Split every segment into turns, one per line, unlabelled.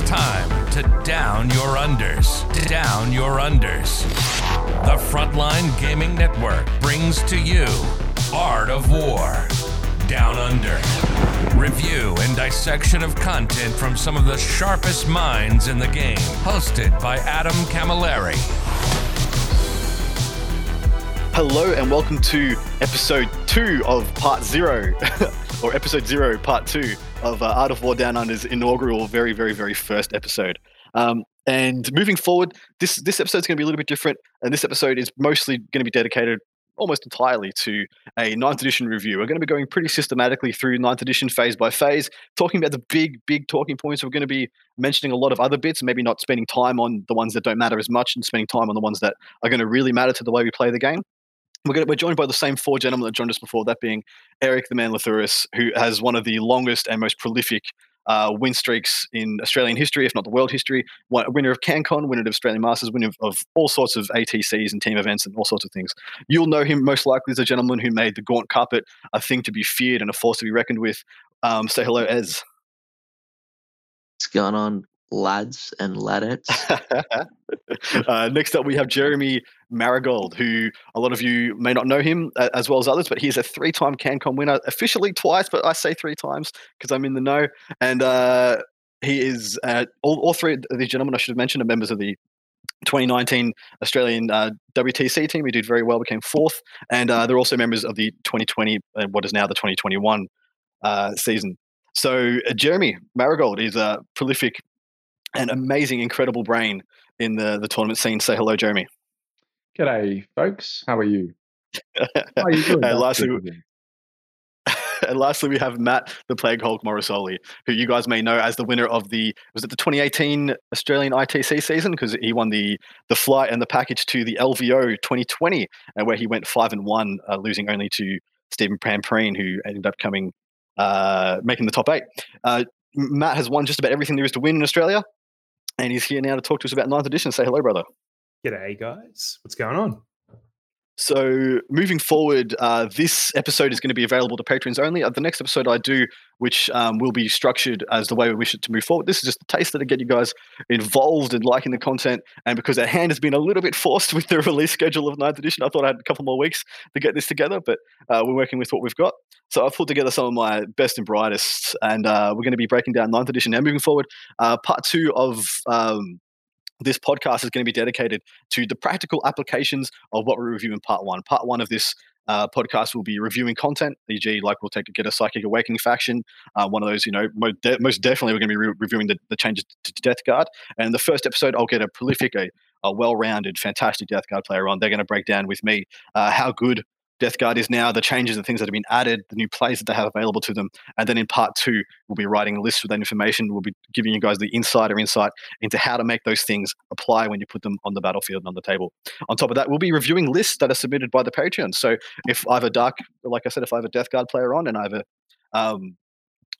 It's time to down your unders. Down your unders. The Frontline Gaming Network brings to you Art of War. Down Under. Review and dissection of content from some of the sharpest minds in the game. Hosted by Adam Camilleri.
Hello and welcome to episode two of part zero, or episode zero, part two of uh, Art of War Down Under's inaugural, very, very, very first episode. Um, and moving forward, this this episode is going to be a little bit different, and this episode is mostly going to be dedicated almost entirely to a ninth edition review. We're going to be going pretty systematically through ninth edition phase by phase, talking about the big, big talking points. We're going to be mentioning a lot of other bits, maybe not spending time on the ones that don't matter as much, and spending time on the ones that are going to really matter to the way we play the game. We're, to, we're joined by the same four gentlemen that joined us before, that being Eric the Man Lathuris, who has one of the longest and most prolific uh, win streaks in Australian history, if not the world history. Winner of CanCon, winner of Australian Masters, winner of, of, all sorts of ATCs and team events and all sorts of things. You'll know him most likely as a gentleman who made the Gaunt Carpet a thing to be feared and a force to be reckoned with. Um, say hello, Ez.
What's going on, lads and ladettes.
uh, next up, we have Jeremy Marigold, who a lot of you may not know him uh, as well as others, but he's a three time CanCon winner, officially twice, but I say three times because I'm in the know. And uh, he is, uh, all, all three of these gentlemen, I should have mentioned, are members of the 2019 Australian uh, WTC team. We did very well, became fourth. And uh, they're also members of the 2020, uh, what is now the 2021 uh, season. So, uh, Jeremy Marigold is a prolific an amazing, incredible brain in the, the tournament scene. Say hello, Jeremy.
G'day, folks. How are you? How are you doing?
and, lastly, and lastly, we have Matt, the Plague Hulk Morrisoli, who you guys may know as the winner of the was it the 2018 Australian ITC season because he won the the flight and the package to the LVO 2020, and where he went five and one, uh, losing only to Stephen Prampreen, who ended up coming uh, making the top eight. Uh, Matt has won just about everything there is to win in Australia and he's here now to talk to us about ninth edition. Say hello, brother.
G'day, guys. What's going on?
So, moving forward, uh, this episode is going to be available to patrons only. Uh, the next episode I do, which um, will be structured as the way we wish it to move forward, this is just a taster to get you guys involved and liking the content. And because our hand has been a little bit forced with the release schedule of ninth edition, I thought I had a couple more weeks to get this together, but uh, we're working with what we've got. So, I've put together some of my best and brightest, and uh, we're going to be breaking down ninth edition. Now, moving forward, uh, part two of. Um, this podcast is going to be dedicated to the practical applications of what we review in part one. Part one of this uh, podcast will be reviewing content, e.g., like we'll take get a psychic awakening faction. Uh, one of those, you know, most, de- most definitely we're going to be re- reviewing the, the changes to, Death Guard. And the first episode, I'll get a prolific, a, a well-rounded, fantastic Death Guard player on. They're going to break down with me uh, how good Death Guard is now, the changes and things that have been added, the new plays that they have available to them. And then in part two, we'll be writing a list with that information. We'll be giving you guys the insider insight into how to make those things apply when you put them on the battlefield and on the table. On top of that, we'll be reviewing lists that are submitted by the Patreon. So if I have a dark, like I said, if I have a Death Guard player on and I have a um,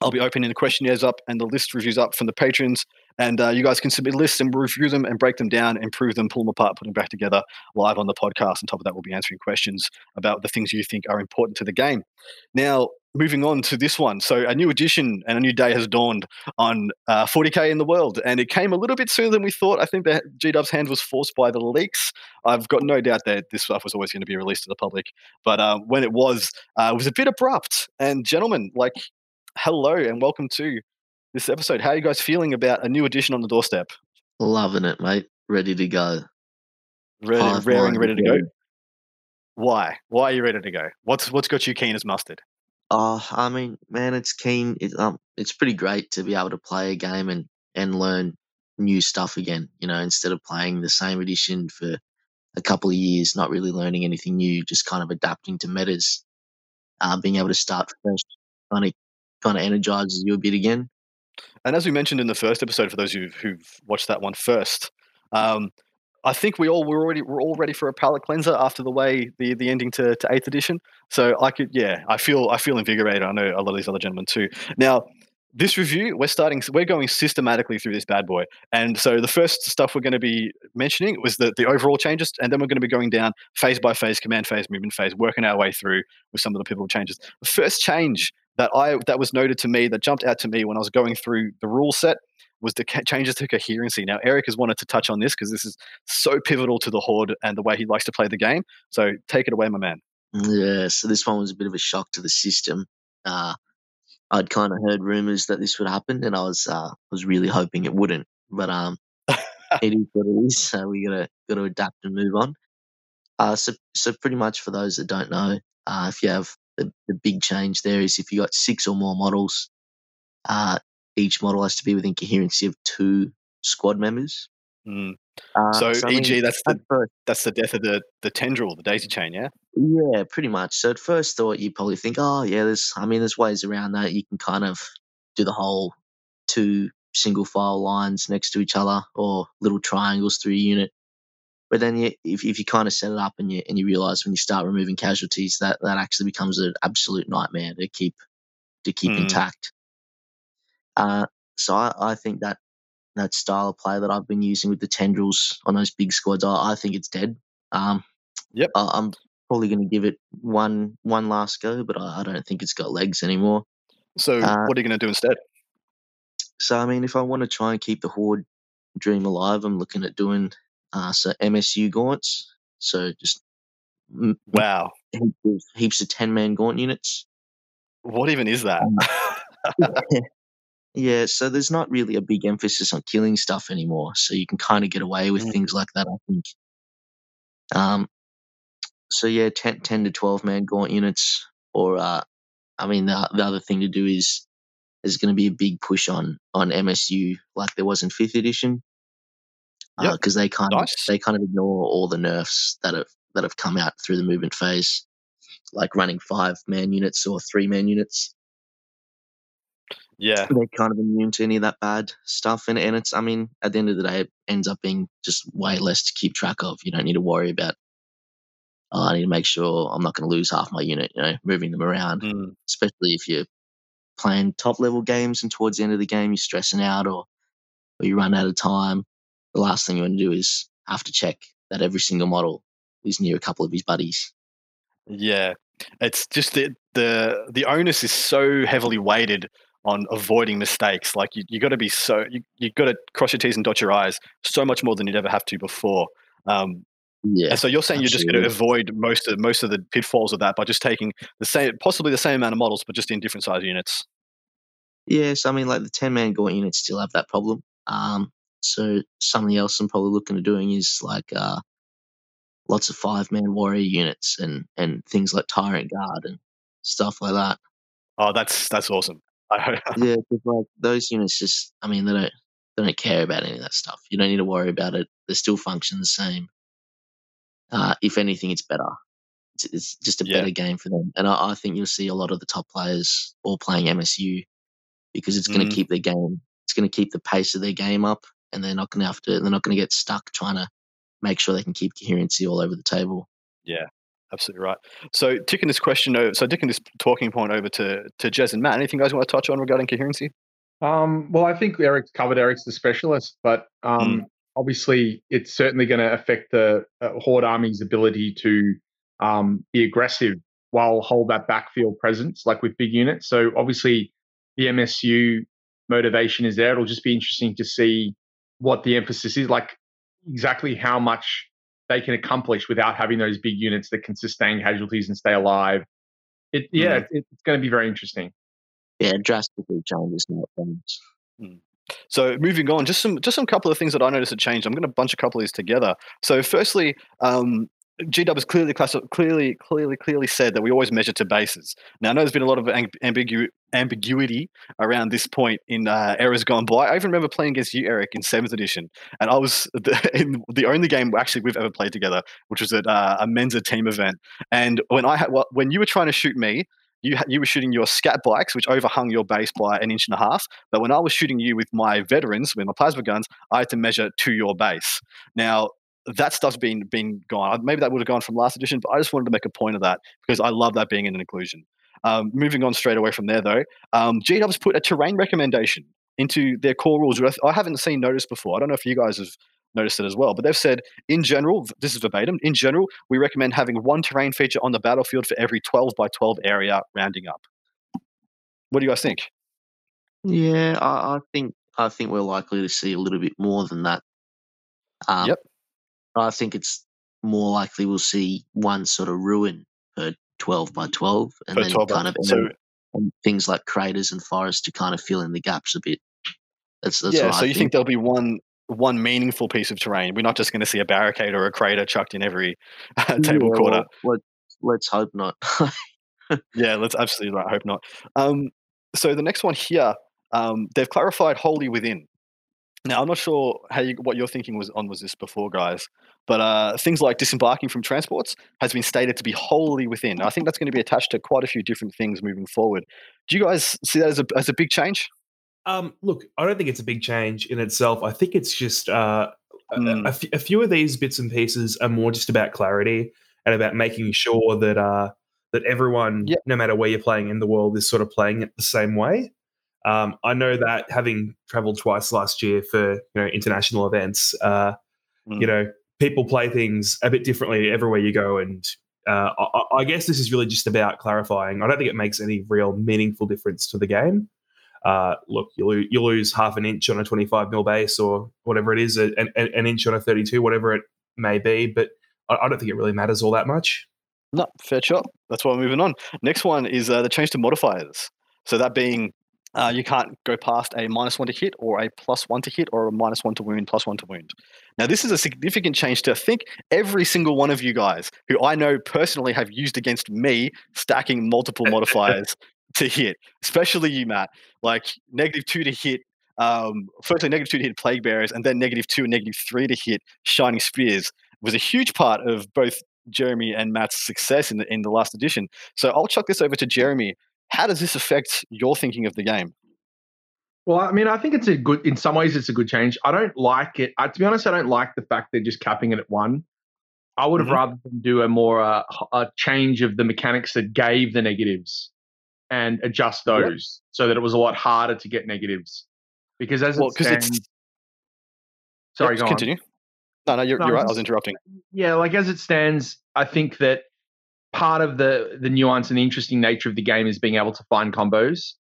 I'll be opening the questionnaires up and the list reviews up from the patrons. And uh, you guys can submit lists and review them and break them down, improve them, pull them apart, put them back together live on the podcast. On top of that, we'll be answering questions about the things you think are important to the game. Now, moving on to this one. So, a new edition and a new day has dawned on uh, 40k in the world, and it came a little bit sooner than we thought. I think that G Dub's hand was forced by the leaks. I've got no doubt that this stuff was always going to be released to the public, but uh, when it was, uh, it was a bit abrupt. And, gentlemen, like hello and welcome to this episode. How are you guys feeling about a new edition on the doorstep?
Loving it, mate. Ready to go.
Ready, raring, ready to go. Why? Why are you ready to go? What's what's got you keen as mustard?
Oh, I mean, man, it's keen. It, um, it's pretty great to be able to play a game and and learn new stuff again. You know, instead of playing the same edition for a couple of years, not really learning anything new, just kind of adapting to metas. Uh, being able to start fresh, kind of kind of energizes you a bit again.
And as we mentioned in the first episode, for those who've, who've watched that one first, um, I think we all were already we're all ready for a palate cleanser after the way the the ending to, to eighth edition. So I could yeah, I feel I feel invigorated. I know a lot of these other gentlemen too. Now this review we're starting we're going systematically through this bad boy and so the first stuff we're going to be mentioning was the, the overall changes and then we're going to be going down phase by phase command phase movement phase working our way through with some of the pivotal changes the first change that I that was noted to me that jumped out to me when I was going through the rule set was the ca- changes to coherency. Now, Eric has wanted to touch on this because this is so pivotal to the Horde and the way he likes to play the game. So take it away, my man.
Yeah, so this one was a bit of a shock to the system. Uh, I'd kind of heard rumors that this would happen, and I was uh, was really hoping it wouldn't. But um, it is what it is. So we gotta gotta adapt and move on. Uh, so so pretty much for those that don't know, uh, if you have the, the big change there is if you got six or more models, uh, each model has to be within coherency of two squad members.
Mm.
Uh,
So,
I mean,
e.g., that's the
first,
that's the death of the the tendril, the daisy chain. Yeah.
yeah, pretty much. So at first thought, you probably think, oh yeah, there's. I mean, there's ways around that. You can kind of do the whole two single file lines next to each other or little triangles through your unit. But then, you, if if you kind of set it up and you and you realize when you start removing casualties, that that actually becomes an absolute nightmare to keep to keep
Mm.
intact. Uh, so I, I think that that style of play that I've been using with the tendrils on those big squads, I, I think it's dead. Um,
Yep.
I, I'm probably going to give it one one last go, but I, I don't think it's got legs anymore.
So,
Uh,
what are you going to do instead?
So I mean, if I want to try and keep the horde dream alive, I'm looking at doing uh, so MSU gaunts. So just
Wow.
heaps of, heaps of ten man gaunt units.
What even is that?
Yeah, so there's not really a big emphasis on killing stuff anymore. So you can kind of get away with
Mm.
things like that, I think. Um, so yeah, 10, 10 to 12 man gaunt units. Or, uh, I mean, the, the other thing to do is there's going to be a big push on on MSU like there was in fifth edition.
Yep.
Because they kind of they kind of ignore all the nerfs that have that have come out through the movement phase, like running five man units or three man units
yeah.
they're kind of immune to any of that bad stuff. And, and it's, I mean, at the end of the day, it ends up being just way less to keep track of. You don't need to worry about, oh, I need to make sure I'm not going to lose half my unit, you know, moving them around,
Mm.
especially if you're playing top level games and towards the end of the game, you're stressing out or, or you run out of time. The last thing you want to do is have to check that every single model is near a couple of his buddies.
Yeah, it's just the the the onus is so heavily weighted on avoiding mistakes. Like you, you got to be so you you got to cross your t's and dot your i's so much more than you'd ever have to before. Um,
Yeah.
and so you're saying you're just going to avoid most of most of the pitfalls of that by just taking the same, possibly the same amount of models, but just in different size units.
Yes, I mean, like the 10 man gaunt units still have that problem. Um, so something else I'm probably looking at doing is like uh, lots of five man warrior units and, and things like Tyrant Guard and stuff like that.
Oh, that's that's awesome.
Yeah, like those units just, I mean, they don't they don't care about any of that stuff. You don't need to worry about it. They still function the same. Uh, if anything, it's better. It's, it's just a
Yeah.
better game for them. And I, I think you'll see a lot of the top players all playing MSU because it's going to
Mm.
keep their game. It's going to keep the pace of their game up, and they're not going to have to. They're not going to get stuck trying to make sure they can keep coherency all over the table.
Yeah, absolutely right. So ticking this question over, so ticking this talking point over to to Jez and Matt. Anything you guys want to touch on regarding coherency?
Um, well, I think Eric's covered. Eric's the specialist, but um, obviously, it's certainly going to affect the uh, Horde Army's ability to um, be aggressive while hold that backfield presence, like with big units. So obviously, the MSU motivation is there. It'll just be interesting to see what the emphasis is, like exactly how much they can accomplish without having those big units that can sustain casualties and stay alive. It, yeah, it, it's going to be very interesting.
Yeah, drastically changes how it runs.
So moving on, just some just some couple of things that I noticed had changed. I'm going to bunch a couple of these together. So firstly, um, GW has clearly clearly clearly clearly said that we always measure to bases. Now I know there's been a lot of ambigu- ambiguity around this point in uh, eras gone by. I even remember playing against you, Eric, in seventh edition, and I was the, in the only game actually we've ever played together, which was at uh, a Mensa team event. And when I had well, when you were trying to shoot me. You, you were shooting your scat bikes, which overhung your base by an inch and a half. But when I was shooting you with my veterans, with my plasma guns, I had to measure to your base. Now, that stuff's been been gone. Maybe that would have gone from last edition, but I just wanted to make a point of that because I love that being in an inclusion. Um, moving on straight away from there, though, um, GW's put a terrain recommendation into their core rules. which I haven't seen noticed before. I don't know if you guys have noticed it as well, but they've said in general, this is verbatim. In general, we recommend having one terrain feature on the battlefield for every 12 by 12 area, rounding up. What do you guys think?
Yeah, I, I think I think we're likely to see a little bit more than that. Um,
Yep.
I think it's more likely we'll see one sort of ruin per 12 by 12 and
Per
then
12
kind of
so
things like craters and forests to kind of fill in the gaps a bit. That's, that's
yeah. So
I
you think there'll be one one meaningful piece of terrain? We're not just going to see a barricade or a crater chucked in every uh, table
Yeah,
quarter.
well, let, let's hope not.
Yeah, let's absolutely. I hope not. Um, so the next one here, um, they've clarified wholly within. Now I'm not sure how you, what your thinking was on was this before, guys, but uh, things like disembarking from transports has been stated to be wholly within. I think that's going to be attached to quite a few different things moving forward. Do you guys see that as a as a big change?
Um, look, I don't think it's a big change in itself. I think it's just uh, a-
Mm.
a, f- a few of these bits and pieces are more just about clarity and about making sure that uh, that everyone,
Yep.
no matter where you're playing in the world, is sort of playing it the same way. Um, I know that having traveled twice last year for you know international events, uh,
Mm.
you know people play things a bit differently everywhere you go, and uh, I, I guess this is really just about clarifying. I don't think it makes any real meaningful difference to the game. Uh, look, you, lo- you lose half an inch on a 25 mil base or whatever it is, an, an inch on a 32, whatever it may be, but I, I don't think it really matters all that much.
No, fair shot. That's why we're moving on. Next one is uh, the change to modifiers. So that being uh, you can't go past a minus one to hit or a plus one to hit or a minus one to wound, plus one to wound. Now, this is a significant change to I think every single one of you guys who I know personally have used against me stacking multiple modifiers to hit, especially you, Matt. Like negative two to hit. Um, firstly, negative two to hit plague bearers, and then negative two and negative three to hit shining spears was a huge part of both Jeremy and Matt's success in the in the last edition. So I'll chuck this over to Jeremy. How does this affect your thinking of the game?
Well, I mean, I think it's a good. In some ways, it's a good change. I don't like it. I, to be honest, I don't like the fact they're just capping it at one. I would have
Mhm.
rather them do a more uh, a change of the mechanics that gave the negatives and adjust
Yep.
those so that it was a lot harder to get negatives. Because as
Well,
it stands,
it's
sorry,
Yep,
go on.
continue. No, no, you're,
No,
you're right. I was interrupting.
yeah, like as it stands, I think that part of the the nuance and the interesting nature of the game is being able to find combos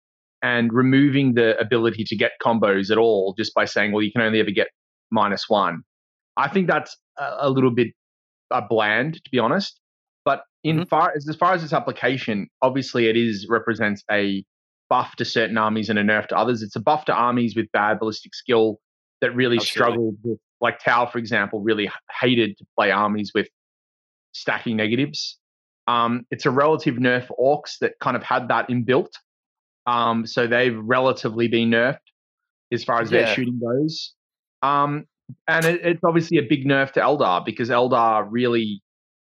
and removing the ability to get combos at all just by saying, well, you can only ever get minus one. I think that's a, little bit uh, bland, to be honest. But in
Mhm.
far as as far as its application, obviously it is represents a buff to certain armies and a nerf to others. It's a buff to armies with bad ballistic skill that really
Absolutely.
struggled with, like Tau, for example, really hated to play armies with stacking negatives. Um, it's a relative nerf for Orks that kind of had that inbuilt. Um, so they've relatively been nerfed as far as their shooting goes. Um, and it, it's obviously a big nerf to Eldar because Eldar really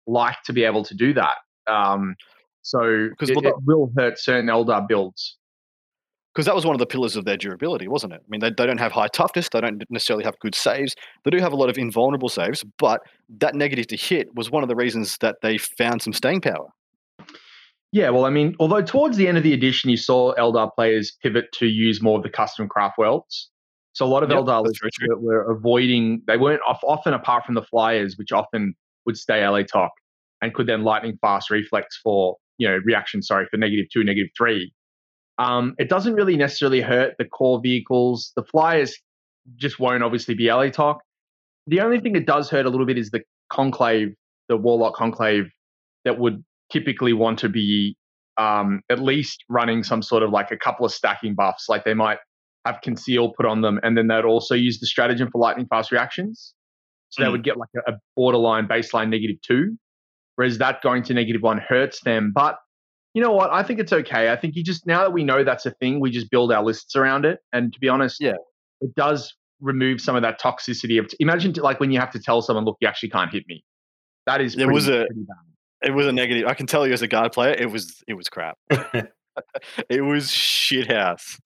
like to be able to do that. Um, so it,
well,
it will hurt certain Eldar builds.
Because that was one of the pillars of their durability, wasn't it? I mean, they, they don't have high toughness. They don't necessarily have good saves. They do have a lot of invulnerable saves, but that negative to hit was one of the reasons that they found some staying power.
Yeah, well, I mean, although towards the end of the edition, you saw Eldar players pivot to use more of the custom craft worlds. So a lot of
Yep,
Eldar were, were avoiding, they weren't off, often apart from the flyers, which often would stay Alaitoc and could then lightning fast reflex for, you know, reaction, sorry, for negative two, negative three. Um, it doesn't really necessarily hurt the core vehicles. The flyers just won't obviously be Alaitoc. The only thing it does hurt a little bit is the conclave, the warlock conclave that would typically want to be um, at least running some sort of like a couple of stacking buffs. Like they might have conceal put on them, and then they'd also use the stratagem for lightning fast reactions. So they
Mm.
would get like a, a borderline baseline negative two, whereas that going to negative one hurts them. But you know what? I think it's okay. I think you just now that we know that's a thing, we just build our lists around it. And to be honest,
Yeah.
it does remove some of that toxicity of imagine like when you have to tell someone, look, you actually can't hit me. That is pretty,
was a-. It was a negative. I can tell you as a guard player, it was it was crap. it was shit house.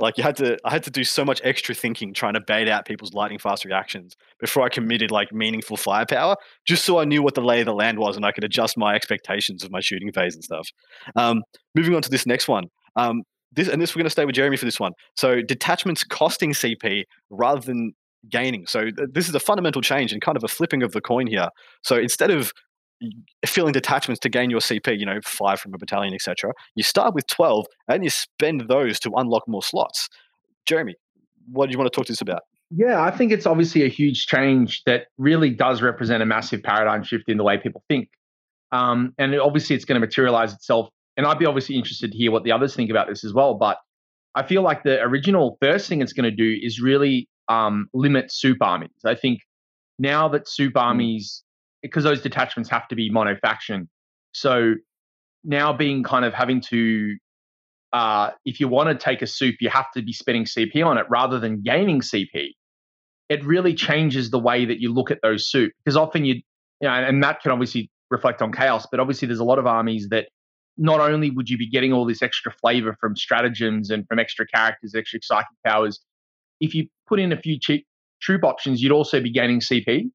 Like you had to, I had to do so much extra thinking trying to bait out people's lightning fast reactions before I committed like meaningful firepower, just so I knew what the lay of the land was and I could adjust my expectations of my shooting phase and stuff. Um, moving on to this next one. Um, this and this we're going to stay with Jeremy for this one. So detachments costing CP rather than gaining. So th- this is a fundamental change and kind of a flipping of the coin here. So instead of filling detachments to gain your CP, you know, five from a battalion, etc. You start with 12 and you spend those to unlock more slots. Jeremy, what do you want to talk to us about?
Yeah, I think it's obviously a huge change that really does represent a massive paradigm shift in the way people think. Um, and obviously, it's going to materialize itself. And I'd be obviously interested to hear what the others think about this as well. But I feel like the original first thing it's going to do is really um, limit soup armies. I think now that soup mm. armies, because those detachments have to be monofaction, so now being kind of having to, uh, if you want to take a soup, you have to be spending CP on it rather than gaining CP. It really changes the way that you look at those soup because often you, you know, and that can obviously reflect on chaos, but obviously there's a lot of armies that not only would you be getting all this extra flavor from stratagems and from extra characters, extra psychic powers, if you put in a few cheap troop options, you'd also be gaining CP.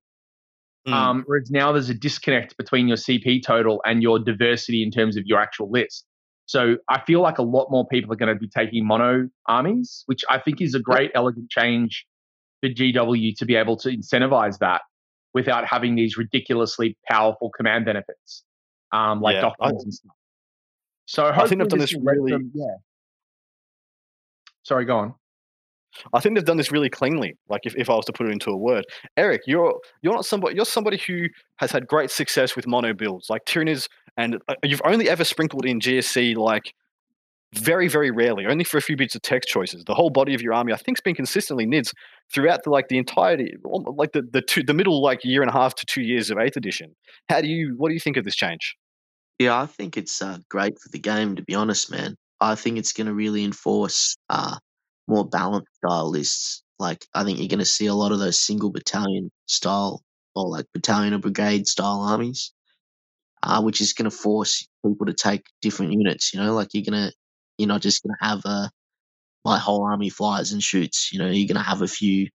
Mm. Um, whereas now there's a disconnect between your CP total and your diversity in terms of your actual list. So I feel like a lot more people are going to be taking mono armies, which I think is a great, elegant change for GW to be able to incentivize that without having these ridiculously powerful command benefits, um, like yeah, doctrines and stuff. So
I think I've done this really. Them,
yeah. Sorry, go on.
I think they've done this really cleanly. Like if, if I was to put it into a word, Eric, you're you're not somebody you're somebody who has had great success with mono builds like Tyranids, and uh, you've only ever sprinkled in GSC like very very rarely, only for a few bits of text choices. The whole body of your army, I think, has been consistently nids throughout the like the entirety, like the the two, the middle like year and a half to two years of Eighth Edition. How do you what do you think of this change?
Yeah, I think it's uh, great for the game. To be honest, man, I think it's going to really enforce uh, more balanced style lists. Like I think you're going to see a lot of those single battalion style or like battalion or brigade style armies, uh, which is going to force people to take different units. You know, like you're gonna you're not just going to have a uh, my whole army flies and shoots. You know, you're going to have a few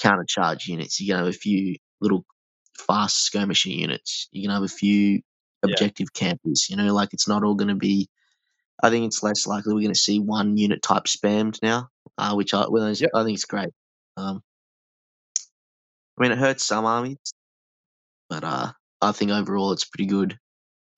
counter charge units. You're going to have a few little fast skirmishing units. You're going to have a few objective yeah. campers. You know, like it's not all going to be. I think it's less likely we're going to see one unit type spammed now, uh, which I, well, yep. I think it's great. Um, I mean, it hurts some armies, but uh, I think overall it's pretty good.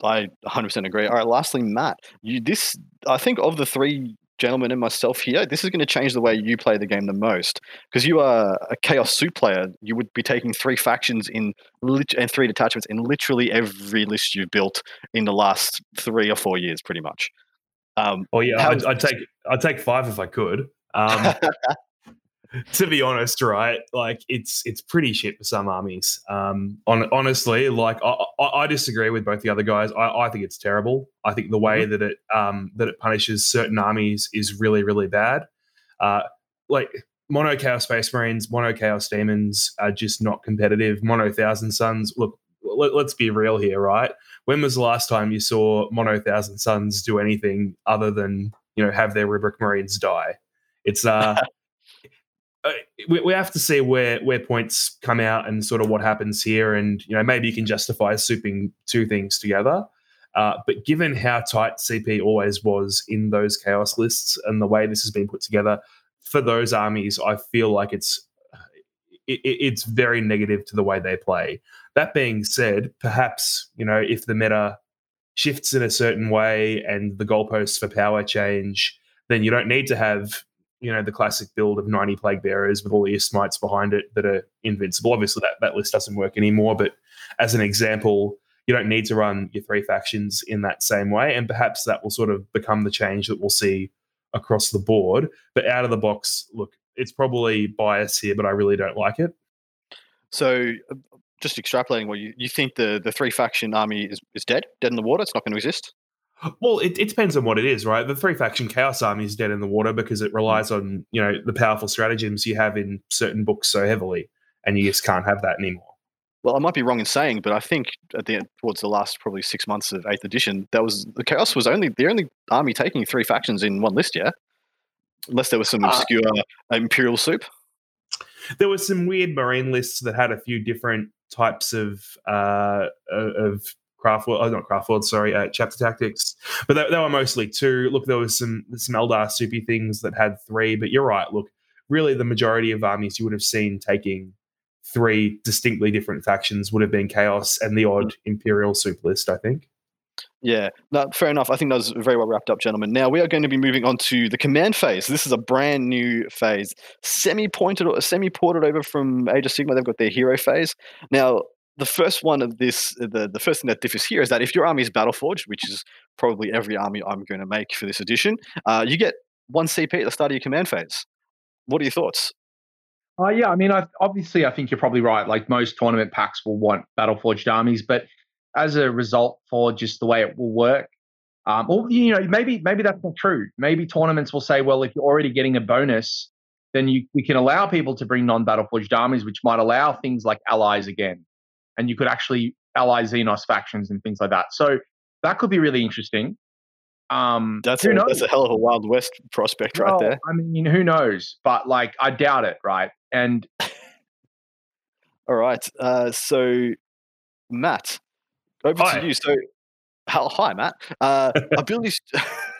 I 100% agree. All right, lastly, Matt, you this I think of the three gentlemen and myself here, this is going to change the way you play the game the most because you are a chaos soup player. You would be taking three factions in lit- and three detachments in literally every list you've built in the last three or four years, pretty much.
Um, oh yeah, I'd, I'd, take I'd take five if I could. Um, to be honest, right? Like it's it's pretty shit for some armies. Um, on, honestly, like I, I, disagree with both the other guys. I, I think it's terrible. I think the way mm-hmm. that it um, that it punishes certain armies is really really bad. Uh, like mono chaos space marines, mono chaos demons are just not competitive. Mono thousand sons. Look, let, us be real here, right? When was the last time you saw mono thousand sons do anything other than you know have their rubric marines die? It's uh uh, we, we have to see where where points come out and sort of what happens here, and you know maybe you can justify souping two things together. Uh, but given how tight CP always was in those chaos lists and the way this has been put together for those armies, I feel like it's it, it's very negative to the way they play. That being said, perhaps you know if the meta shifts in a certain way and the goalposts for power change, then you don't need to have you know the classic build of 90 plague bearers with all the Isthmites behind it that are invincible. Obviously, that, that list doesn't work anymore, but as an example, you don't need to run your three factions in that same way. And perhaps that will sort of become the change that we'll see across the board. But out of the box, look, it's probably bias here, but I really don't like it.
So, just extrapolating, what you, you think the, the three faction army is, is dead, dead in the water? It's not going to exist?
Well, it, it, depends on what it is, right? The three faction chaos army is dead in the water because it relies on you know the powerful stratagems you have in certain books so heavily, and you just can't have that anymore.
Well, I might be wrong in saying, but I think at the end, towards the last probably six months of Eighth Edition, that was the chaos was only the only army taking three factions in one list, yeah. Unless there was some uh, obscure uh, imperial soup.
There were some weird marine lists that had a few different types of uh, of craft world, oh, not craft world, sorry, uh, chapter tactics. But they, they, were mostly two. Look, there was some some Eldar soupy things that had three. But you're right. Look, really, the majority of armies you would have seen taking three distinctly different factions would have been chaos and the odd imperial soup list. I think.
Yeah, no, fair enough. I think that was very well wrapped up, gentlemen. Now we are going to be moving on to the command phase. This is a brand new phase, semi-pointed or semi-ported over from Age of Sigmar. They've got their hero phase. Now, the first one of this, the, the first thing that differs here is that if your army is Battleforged, which is probably every army I'm going to make for this edition, uh, you get one CP at the start of your command phase. What are your thoughts?
Uh, yeah, I mean, I, obviously, I think you're probably right. Like most tournament packs will want Battleforged armies, but as a result for just the way it will work. Um, or you know, maybe maybe that's not true. Maybe tournaments will say, well, if you're already getting a bonus, then you we can allow people to bring non-battle forged armies, which might allow things like allies again, and you could actually ally Xenos factions and things like that. So that could be really interesting. Um,
that's a, knows? that's a hell of a Wild West prospect well, right there.
I mean, who knows? But like, I doubt it, right? And
all right, uh, so Matt, over hi. to you. So, how, hi, Matt. Uh, abilities.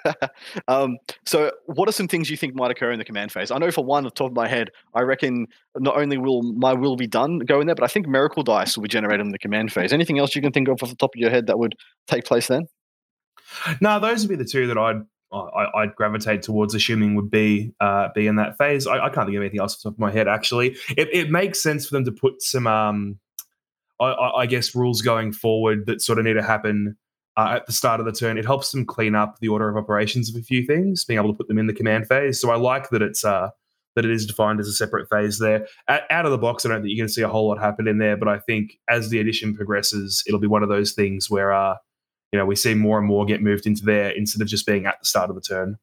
um, so, what are some things you think might occur in the command phase? I know for one, off the top of my head, I reckon not only will my will be done go in there, but I think miracle dice will be generated in the command phase. Anything else you can think of off the top of your head that would take place then?
No, those would be the two that I'd I, would gravitate towards assuming would be uh, be in that phase. I, I, can't think of anything else off the top of my head. Actually, it, it makes sense for them to put some um, I, I, guess, rules going forward that sort of need to happen uh, at the start of the turn. It helps them clean up the order of operations of a few things, being able to put them in the command phase. So I like that it's uh, that it is defined as a separate phase there. At, out of the box, I don't think you're going to see a whole lot happen in there, but I think as the edition progresses, it'll be one of those things where uh, you know we see more and more get moved into there instead of just being at the start of the turn.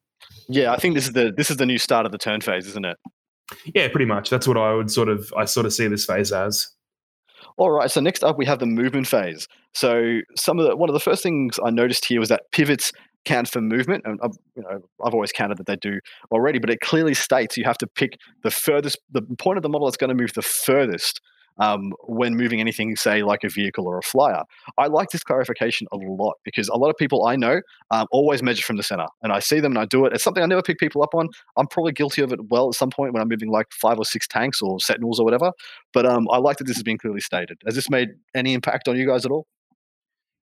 Yeah, I think this is the this is the new start of the turn phase, isn't it?
Yeah, pretty much. That's what I would sort of I sort of see this phase as.
All right. So next up, we have the movement phase. So some of the one of the first things I noticed here was that pivots count for movement, and I've, you know I've always counted that they do already, but it clearly states you have to pick the furthest, the point of the model that's going to move the furthest um, when moving anything, say like a vehicle or a flyer. I like this clarification a lot because a lot of people I know um, always measure from the center, and I see them and I do it. It's something I never pick people up on. I'm probably guilty of it well at some point when I'm moving like five or six tanks or sentinels or whatever. But um, I like that this has been clearly stated. Has this made any impact on you guys at all?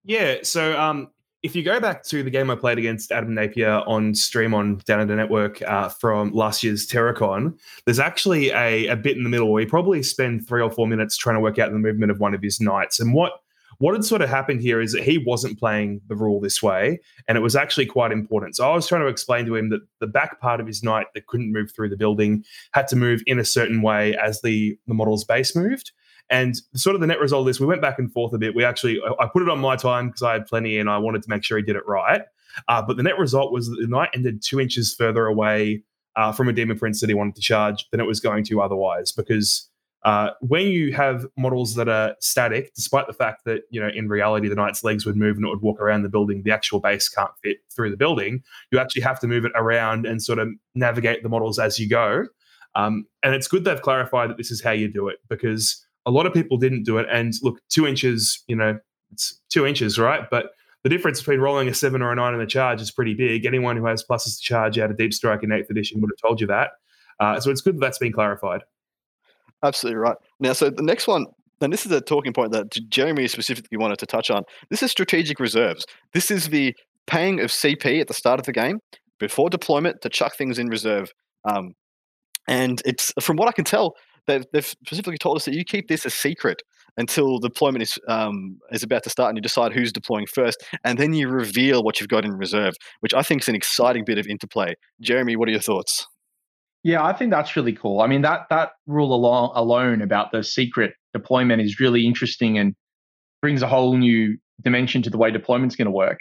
Yeah, so um, if you go back to the game I played against Adam Napier on stream on Down Under Network uh, from last year's Terracon, there's actually a, a bit in the middle where you probably spend three or four minutes trying to work out the movement of one of his knights. And what what had sort of happened here is that he wasn't playing the rule this way, and it was actually quite important. So I was trying to explain to him that the back part of his knight that couldn't move through the building had to move in a certain way as the, the model's base moved. And sort of the net result of this, we went back and forth a bit. We actually, I put it on my time because I had plenty and I wanted to make sure he did it right. Uh, but the net result was that the knight ended two inches further away uh, from a demon prince that he wanted to charge than it was going to otherwise. Because uh, when you have models that are static, despite the fact that you know in reality the knight's legs would move and it would walk around the building, the actual base can't fit through the building. You actually have to move it around and sort of navigate the models as you go. Um, and it's good they've clarified that this is how you do it because a lot of people didn't do it. And look, two inches, you know, it's two inches, right? But the difference between rolling a seven or a nine in the charge is pretty big. Anyone who has pluses to charge out of Deep Strike in eighth edition would have told you that. Uh, so it's good that that's been clarified.
Absolutely right. Now, so the next one, and this is a talking point that Jeremy specifically wanted to touch on. This is strategic reserves. This is the paying of CP at the start of the game before deployment to chuck things in reserve. Um, and it's from what I can tell, they've, they've specifically told us that you keep this a secret until deployment is um, is about to start and you decide who's deploying first and then you reveal what you've got in reserve which i think is an exciting bit of interplay. Jeremy what are your thoughts?
Yeah i think that's really cool. I mean that that rule alone, alone about the secret deployment is really interesting and brings a whole new dimension to the way deployment's going to work.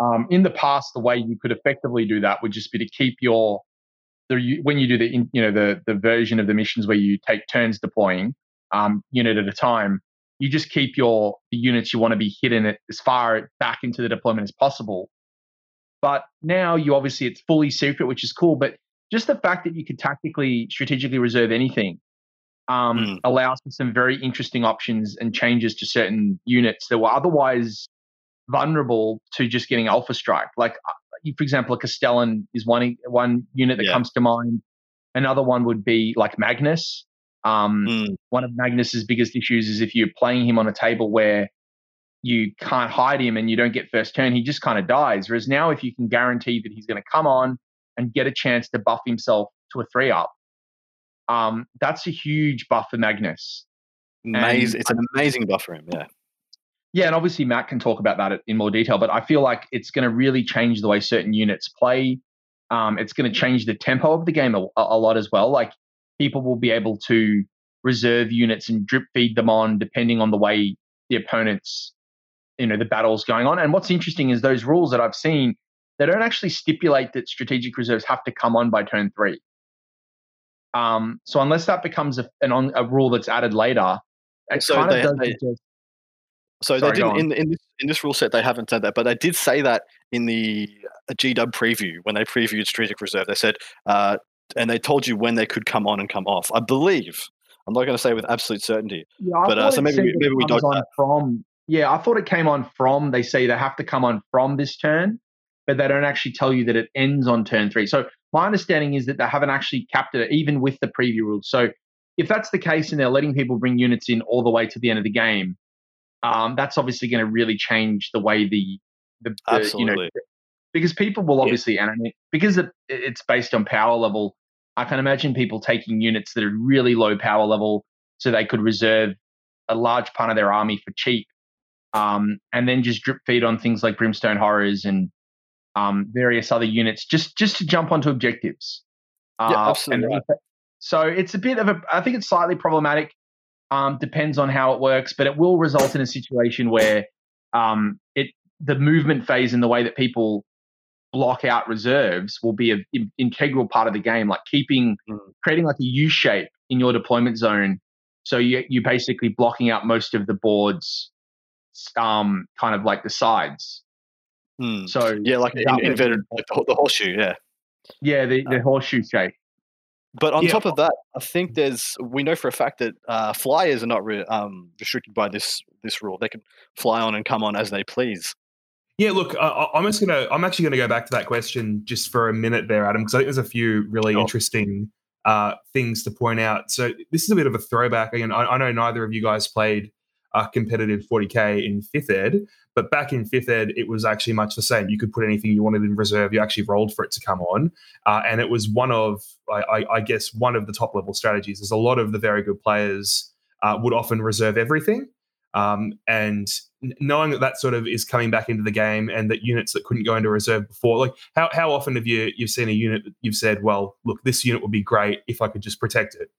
Um, in the past the way you could effectively do that would just be to keep your the when you do the you know the the version of the missions where you take turns deploying um, unit at a time, you just keep your the units you want to be hidden as far back into the deployment as possible. But now you obviously it's fully secret, which is cool. But just the fact that you could tactically, strategically reserve anything um, mm. allows for some very interesting options and changes to certain units that were otherwise vulnerable to just getting alpha strike. Like for example, a Castellan is one one unit that yeah. comes to mind. Another one would be like Magnus. Um, mm. One of Magnus's biggest issues is if you're playing him on a table where you can't hide him and you don't get first turn, he just kind of dies. Whereas now, if you can guarantee that he's going to come on and get a chance to buff himself to a three up, um, that's a huge buff for Magnus.
Amazing. It's an amazing buff for him. Yeah.
Yeah, and obviously Matt can talk about that in more detail, but I feel like it's going to really change the way certain units play. Um, it's going to change the tempo of the game a, a, lot as well. Like people will be able to reserve units and drip feed them on depending on the way the opponent's, you know, the battle's going on. And what's interesting is those rules that I've seen, they don't actually stipulate that strategic reserves have to come on by turn three. Um, so unless that becomes a, an on, a rule that's added later, it
so
kind
they,
of does
they, So
Sorry,
they didn't in, in this in this rule set they haven't said that, but they did say that in the uh, GW preview when they previewed Strategic Reserve. They said uh, and they told you when they could come on and come off. I believe. I'm not going to say with absolute certainty.
Yeah, I
But, uh,
thought
so
it
maybe we- maybe we
comes
dodged
on from. Yeah, I thought it came on from. They say they have to come on from this turn, but they don't actually tell you that it ends on turn three. So my understanding is that they haven't actually capped it even with the preview rules. So if that's the case and they're letting people bring units in all the way to the end of the game, um, that's obviously going to really change the way the the, the you know because people will
Yeah.
obviously and I mean, because it, it's based on power level. I can imagine people taking units that are really low power level so they could reserve a large part of their army for cheap, um, and then just drip feed on things like Brimstone Horrors and um, various other units just just to jump onto objectives.
Yeah,
Uh,
absolutely
and. So it's a bit of a. I think it's slightly problematic. Um, depends on how it works, but it will result in a situation where um, it the movement phase and the way that people block out reserves will be an integral part of the game, like keeping
Mm.
creating like a U shape in your deployment zone. So you you're basically blocking out most of the boards, um, kind of like the sides.
Hmm.
So
Yeah, like in, inverted, like the, the horseshoe. Yeah.
yeah, the, the horseshoe shape.
But on
Yeah.
top of that, I think there's we know for a fact that uh, flyers are not re- um, restricted by this this rule. They can fly on and come on as they please.
Yeah, look, I- I'm just gonna. I'm actually gonna go back to that question just for a minute there, Adam, because I think there's a few really interesting uh, things to point out. So this is a bit of a throwback. Again, I, I know neither of you guys played uh, competitive 40k in fifth ed, but back in fifth ed, it was actually much the same. You could put anything you wanted in reserve. You actually rolled for it to come on, uh, and it was one of, I, I, guess, one of the top level strategies. There's a lot of the very good players uh, would often reserve everything. Um, and knowing that that sort of is coming back into the game and that units that couldn't go into reserve before like how, how often have you you've seen a unit that you've said well look this unit would be great if i could just protect it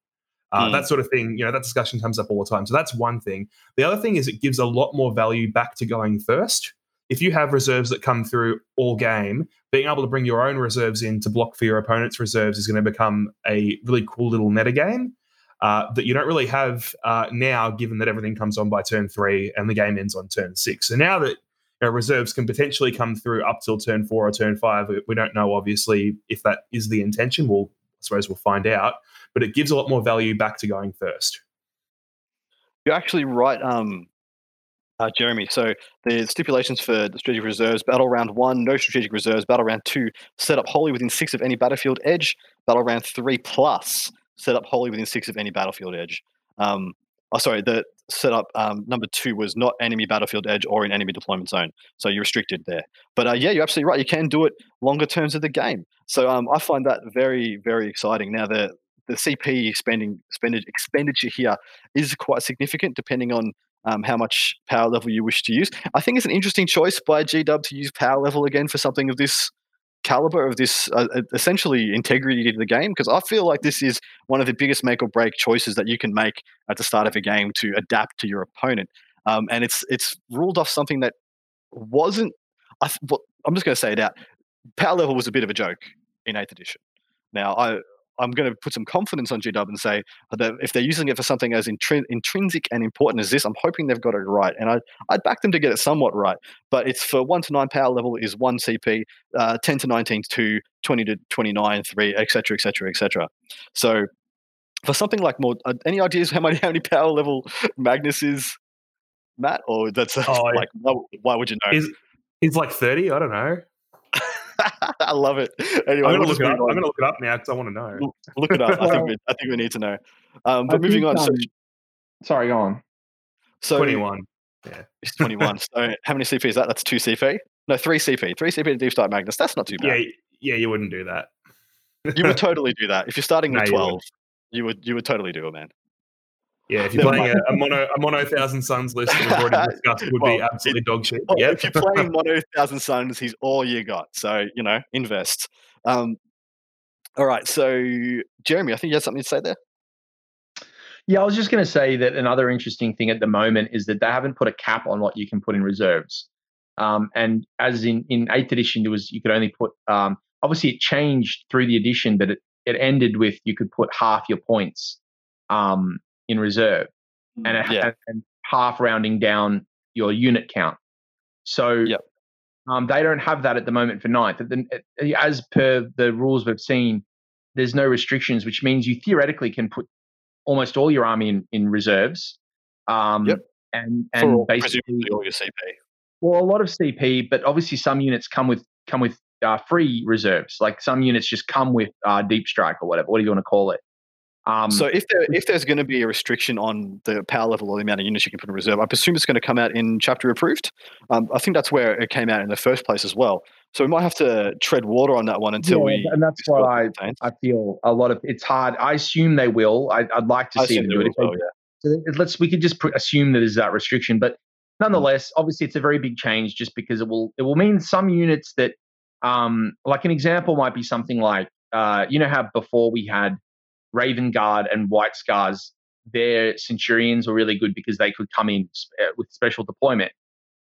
uh,
Mm.
that sort of thing you know that discussion comes up all the time so that's one thing the other thing is it gives a lot more value back to going first if you have reserves that come through all game being able to bring your own reserves in to block for your opponent's reserves is going to become a really cool little meta game uh, that you don't really have uh, now, given that everything comes on by turn three and the game ends on turn six. So now that you know, reserves can potentially come through up till turn four or turn five, we- don't know obviously if that is the intention. We'll suppose we'll find out, but it gives a lot more value back to going first.
You're actually right, um, uh, Jeremy. So the stipulations for the strategic reserves: battle round one, no strategic reserves. Battle round two, set up wholly within six of any battlefield edge. Battle round three plus, set up wholly within six of any battlefield edge. Um, oh, sorry, the setup um, number two was not enemy battlefield edge or in enemy deployment zone. So you're restricted there. But uh, yeah, you're absolutely right. You can do it longer terms of the game. So um, I find that very, very exciting. Now the the CP spending expenditure here is quite significant depending on um, how much power level you wish to use. I think it's an interesting choice by GW to use power level again for something of this caliber, of this uh, uh, essentially integrity to the game, because I feel like this is one of the biggest make or break choices that you can make at the start of a game to adapt to your opponent. Um, and it's it's ruled off something that wasn't. I, th- well, I'm just going to say it out. Power level was a bit of a joke in Eighth Edition. Now I I'm going to put some confidence on GW and say that if they're using it for something as intrin- intrinsic and important as this, I'm hoping they've got it right. And I, I'd back them to get it somewhat right. But it's for 1 to 9 power level is 1 CP, uh, 10 to 19 2, 20 to 29 3, etc., etc., etc. So for something like more, uh, any ideas how many, how many power level Magnus is, Matt? Or that's uh,
Oh,
like, why, why would you know?
Is he's like thirty? I don't know.
I love it. Anyway,
I'm gonna
we'll
look it up. I'm gonna look it up now because I want to know.
look it up. I think we, I think we need to know. Um,
I
but moving
think,
on. So,
um, sorry, go on.
so
Twenty-one. Yeah.
He's 21. so how many CP is that? That's two CP. No, three CP. Three CP to Deep start Magnus. That's not too bad.
Yeah, yeah, you wouldn't do that.
you would totally do that if you're starting with
No, you
12.
wouldn't.
You would you would totally do it, man.
Yeah, if you're
Never
playing a, a mono a mono thousand sons list that we've already discussed would be
Well,
absolutely dog shit.
Well,
Yeah.
If you're playing Mono Thousand Sons, he's all you got. So you know, invest. Um, all right. So Jeremy, I think you had something to say there.
Yeah, I was just going to say that another interesting thing at the moment is that they haven't put a cap on what you can put in reserves. Um, and as in in eighth edition, there was you could only put. Um, obviously, it changed through the edition, but it it ended with you could put half your points um, in reserve, and, it,
Yeah.
and, and half rounding down your unit count. So
Yep.
um, they don't have that at the moment for ninth. At As per the rules we've seen, there's no restrictions, which means you theoretically can put almost all your army in, in reserves. Um,
Yep.
And and
all-
basically,
presumably all your CP.
well, a lot of CP, but obviously some units come with come with uh, free reserves. Like some units just come with uh, deep strike or whatever. What do you want to call it? Um,
So if there if there's going to be a restriction on the power level or the amount of units you can put in reserve, I presume it's going to come out in chapter approved. Um, I think that's where it came out in the first place as well. So we might have to tread water on that one until
Yeah,
we.
and that's
we see what
why
it contains.
I feel a lot of it's hard. I assume they will. I, I'd like to
I
see them do it.
will
If they
as well, yeah.
So let's we could just pr- assume that there's that restriction, but nonetheless, obviously it's a very big change just because it will it will mean some units that um like an example might be something like uh you know how before we had Raven Guard and White Scars, their Centurions were really good because they could come in sp- uh, with special deployment.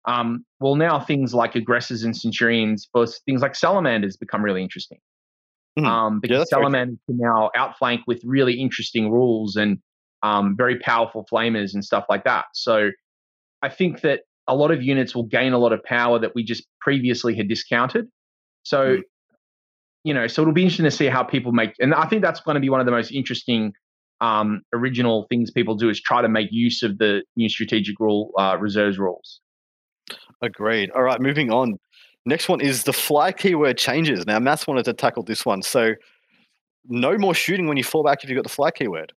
Um, well, now things like aggressors and Centurions for things like Salamanders become really interesting.
Mhm.
Um, because
true.
Salamanders can now outflank with really interesting rules and um, very powerful flamers and stuff like that. So I think that a lot of units will gain a lot of power that we just previously had discounted. So,
Mm.
You know, so it'll be interesting to see how people make, and I think that's going to be one of the most interesting um, original things people do is try to make use of the new strategic rule uh, reserves rules.
Agreed. All right, moving on. Next one is the fly keyword changes. Now, Matt's wanted to tackle this one. So, no more shooting when you fall back if you've got the fly keyword.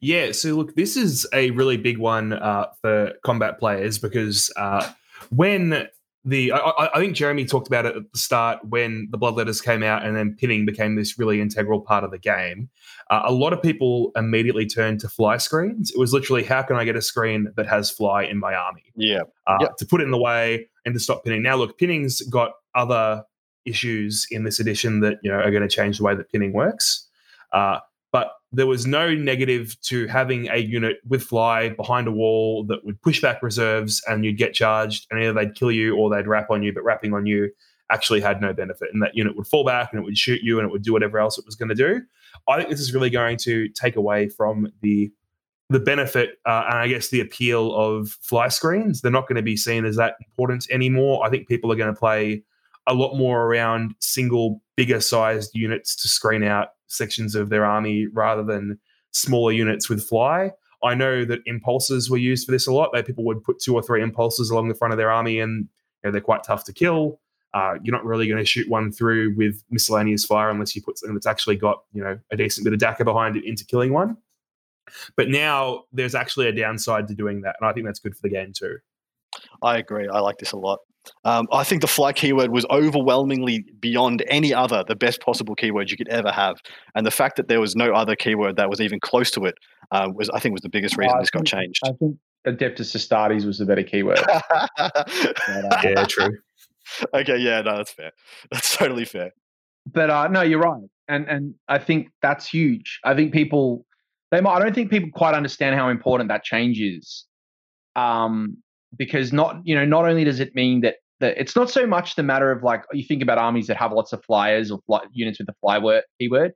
Yeah, so look, this is a really big one uh, for combat players because uh, when the I, I- think Jeremy talked about it at the start when the bloodletters came out and then pinning became this really integral part of the game. Uh, a lot of people immediately turned to fly screens. It was literally how can I get a screen that has fly in my army?
Yeah.
uh,
Yep.
to put it in the way and to stop pinning. Now, look, pinning's got other issues in this edition that you know are going to change the way that pinning works. Uh, but there was no negative to having a unit with fly behind a wall that would push back reserves and you'd get charged and either they'd kill you or they'd wrap on you, but wrapping on you actually had no benefit. And that unit would fall back and it would shoot you and it would do whatever else it was going to do. I think this is really going to take away from the the benefit uh, and I guess the appeal of fly screens. They're not going to be seen as that important anymore. I think people are going to play a lot more around single, bigger sized units to screen out sections of their army rather than smaller units with fly. I know that impulsors were used for this a lot. That people would put two or three impulsors along the front of their army, and you know, they're quite tough to kill. Uh, you're not really going to shoot one through with miscellaneous fire unless you put something that's actually got you know a decent bit of dakka behind it into killing one. But now there's actually a downside to doing that, and I think that's good for the game too.
I agree. I like this a lot. Um, I think the fly keyword was overwhelmingly beyond any other the best possible keyword you could ever have, and the fact that there was no other keyword that was even close to it uh, was, I think, was the biggest reason
I
this got changed.
I think Adeptus Astartes was the better keyword. But, uh,
Yeah, true.
okay, yeah, no, that's fair. That's totally fair.
but uh, no, you're right, and and I think that's huge. I think people they might. I don't think people quite understand how important that change is, um, because not you know not only does it mean that that it's not so much the matter of like you think about armies that have lots of flyers or fly, units with the fly word keyword.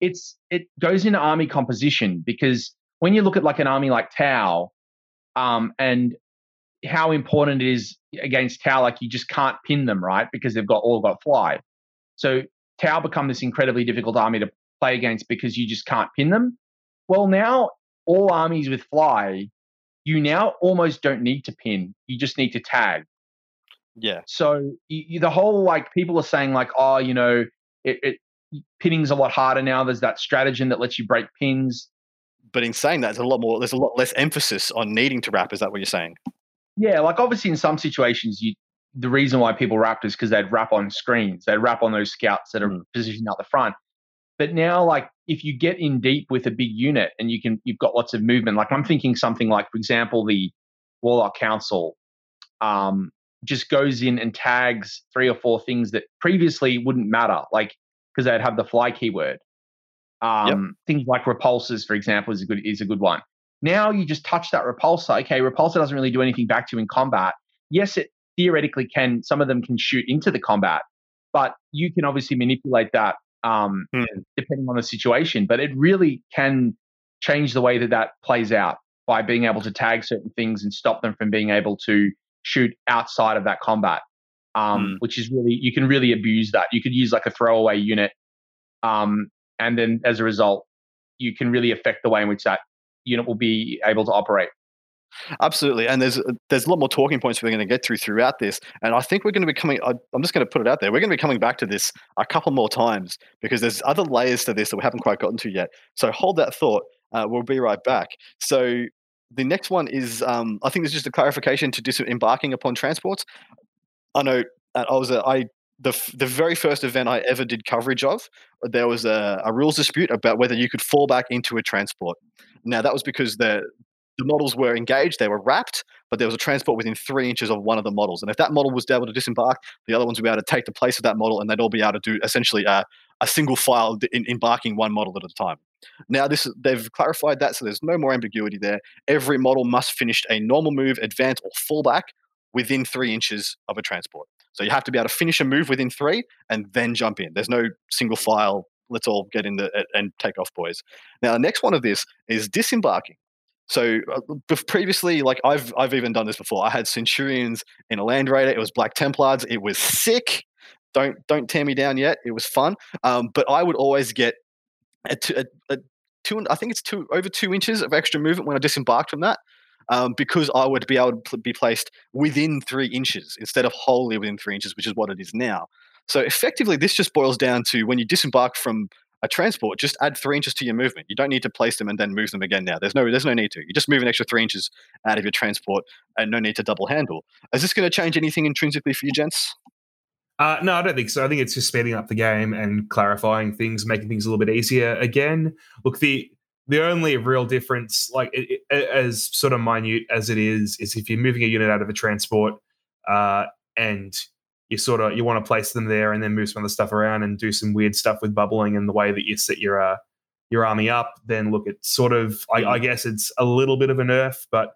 It's it goes into army composition because when you look at like an army like Tau, um, and how important it is against Tau, like you just can't pin them, right? Because they've got all got fly. So Tau become this incredibly difficult army to play against because you just can't pin them. Well, now all armies with fly, you now almost don't need to pin. You just need to tag.
Yeah,
So you, you, the whole like people are saying like, oh, you know, it, it pinning's a lot harder now. There's that stratagem that lets you break pins.
but in saying that, there's a lot more. There's a lot less emphasis on needing to wrap. Is that what you're saying?
Yeah, like obviously in some situations, you the reason why people wrapped is because they'd wrap on screens, they'd wrap on those scouts that are mm. positioned out the front. But now, like if you get in deep with a big unit and you can, you've got lots of movement. Like I'm thinking something like, for example, the Warlock Council um, just goes in and tags three or four things that previously wouldn't matter, like because they'd have the fly keyword. Um, yep. Things like repulsors, for example, is a good is a good one. Now you just touch that repulsor. Okay, repulsor doesn't really do anything back to you in combat. Yes, it theoretically can. Some of them can shoot into the combat, but you can obviously manipulate that um, mm. depending on the situation. But it really can change the way that that plays out by being able to tag certain things and stop them from being able to shoot outside of that combat. Um, mm. Which is really you can really abuse that. You could use like a throwaway unit, um, and then as a result, you can really affect the way in which that unit will be able to operate.
Absolutely, and there's there's a lot more talking points we're going to get through throughout this, and I think we're going to be coming. I'm just going to put it out there. We're going to be coming back to this a couple more times because there's other layers to this that we haven't quite gotten to yet. So hold that thought. Uh, we'll be right back. So the next one is, um, I think, there's just a clarification to disembarking upon transports. I know uh, I was a, I the the very first event I ever did coverage of, there was a, a rules dispute about whether you could fall back into a transport. Now that was because the the models were engaged, they were wrapped, but there was a transport within three inches of one of the models. And if that model was able to disembark, the other ones would be able to take the place of that model, and they'd all be able to do essentially a, a single file in, embarking one model at a time. Now this they've clarified that, so there's no more ambiguity there. Every model must finish a normal move, advance, or fallback within three inches of a transport. So you have to be able to finish a move within three and then jump in. There's no single file. Let's all get in the and take off, boys. Now the next one of this is disembarking. So uh, previously, like I've I've even done this before. I had Centurions in a Land Raider. It was Black Templars. It was sick. Don't don't tear me down yet. It was fun. Um, but I would always get a, a, a two. I think it's two over two inches of extra movement when I disembarked from that um, because I would be able to be placed within three inches instead of wholly within three inches, which is what it is now. So effectively, this just boils down to when you disembark from a transport, just add three inches to your movement. You don't need to place them and then move them again. Now, there's no there's no need to. You just move an extra three inches out of your transport, and no need to double handle. Is this going to change anything intrinsically for you, gents?
Uh, no, I don't think so. I think it's just speeding up the game and clarifying things, making things a little bit easier. Again, look the the only real difference, like it, it, as sort of minute as it is, is if you're moving a unit out of a transport uh, and you sort of you want to place them there and then move some other stuff around and do some weird stuff with bubbling and the way that you set your uh, your army up, then look, it's sort of I, I guess it's a little bit of a nerf, but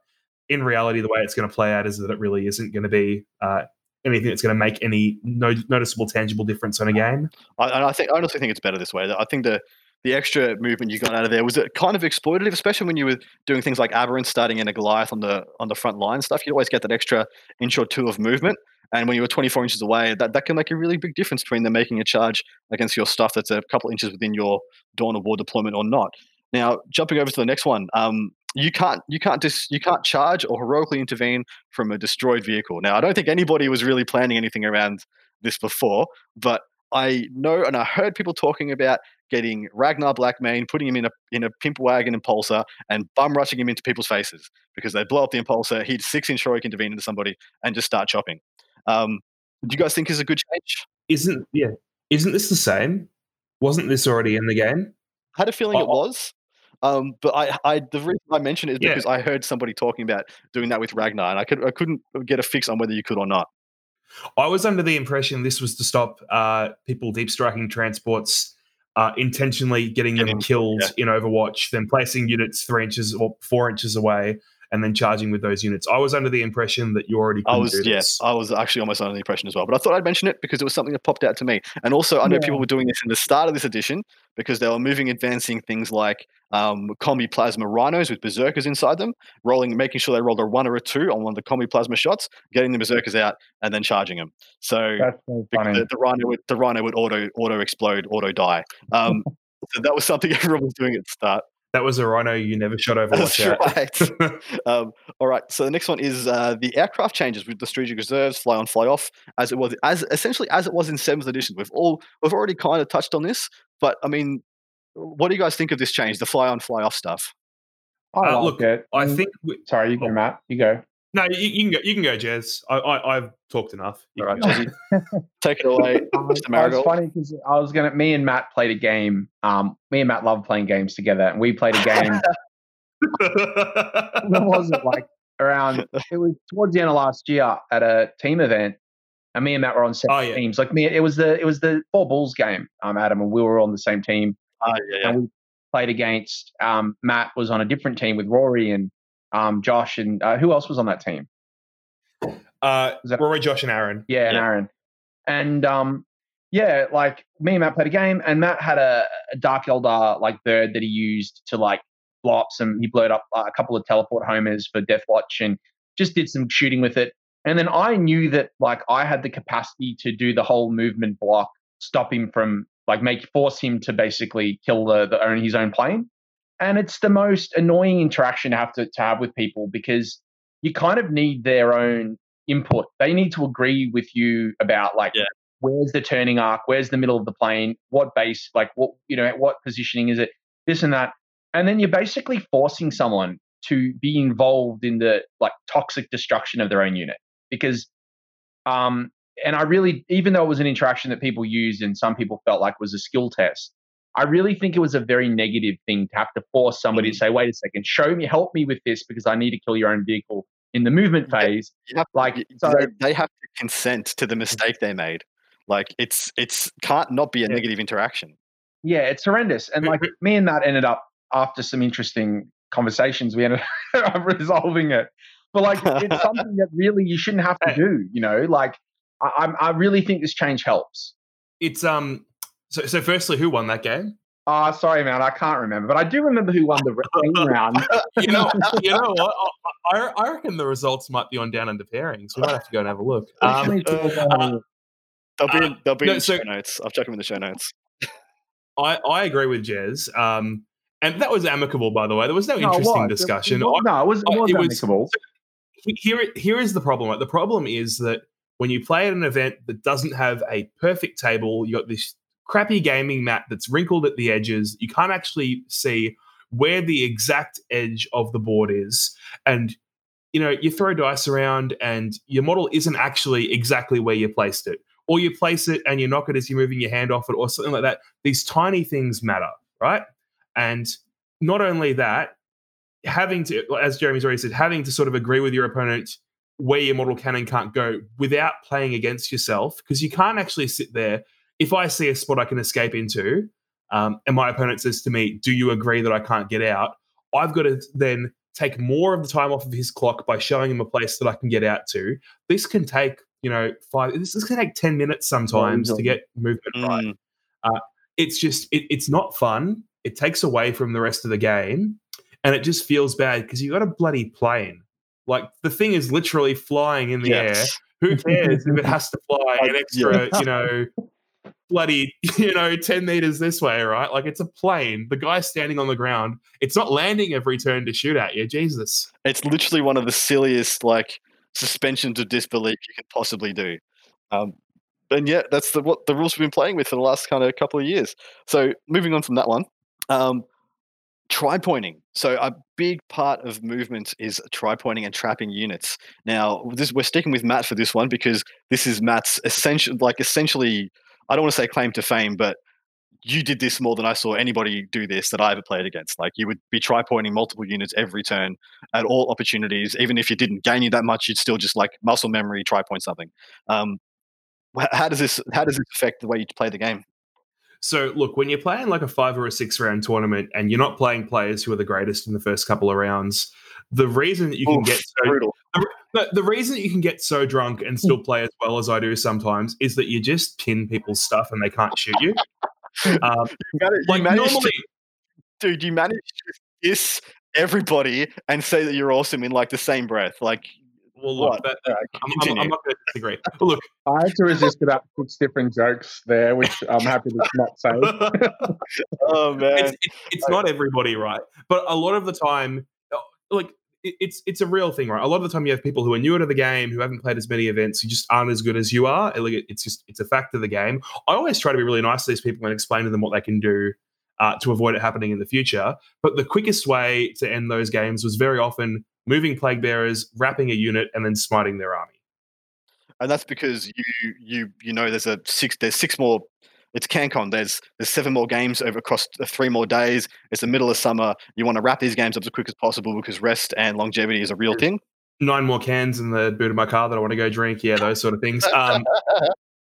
in reality, the way it's going to play out is that it really isn't going to be uh, anything that's going to make any no, noticeable, tangible difference on a game.
I, I think I honestly think it's better this way. I think the the extra movement you got out of there was it kind of exploitative, especially when you were doing things like Aberrant starting in a Goliath on the on the front line stuff. You'd always get that extra inch or two of movement, and when you were 24 inches away, that, that can make a really big difference between them making a charge against your stuff that's a couple inches within your Dawn of War deployment or not. Now, jumping over to the next one, um, you can't you can't dis, you can't charge or heroically intervene from a destroyed vehicle. Now, I don't think anybody was really planning anything around this before, but I know and I heard people talking about getting Ragnar Blackmane, putting him in a in a pimp wagon impulsor, and bum rushing him into people's faces because they blow up the impulsor. He'd six inch heroic intervene into somebody and just start chopping. Um, do you guys think is a good change?
Isn't yeah? Isn't this the same? Wasn't this already in the game?
I had a feeling oh. it was. Um, but I, I, the reason I mention it is because yeah. I heard somebody talking about doing that with Ragnar, and I could, I couldn't get a fix on whether you could or not.
I was under the impression this was to stop uh, people deep striking transports uh, intentionally getting them killed yeah. in Overwatch, then placing units three inches or four inches away, and then charging with those units. I was under the impression that you already. I
was yes, I was actually almost under the impression as well. But I thought I'd mention it because it was something that popped out to me. And also, I know yeah. people were doing this in the start of this edition because they were moving, advancing things like um, combi plasma rhinos with berserkers inside them, rolling, making sure they rolled a one or a two on one of the combi plasma shots, getting the berserkers out, and then charging them. So, so the, the, rhino would the rhino would auto auto explode, auto die. Um, so that was something everyone was doing at the start.
That was a rhino you never shot over.
That's right. um, all right. So the next one is uh, the aircraft changes with the strategic reserves, fly on, fly off, as it was as essentially as it was in seventh edition. We've all we've already kind of touched on this, but I mean, what do you guys think of this change, the fly on, fly off stuff?
I
Uh,
like
look,
it.
I
Mm,
think we,
Sorry, you go,
Oh.
Matt. You go.
No, you, you can go. You can go, Jez. I, I, I've talked enough. You
All
can
right, take it away,
Um,
Mr.
oh, it's funny because I was gonna. Me and Matt played a game. Um, me and Matt love playing games together, and we played a game. when was it? Like around. It was towards the end of last year at a team event, and me and Matt were on separate
Oh, yeah.
teams. Like me, it was the it was the four Bulls game. Um, Adam and we were on the same team,
Ah, yeah, yeah.
and we played against. Um, Matt was on a different team with Rory and um Josh and uh, who else was on that team?
uh,
Was that-
Rory, Josh, and Aaron.
Yeah, and
Yeah.
Aaron. And um, yeah, like me and Matt played a game, and Matt had a, a Dark Eldar like bird that he used to like blow up some. He blowed up uh, a couple of teleport homers for Deathwatch, and just did some shooting with it. And then I knew that like I had the capacity to do the whole movement block, stop him from like make force him to basically kill the the own his own plane. And it's the most annoying interaction to have to, to have with people because you kind of need their own input. They need to agree with you about like
Yeah.
where's the turning arc, where's the middle of the plane, what base, like what you know, at what positioning is it, this and that. And then you're basically forcing someone to be involved in the like toxic destruction of their own unit. Because um and I really even though it was an interaction that people used and some people felt like was a skill test, I really think it was a very negative thing to have to force somebody to say, wait a second, show me, help me with this because I need to kill your own vehicle in the movement phase.
You have-
Like
y-
so
they, they have to consent to the mistake they made. Like it's it's can't not be a
Yeah.
negative interaction.
Yeah, it's horrendous. And like me and Matt ended up after some interesting conversations, we ended up resolving it. But like it's something that really you shouldn't have to do. You know, like I, I really think this change helps.
It's um. So, so firstly, who won that game?
Ah, sorry, man, I can't remember, but I do remember who won the round.
You know, you know what? I, I I reckon the results might be on down under pairings. We might have to go and have a look. Um,
Which means-
uh,
They'll be in,
Uh,
they'll be
no,
in the
so-
show notes. I'll check them in the show notes.
I I agree with Jez. Um, and that was amicable, by the way. There was no
No,
interesting
was.
Discussion.
it was- no, it was, it was
it was-
amicable.
he- here here is the problem. The problem is that when you play at an event that doesn't have a perfect table, you got this crappy gaming mat that's wrinkled at the edges. You can't actually see where the exact edge of the board is, and you know you throw dice around, and your model isn't actually exactly where you placed it, or you place it and you knock it as you're moving your hand off it, or something like that. These tiny things matter, right? And not only that, having to, as Jeremy's already said, having to sort of agree with your opponent where your model can and can't go without playing against yourself, because you can't actually sit there. If I see a spot I can escape into, um, and my opponent says to me, "Do you agree that I can't get out?" I've got to then take more of the time off of his clock by showing him a place that I can get out to. This can take, you know, five. This, this can take ten minutes sometimes to get movement right
Mm,
it's just it, it's not fun. It takes away from the rest of the game, and it just feels bad because you got a bloody plane. Like the thing is literally flying in the air. Who cares if it has to fly an
Uh,
extra, you know, bloody, you know, ten meters this way, right? Like it's a plane. The guy's standing on the ground. It's not landing every turn to shoot at you. Jesus.
It's literally one of the silliest like suspensions of disbelief you can possibly do. Um, and yet that's the what the rules we've been playing with for the last kind of couple of years. So moving on from that one, um, tri pointing. So a big part of movement is tri pointing and trapping units. Now this we're sticking with Matt for this one because this is Matt's essential, like essentially. I don't want to say claim to fame, but you did this more than I saw anybody do this that I ever played against. Like you would be tri pointing multiple units every turn at all opportunities. Even if you didn't gain you that much, you'd still just like muscle memory tri point something. Um, how does this how does this affect the way you play the game?
So, look, when you're playing like a five or a six round tournament and you're not playing players who are the greatest in the first couple of rounds, the reason that you can get so
brutal.
The, the reason that you can get so drunk and still play as well as I do sometimes is that you just pin people's stuff and they can't shoot you. Um,
You managed, you
like normally,
to, dude, you managed to diss everybody and say that you're awesome in like the same breath. Like,
well, look,
What?
that,
uh,
I'm, I'm. I'm not going to disagree. But look,
I had to resist about six different jokes there, which I'm happy to not say.
oh man,
it's, it, it's not everybody, right? But a lot of the time, uh, like it, it's it's a real thing, right? A lot of the time, you have people who are newer to the game, who haven't played as many events, who just aren't as good as you are. It's just it's a fact of the game. I always try to be really nice to these people and explain to them what they can do uh, to avoid it happening in the future. But the quickest way to end those games was very often moving plague bearers, wrapping a unit, and then smiting their army.
And that's because you you you know there's a six there's six more it's CanCon. There's there's seven more games over across three more days. It's the middle of summer. You want to wrap these games up as quick as possible because rest and longevity is a real thing.
Nine more cans in the boot of my car that I want to go drink. Yeah, those sort of things. Um,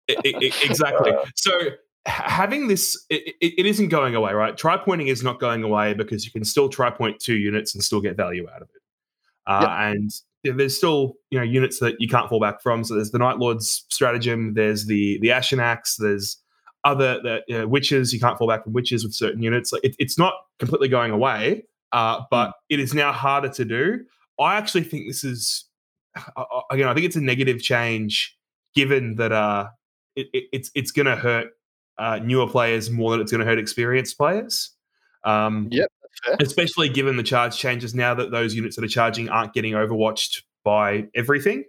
it, it, exactly. So having this, it, it, isn't going away, right? Tri pointing is not going away because you can still tri point two units and still get value out of it. Uh, yep. And there's still you know units that you can't fall back from. So there's the Night Lord's stratagem. There's the the Ashen Axe. There's other the, you know, witches. You can't fall back from witches with certain units. Like it, it's not completely going away, uh, but mm. it is now harder to do. I actually think this is uh, again. I think it's a negative change, given that uh, it, it, it's it's going to hurt uh, newer players more than it's going to hurt experienced players.
Um, yep,
especially given the charge changes now that those units that are charging aren't getting overwatched by everything.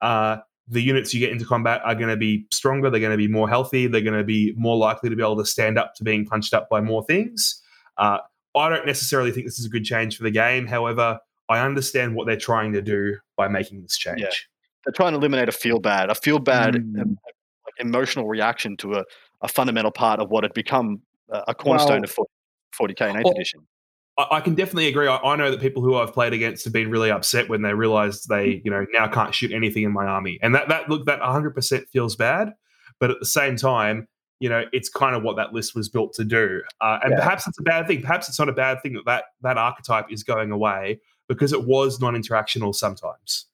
Uh, the units you get into combat are going to be stronger. They're going to be more healthy. They're going to be more likely to be able to stand up to being punched up by more things. Uh, I don't necessarily think this is a good change for the game. However, I understand what they're trying to do by making this change. Yeah.
They're trying to eliminate a feel bad, a feel bad mm. emotional reaction to a, a, fundamental part of what had become a cornerstone well, of 40k in 8th edition.
I can definitely agree. I, know that people who I've played against have been really upset when they realized they, mm. you know, now can't shoot anything in my army, and that that look that 100 percent feels bad. But at the same time, you know, it's kind of what that list was built to do, uh, and yeah. perhaps it's a bad thing. Perhaps it's not a bad thing that that that archetype is going away because it was non-interactional sometimes.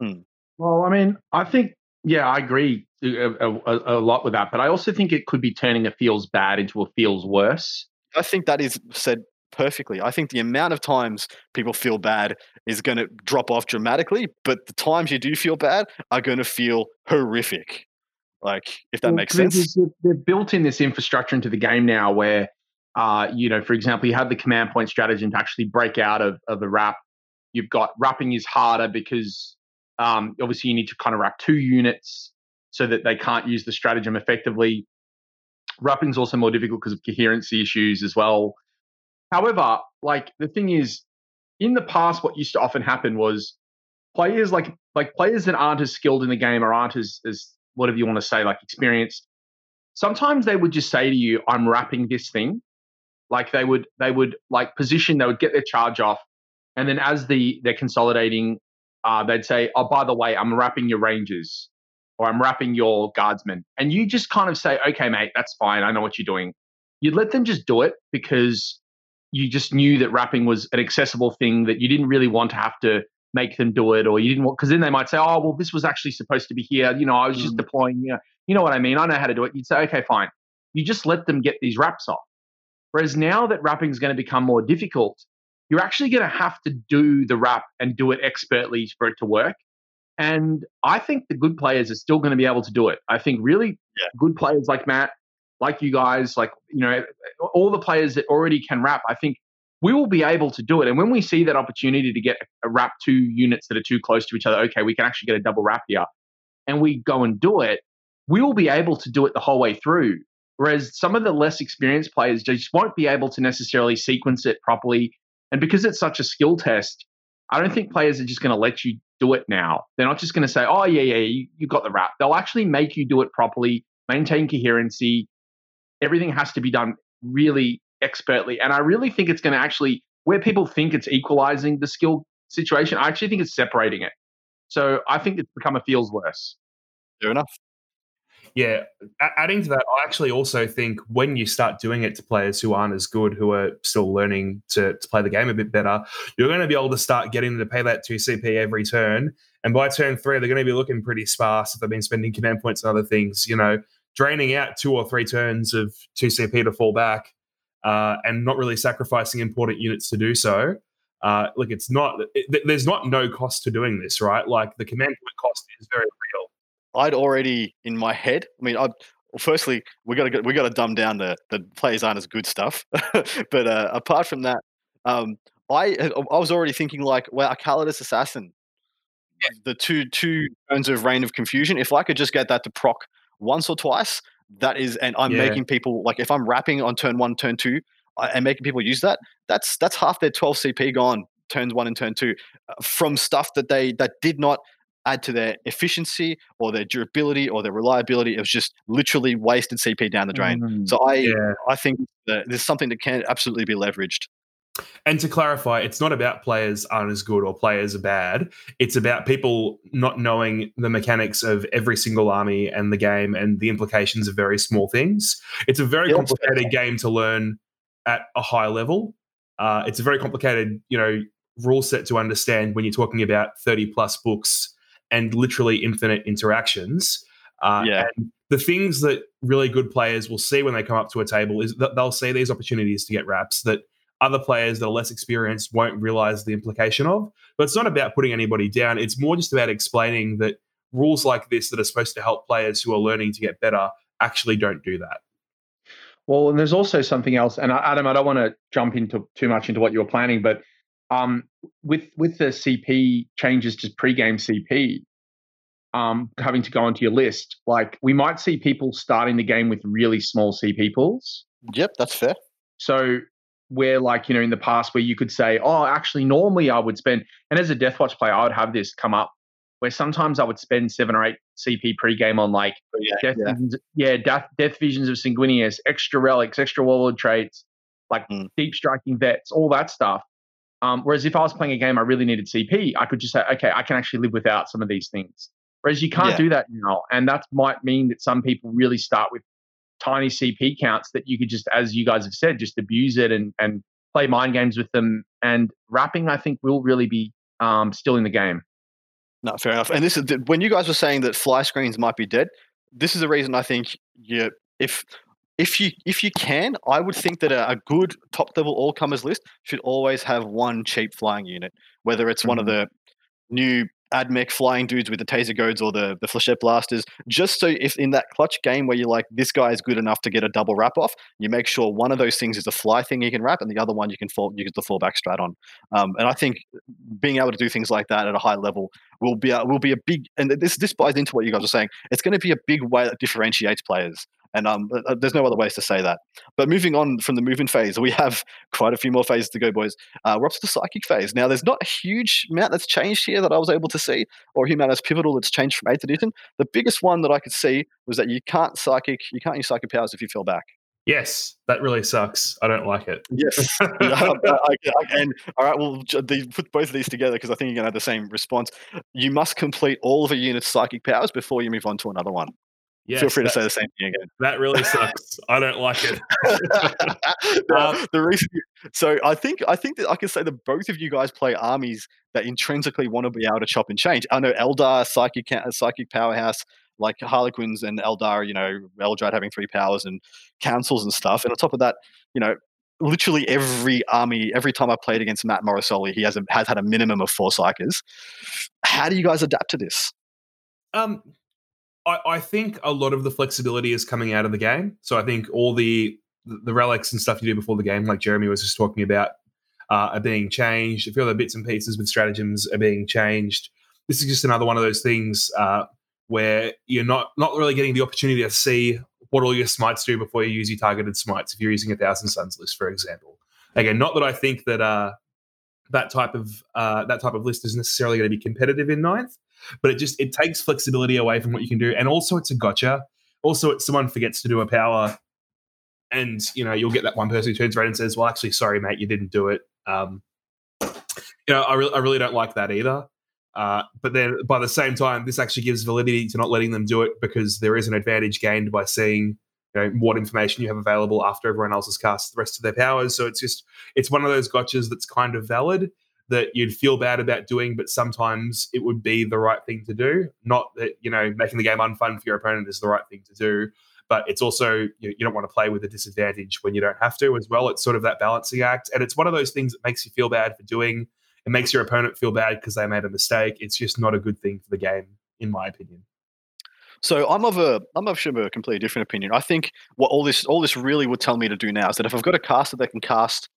Hmm.
Well, I mean, I think yeah, I agree a, a, a, lot with that, but I also think it could be turning a feels bad into a feels worse.
I think that is said perfectly. I think the amount of times people feel bad is going to drop off dramatically, but the times you do feel bad are going to feel horrific. Like, if that well, makes sense.
They've built in this infrastructure into the game now where, uh, you know, for example, you have the command point strategy to actually break out of, of the wrap. You've got wrapping is harder because um, obviously you need to kind of wrap two units so that they can't use the stratagem effectively. Wrapping is also more difficult because of coherency issues as well. However, like the thing is, in the past, what used to often happen was players like like players that aren't as skilled in the game or aren't as as whatever you want to say, like experienced. Sometimes they would just say to you, "I'm wrapping this thing." Like they would they would like position, they would get their charge off, and then as the they're consolidating, uh, they'd say, "Oh, by the way, I'm wrapping your rangers." Or I'm wrapping your guardsmen. And you just kind of say, okay, mate, that's fine. I know what you're doing. You'd let them just do it because you just knew that wrapping was an accessible thing that you didn't really want to have to make them do it or you didn't want because then they might say oh well this was actually supposed to be here. You know i was just mm. deploying you know, you know what i mean? I know how to do it. You'd say okay fine. You just let them get these wraps off. Whereas now that wrapping is going to become more difficult you're actually going to have to do the wrap and do it expertly for it to work. And i think the good players are still going to be able to do it. I think really yeah. good players like matt like you guys, like, you know, all the players that already can wrap, I think we will be able to do it. And when we see that opportunity to get a wrap two units that are too close to each other, okay, we can actually get a double wrap here, and we go and do it, we will be able to do it the whole way through. Whereas some of the less experienced players just won't be able to necessarily sequence it properly. And because it's such a skill test, I don't think players are just going to let you do it now. They're not just going to say, oh, yeah, yeah, you, you got the wrap. They'll actually make you do it properly, maintain coherency, everything has to be done really expertly. And I really think it's going to actually, where people think it's equalizing the skill situation, I actually think it's separating it. So I think it's become a feels worse.
Fair enough.
Yeah, adding to that, I actually also think when you start doing it to players who aren't as good, who are still learning to, to play the game a bit better, you're going to be able to start getting them to pay that 2CP every turn. And by turn three, they're going to be looking pretty sparse if they've been spending command points and other things. You know, draining out two or three turns of 2CP to fall back uh, and not really sacrificing important units to do so. Uh, like it's not, it, there's not no cost to doing this, right? Like the command point cost is very real.
I'd already in my head. I mean, I well, firstly we got to we got to dumb down the the players aren't as good stuff, but uh, apart from that, um, I I was already thinking like, well, a Calidus assassin, the two two turns of Reign of Confusion. If I could just get that to proc once or twice, that is, and I'm yeah. making people like if I'm wrapping on turn one, turn two, and making people use that, that's that's half their 12 CP gone turns one and turn two uh, from stuff that they that did not add to their efficiency or their durability or their reliability. It was just literally wasted CP down the drain. Mm, so I yeah. I think that there's something that can absolutely be leveraged.
And to clarify, it's not about players aren't as good or players are bad. It's about people not knowing the mechanics of every single army and the game and the implications of very small things. It's a very complicated game to learn at a high level. Uh, it's a very complicated, you know, rule set to understand when you're talking about 30 plus books and literally infinite interactions. Uh, yeah. the things that really good players will see when they come up to a table is that they'll see these opportunities to get wraps that other players that are less experienced won't realize the implication of. But it's not about putting anybody down. It's more just about explaining that rules like this that are supposed to help players who are learning to get better actually don't do that.
Well, and there's also something else. And Adam, I don't want to jump into too much into what you were planning, but um, with with the CP changes to pre-game CP, um, having to go onto your list, like we might see people starting the game with really small CP pools.
Yep, that's fair.
So where like you know in the past where you could say, oh, actually normally I would spend, and as a Deathwatch player, I would have this come up where sometimes I would spend seven or eight CP pre-game on like oh, yeah, death, yeah. Visions, yeah death, death visions of Sanguinius, extra relics, extra warlord traits, like mm. deep striking vets, all that stuff. Um, whereas if I was playing a game I really needed CP, I could just say, okay, I can actually live without some of these things. Whereas you can't yeah. do that now. And that might mean that some people really start with tiny CP counts that you could just, as you guys have said, just abuse it and, and play mind games with them. And wrapping, I think, will really be um, still in the game.
No, fair enough. And this is when you guys were saying that fly screens might be dead. This is the reason I think you, if if you if you can, I would think that a, a good top level all comers list should always have one cheap flying unit, whether it's mm-hmm. one of mm-hmm. the new AdMech flying dudes with the taser goads or the, the flechette blasters, just so if in that clutch game where you're like, this guy is good enough to get a double wrap off, you make sure one of those things is a fly thing you can wrap and the other one you can fall you get the fallback strat on. Um, and I think being able to do things like that at a high level will be a, will be a big and this this buys into what you guys are saying. It's going to be a big way that differentiates players. And um, uh, there's no other ways to say that. But moving on from the moving phase, we have quite a few more phases to go, boys. Uh, we're up to the psychic phase. Now, there's not a huge amount that's changed here that I was able to see, or a huge amount that's pivotal that's changed from 8th edition. The biggest one that I could see was that you can't psychic, you can't use psychic powers if you feel back.
Yes, that really sucks. I don't like it.
Yes. yeah, and all right, well, put both of these together because I think you're going to have the same response. You must complete all of a unit's psychic powers before you move on to another one. Yes, Feel free that, to say the same thing again.
That really sucks. I don't like it.
um, the reason, so I think I think that I can say that both of you guys play armies that intrinsically want to be able to chop and change. I know Eldar, psychic psychic powerhouse, like Harlequins and Eldar. You know, Eldrad having three powers and councils and stuff. And on top of that, you know, literally every army, every time I played against Matt Morosoli, he has a, has had a minimum of four psykers. How do you guys adapt to this?
Um, I, I think a lot of the flexibility is coming out of the game. So I think all the the relics and stuff you do before the game, like Jeremy was just talking about, uh, are being changed. A few other bits and pieces with stratagems are being changed. This is just another one of those things uh, where you're not not really getting the opportunity to see what all your smites do before you use your targeted smites. If you're using a Thousand Sons list, for example, again, not that I think that uh, that type of uh, that type of list is necessarily going to be competitive in ninth, but it just it takes flexibility away from what you can do, and also it's a gotcha. Also, it's someone forgets to do a power, and you know you'll get that one person who turns around and says, "Well, actually, sorry, mate, you didn't do it." Um, you know, I, re- I really don't like that either. Uh, but then by the same time, this actually gives validity to not letting them do it because there is an advantage gained by seeing you know, what information you have available after everyone else has cast the rest of their powers. So it's just it's one of those gotchas that's kind of valid that you'd feel bad about doing, but sometimes it would be the right thing to do. Not that you know making the game unfun for your opponent is the right thing to do, but it's also you, you don't want to play with a disadvantage when you don't have to as well. It's sort of that balancing act, and it's one of those things that makes you feel bad for doing. It makes your opponent feel bad because they made a mistake. It's just not a good thing for the game, in my opinion.
So I'm of a I'm of a completely different opinion. I think what all this all this really would tell me to do now is that if I've got a caster that can cast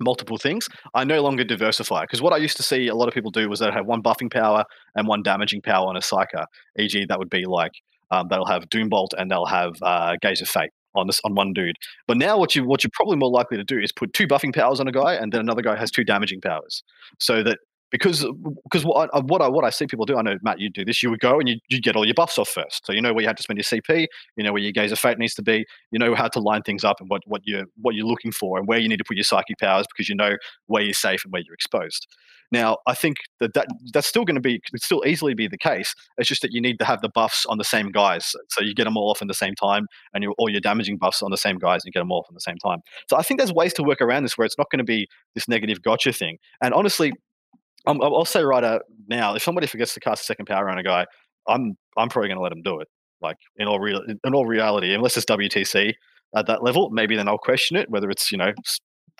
multiple things, I no longer diversify. Because what I used to see a lot of people do was that have one buffing power and one damaging power on a psyker. E.g., that would be like um, they'll have Doombolt and they'll have uh, Gaze of Fate on this on one dude. But now what you what you're probably more likely to do is put two buffing powers on a guy, and then another guy has two damaging powers, so that because uh, because what I, uh, what I what I see people do, I know Matt, you do this. You would go and you you get all your buffs off first, so you know where you have to spend your CP, you know where your gaze of fate needs to be, you know how to line things up and what what you what you're looking for and where you need to put your psychic powers because you know where you're safe and where you're exposed. Now, I think that, that that's still going to be could still easily be the case. It's just that you need to have the buffs on the same guys, so you get them all off in the same time, and you all your damaging buffs on the same guys, and you get them all off in the same time. So I think there's ways to work around this where it's not going to be this negative gotcha thing. And honestly, I'm, I'll say right out now, if somebody forgets to cast a second power on a guy, I'm I'm probably going to let him do it. Like in all real in all reality, unless it's WTC at that level, maybe then I'll question it whether it's you know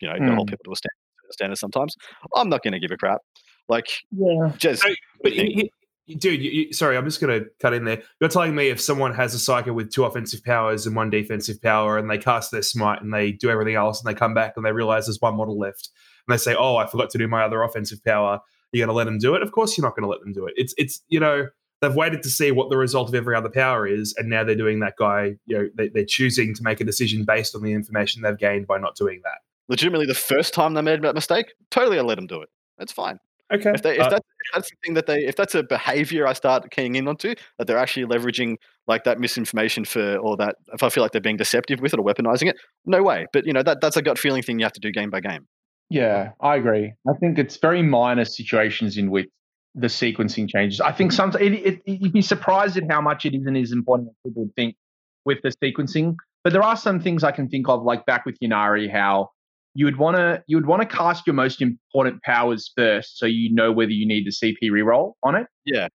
you know mm. the whole people to a standard, standard. Sometimes I'm not going to give a crap. Like
yeah,
just
so, but he, he, dude, you, you, sorry, I'm just going to cut in there. You're telling me if someone has a psyker with two offensive powers and one defensive power, and they cast their smite and they do everything else, and they come back and they realize there's one model left, and they say, "Oh, I forgot to do my other offensive power." You're going to let them do it? Of course, you're not going to let them do it. It's it's you know they've waited to see what the result of every other power is, and now they're doing that guy. You know, they, are choosing to make a decision based on the information they've gained by not doing that.
Legitimately, the first time they made that mistake, totally, I let them do it. That's fine.
Okay.
If, they, if, uh, that's, if that's the thing that they, if that's a behavior I start keying in onto, that they're actually leveraging like that misinformation for, or that if I feel like they're being deceptive with it or weaponizing it, no way. But you know that that's a gut feeling thing you have to do game by game.
Yeah, I agree. I think it's very minor situations in which the sequencing changes. I think sometimes it, it, you'd be surprised at how much it isn't as important as people would think with the sequencing. But there are some things I can think of, like back with Ynnari, how you would want to you would want to cast your most important powers first, so you know whether you need the CP reroll on it.
Yeah.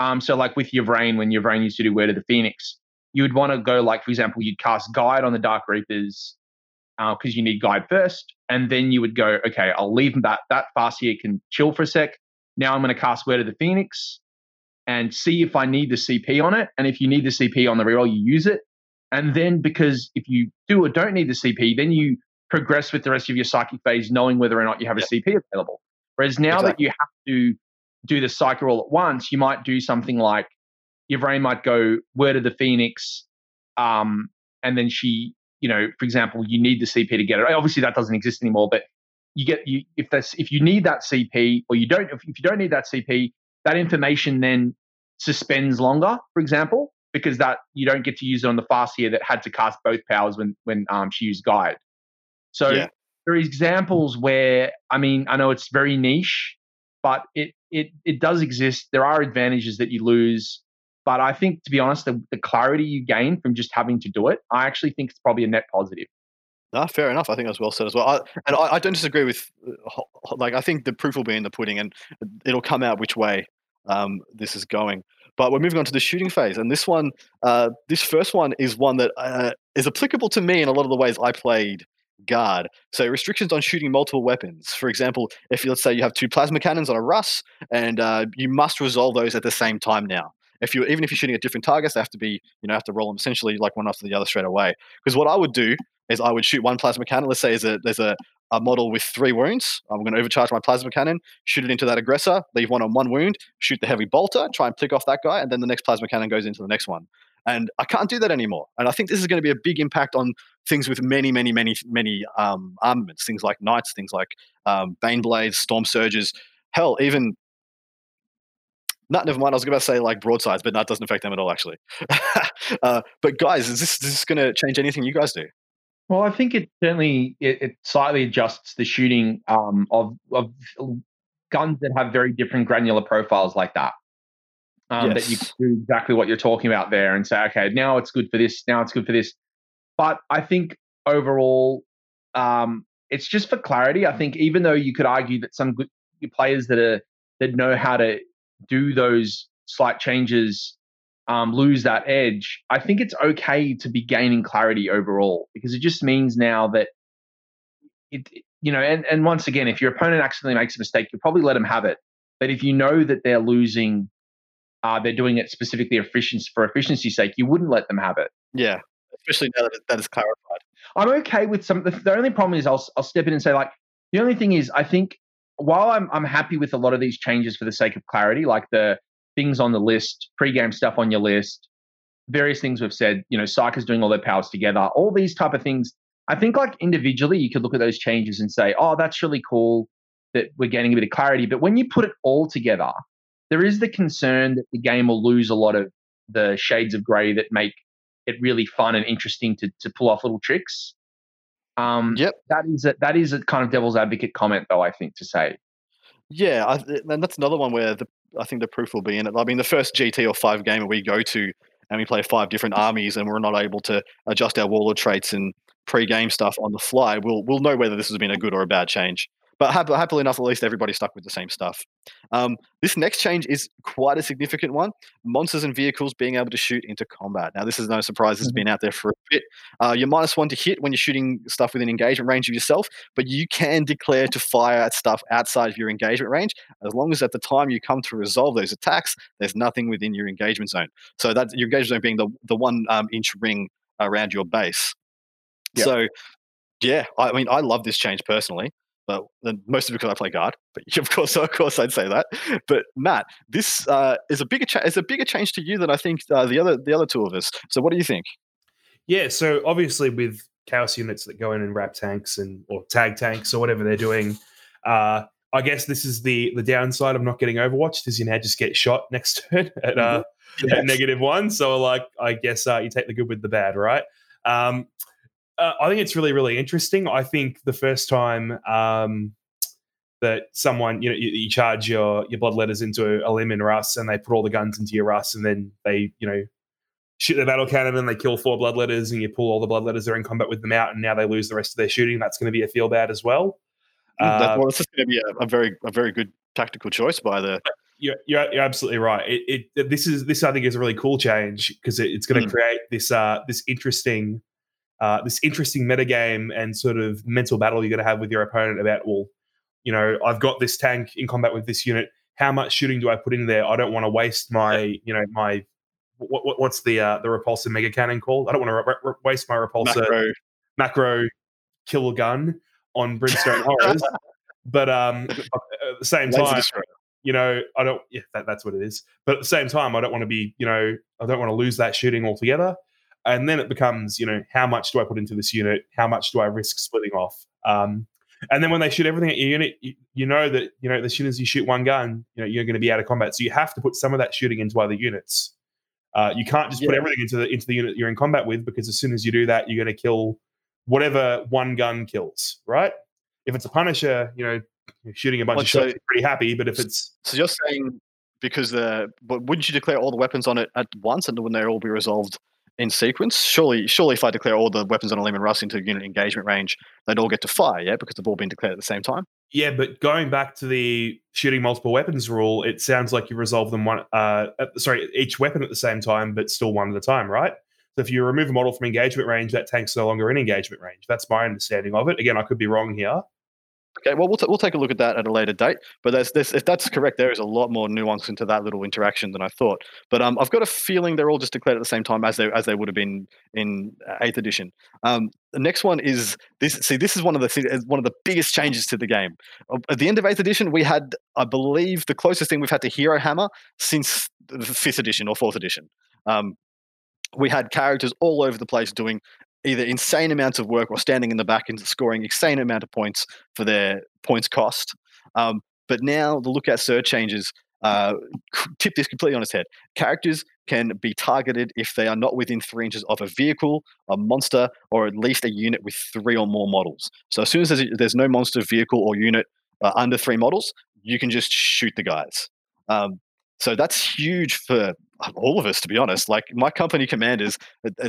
Um. So like with Yvraine, when Yvraine used to do Word of the Phoenix, you would want to go like, for example, you'd cast Guide on the Dark Reapers because uh, you need Guide first, and then you would go, okay, I'll leave them that that Farseer can chill for a sec. Now I'm going to cast Word of the Phoenix and see if I need the CP on it. And if you need the CP on the reroll, you use it. And then because if you do or don't need the CP, then you progress with the rest of your psychic phase, knowing whether or not you have yep. a CP available. Whereas now exactly. that you have to do the psychic roll at once, you might do something like Yvraine might go Word of the Phoenix, um, and then she, you know, for example, you need the CP to get it. Obviously, that doesn't exist anymore, but you get you if that's if you need that CP or you don't if, if you don't need that CP, that information then suspends longer, for example, because that you don't get to use it on the Farseer that had to cast both powers when when um, she used guide. So yeah. there are examples where I mean I know it's very niche, but it it it does exist. There are advantages that you lose. But I think, to be honest, the, the clarity you gain from just having to do it, I actually think it's probably a net positive.
No, fair enough. I think that's well said as well. I, and I, I, don't disagree with, uh, like, I think the proof will be in the pudding, and it'll come out which way um, this is going. But we're moving on to the shooting phase, and this one, uh, this first one is one that uh, is applicable to me in a lot of the ways I played guard. So restrictions on shooting multiple weapons. For example, if you, let's say you have two plasma cannons on a Russ, and uh, you must resolve those at the same time now. If you even if you're shooting at different targets, they have to be you know have to roll them essentially like one after the other straight away. Because what I would do is I would shoot one plasma cannon. Let's say there's a, there's a, a model with three wounds. I'm going to overcharge my plasma cannon, shoot it into that aggressor, leave one on one wound, shoot the heavy bolter, try and pick off that guy, and then the next plasma cannon goes into the next one. And I can't do that anymore. And I think this is going to be a big impact on things with many, many, many, many um, armaments. Things like knights, things like um, Baneblades, storm surges. Hell, even not never mind. I was going to say like broadsides, but that doesn't affect them at all, actually. uh, but guys, is this, is this going to change anything you guys do?
Well, I think it certainly it, it slightly adjusts the shooting um, of of guns that have very different granular profiles like that. Um, yes. That you do exactly what you're talking about there and say, okay, now it's good for this, now it's good for this. But I think overall, um, it's just for clarity. I think even though you could argue that some good players that are that know how to do those slight changes um, lose that edge, I think it's okay to be gaining clarity overall because it just means now that it, you know, and, and once again, if your opponent accidentally makes a mistake, you probably let them have it. But if you know that they're losing, uh, they're doing it specifically efficiency for efficiency's sake, you wouldn't let them have it.
Yeah, especially now that that is clarified.
I'm okay with some. The, the only problem is I'll I'll step in and say like the only thing is I think while I'm I'm happy with a lot of these changes for the sake of clarity, like the things on the list, pre-game stuff on your list, various things we've said, you know, Psykers doing all their powers together, all these type of things. I think like individually, you could look at those changes and say, oh, that's really cool that we're getting a bit of clarity. But when you put it all together, there is the concern that the game will lose a lot of the shades of grey that make it really fun and interesting to to pull off little tricks. Um,
Yep.
That is a, that is a kind of devil's advocate comment, though. I think to say.
Yeah, I, and that's another one where the I think the proof will be in it. I mean, the first GT or five game we go to and we play five different armies and we're not able to adjust our warlord traits and pre-game stuff on the fly, we'll we'll know whether this has been a good or a bad change. But hap- happily enough, at least everybody stuck with the same stuff. Um, this next change is quite a significant one: monsters and vehicles being able to shoot into combat. Now, this is no surprise; this has been out there for a bit. Uh, you're minus one to hit when you're shooting stuff within engagement range of yourself, but you can declare to fire at stuff outside of your engagement range as long as at the time you come to resolve those attacks, there's nothing within your engagement zone. So that your engagement zone being the the one um, inch ring around your base.
Yep.
So, yeah, I mean, I love this change personally, but then mostly because I play guard. But of course, of course, I'd say that. But Matt, this uh, is a bigger cha- is a bigger change to you than I think uh, the other the other two of us. So, what do you think?
Yeah, so obviously with chaos units that go in and wrap tanks and or tag tanks or whatever they're doing, uh, I guess this is the the downside of not getting Overwatched is you now just get shot next turn at, uh, at negative one. So like I guess uh, you take the good with the bad, right? Um, uh, I think it's really really interesting. I think the first time um, that someone you know you, you charge your your bloodletters into a, Leman Russ and they put all the guns into your Rust and then they you know shoot the battle cannon and they kill four bloodletters and you pull all the bloodletters they're in combat with them out and now they lose the rest of their shooting. That's going to be a feel bad as well.
That,
Uh,
well, this is going to be a, a very a very good tactical choice by the
you're, you're, you're absolutely right. It, it this is this I think is a really cool change because it, it's going to
Mm.
create this uh this interesting uh this interesting metagame and sort of mental battle you're going to have with your opponent about well, you know, I've got this tank in combat with this unit. How much shooting do I put in there? I don't want to waste my you know my what, what what's the uh, the repulsor mega cannon called? I don't want to re- re- waste my repulsor
macro.
macro kill gun on brimstone horrors. But um, at the same time, you know, I don't. Yeah, that, that's what it is. But at the same time, I don't want to be, you know, I don't want to lose that shooting altogether. And then it becomes, you know, how much do I put into this unit? How much do I risk splitting off? Um, and then when they shoot everything at your unit, you, you know that you know as soon as you shoot one gun, you know you're going to be out of combat. So you have to put some of that shooting into other units. Uh, you can't just put everything into the into the unit you're in combat with because as soon as you do that, you're going to kill whatever one gun kills. Right? If it's a Punisher, you know, you're shooting a bunch
Well,
of shots,
so-
pretty happy. But if it's
So you're saying because the but wouldn't you declare all the weapons on it at once and wouldn't they all be resolved in sequence? Surely, surely, if I declare all the weapons on a Leman Russ into unit engagement range, they'd all get to fire, yeah, because they've all been declared at the same time.
Yeah, but going back to the shooting multiple weapons rule, it sounds like you resolve them one. Uh, sorry, each weapon at the same time, but still one at a time, right? So if you remove a model from engagement range, that tank's no longer in engagement range. That's my understanding of it. Again, I could be wrong here.
Okay, well, we'll, t- we'll take a look at that at a later date. But there's, if that's correct, there is a lot more nuance into that little interaction than I thought. But um, I've got a feeling they're all just declared at the same time as they as they would have been in uh, eighth edition. Um, the next one is this. See, this is one of the one of the biggest changes to the game. At the end of eighth edition, we had, I believe, the closest thing we've had to Hero Hammer since the fifth edition or fourth edition. Um, we had characters all over the place doing either insane amounts of work or standing in the back and scoring insane amount of points for their points cost. Um, but now the lookout search changes uh, tip this completely on its head. Characters can be targeted if they are not within three inches of a vehicle, a monster, or at least a unit with three or more models. So as soon as there's, there's no monster, vehicle, or unit uh, under three models, you can just shoot the guys. Um, so that's huge for all of us, to be honest. Like my company commanders, uh, uh,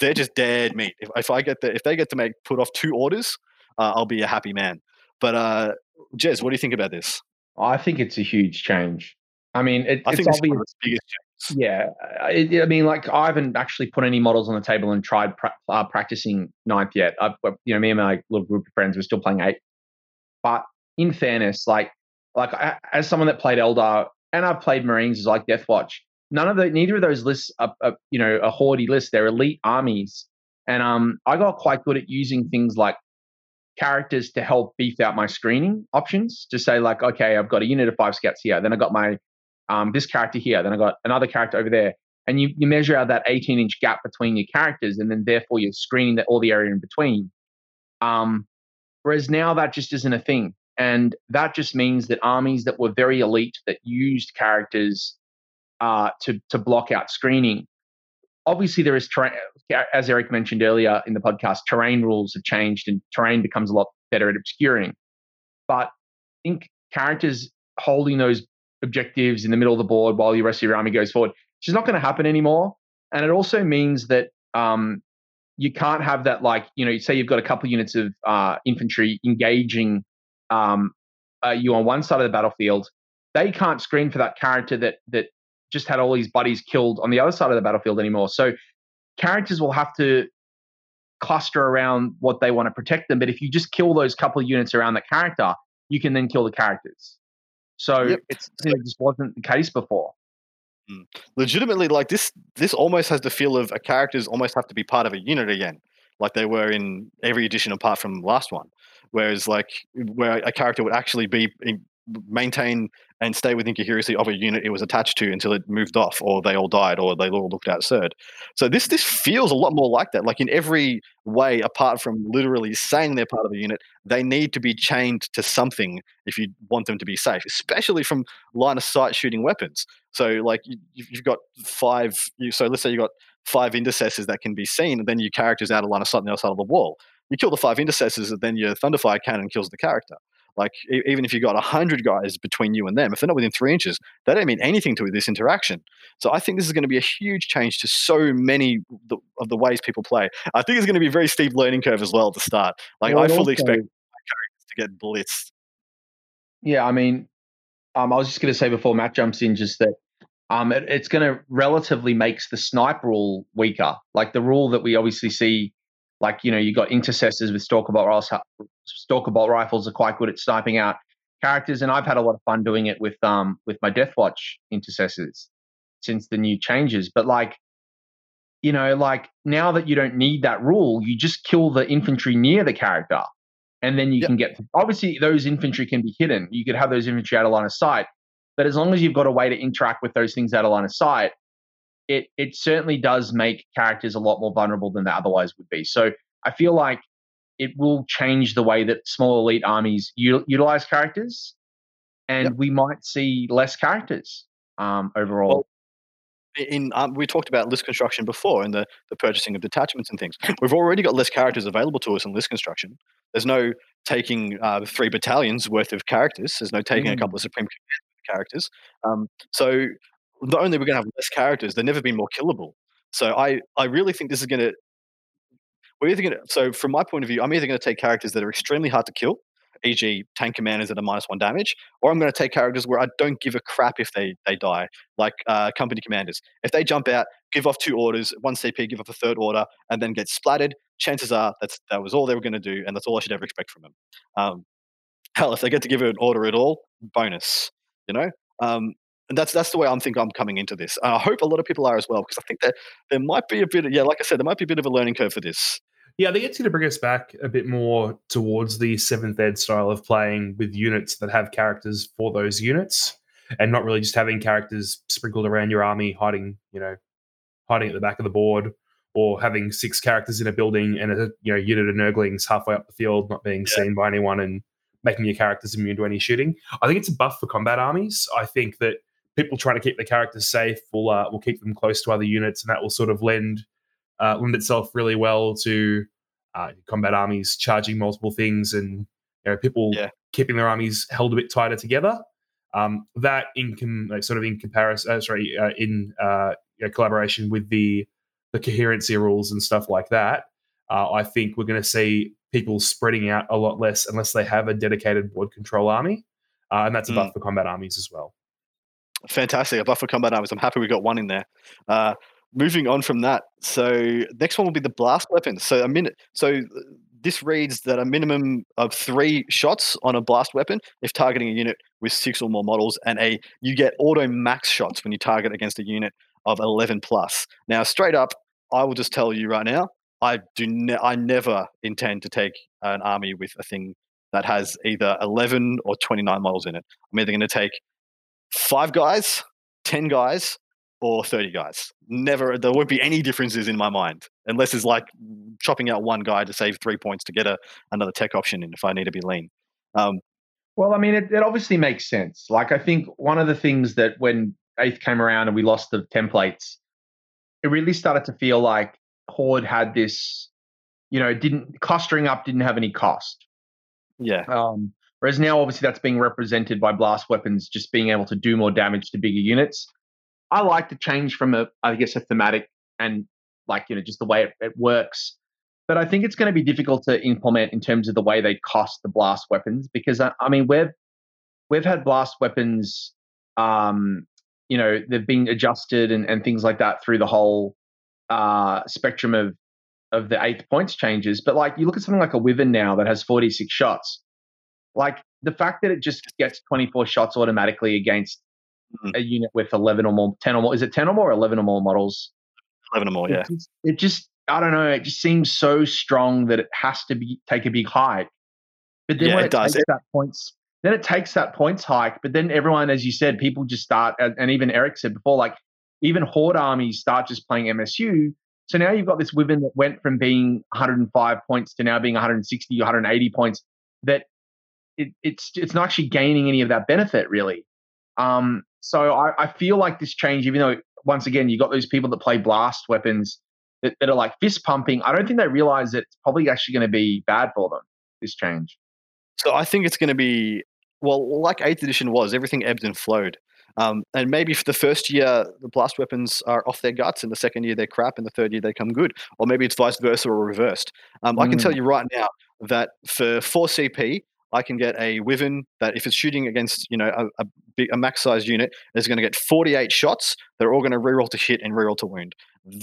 they're just dead meat. If, if I get the, if they get to make put off two orders, uh, I'll be a happy man. But uh, Jez, what do you think about this?
I think it's a huge change. I mean, it,
I
it's
think this is
obvious.
the biggest changes.
Yeah, I, I mean, like I haven't actually put any models on the table and tried pra- uh, practicing ninth yet. I've, you know, me and my little group of friends, we're still playing eight. But in fairness, like, like I, as someone that played Eldar and I've played Marines, is like Deathwatch, none of the, neither of those lists are, are you know, a haughty list. They're elite armies, and um, I got quite good at using things like characters to help beef out my screening options. To say like, okay, I've got a unit of five scouts here, then I got my um, this character here, then I got another character over there, and you, you measure out that 18 inch gap between your characters, and then therefore you're screening the, all the area in between. Um, whereas now that just isn't a thing. And that just means that armies that were very elite that used characters uh, to, to block out screening. Obviously, there is, terrain, as Eric mentioned earlier in the podcast, terrain rules have changed and terrain becomes a lot better at obscuring. But I think characters holding those objectives in the middle of the board while the rest of your army goes forward, it's not going to happen anymore. And it also means that um, you can't have that like you know say you've got a couple units of uh, infantry engaging um, uh, you on one side of the battlefield they can't screen for that character that that just had all these buddies killed on the other side of the battlefield anymore so characters will have to cluster around what they want to protect them but if you just kill those couple of units around the character you can then kill the characters so yep. it's, it just wasn't the case before
Mm. Legitimately, like this, this almost has the feel of a characters almost have to be part of a unit again, like they were in every edition apart from last one. Whereas, like, where a character would actually be in, maintain and stay within coherency of a unit it was attached to until it moved off or they all died or they all looked absurd. So this this feels a lot more like that like in every way apart from literally saying they're part of the unit they need to be chained to something if you want them to be safe especially from line of sight shooting weapons. So like you, you've got five so let's say you've got five intercessors that can be seen and then your character's out of line of sight on the other side of the wall. You kill the five intercessors and then your thunderfire cannon kills the character like even if you got hundred guys between you and them, if they're not within three inches, they don't mean anything to this interaction. So I think this is going to be a huge change to so many of the ways people play. I think it's going to be a very steep learning curve as well to start. Like well, I fully also, expect characters to get blitzed.
Yeah, I mean, um, I was just going to say before Matt jumps in, just that um, it, it's going to relatively makes the snipe rule weaker. Like the rule that we obviously see like you know you got intercessors with stalker bolt rifles. Stalker bolt rifles are quite good at sniping out characters, and I've had a lot of fun doing it with um with my Deathwatch intercessors since the new changes. But like you know, like now that you don't need that rule, you just kill the infantry near the character, and then you yep. can get. Obviously, those infantry can be hidden. You could have those infantry out of line of sight, but as long as you've got a way to interact with those things out of line of sight, it it certainly does make characters a lot more vulnerable than they otherwise would be. So I feel like it will change the way that small elite armies u- utilize characters, and yep. we might see less characters um, overall. Well,
in um, we talked about list construction before and the, the purchasing of detachments and things. We've already got less characters available to us in list construction. There's no taking uh, three battalions worth of characters. There's no taking mm. a couple of supreme characters. Um, so not only we're going to have less characters, they've never been more killable. So I, I really think this is going to. We're either going to. So from my point of view, I'm either going to take characters that are extremely hard to kill, e.g., tank commanders that are minus one damage, or I'm going to take characters where I don't give a crap if they they die, like uh, company commanders. If they jump out, give off two orders, one CP, give off a third order, and then get splattered, chances are that's that was all they were going to do, and that's all I should ever expect from them. Um, hell, if they get to give an order at all, bonus. You know, um, and that's that's the way I'm think I'm coming into this. Uh, I hope a lot of people are as well because I think that there might be a bit of yeah, like I said, there might be a bit of a learning curve for this.
Yeah, I think it's going to bring us back a bit more towards the seventh ed style of playing with units that have characters for those units, and not really just having characters sprinkled around your army, hiding you know, hiding at the back of the board, or having six characters in a building and a you know unit of Nurglings halfway up the field, not being yeah. seen by anyone and making your characters immune to any shooting. I think it's a buff for combat armies. I think that people trying to keep the characters safe will uh, will keep them close to other units, and that will sort of lend uh, lend itself really well to uh, combat armies charging multiple things and you know, people yeah. keeping their armies held a bit tighter together. Um, that in com- like, sort of in comparison, uh, sorry, uh, in uh, you know, collaboration with the the coherency rules and stuff like that, I think we're going to see people spreading out a lot less unless they have a dedicated board control army, and that's a buff mm. for combat armies as well.
Fantastic. A buffer combat arms. I'm happy we got one in there. Uh, moving on from that. So next one will be the blast weapon. So a minute. So this reads that a minimum of three shots on a blast weapon if targeting a unit with six or more models, and a you get auto max shots when you target against a unit of 11 plus. Now, straight up, I will just tell you right now, I do. Ne- I never intend to take an army with a thing that has either 11 or 29 models in it. I'm either going to take five guys, 10 guys, or 30 guys. Never, there won't be any differences in my mind, unless it's like chopping out one guy to save three points to get a, another tech option in if I need to be lean. Um,
well, I mean, it, it obviously makes sense. Like, I think one of the things that when eighth came around and we lost the templates, it really started to feel like Horde had this, you know, didn't clustering up didn't have any cost.
Yeah.
Um, whereas now, obviously, that's being represented by blast weapons just being able to do more damage to bigger units. I like the change from a, I guess, a thematic and like you know just the way it, it works. But I think it's going to be difficult to implement in terms of the way they cost the blast weapons because I, I mean we've we've had blast weapons, um, you know, they've been adjusted and, and things like that through the whole uh, spectrum of of the eighth points changes. But like you look at something like a Wyvern now that has 46 shots, like the fact that it just gets 24 shots automatically against mm. a unit with 11 or more, 10 or more. Is it 10 or more or 11 or more models?
11 or more, yeah.
It just, it just, I don't know, it just seems so strong that it has to be take a big hike. But then
yeah,
when
it,
it,
does.
takes that points, then it takes that points hike. But then everyone, as you said, people just start, and even Eric said before, like even Horde armies start just playing MSU. So now you've got this Wyvern that went from being 105 points to now being 160, 180 points. That it, it's it's not actually gaining any of that benefit really. Um, so I, I feel like this change, even though once again you got those people that play blast weapons that, that are like fist pumping, I don't think they realize that it's probably actually going to be bad for them. This change.
So I think it's going to be well, like Eighth Edition was. Everything ebbed and flowed. Um, and maybe for the first year, the blast weapons are off their guts, and the second year they're crap, and the third year they come good. Or maybe it's vice versa or reversed. Um, mm. I can tell mm. you right now that for 4 CP, I can get a Wyvern that if it's shooting against you know a, a, a max size unit is going to get 48 shots. They're all going to reroll to hit and reroll to wound.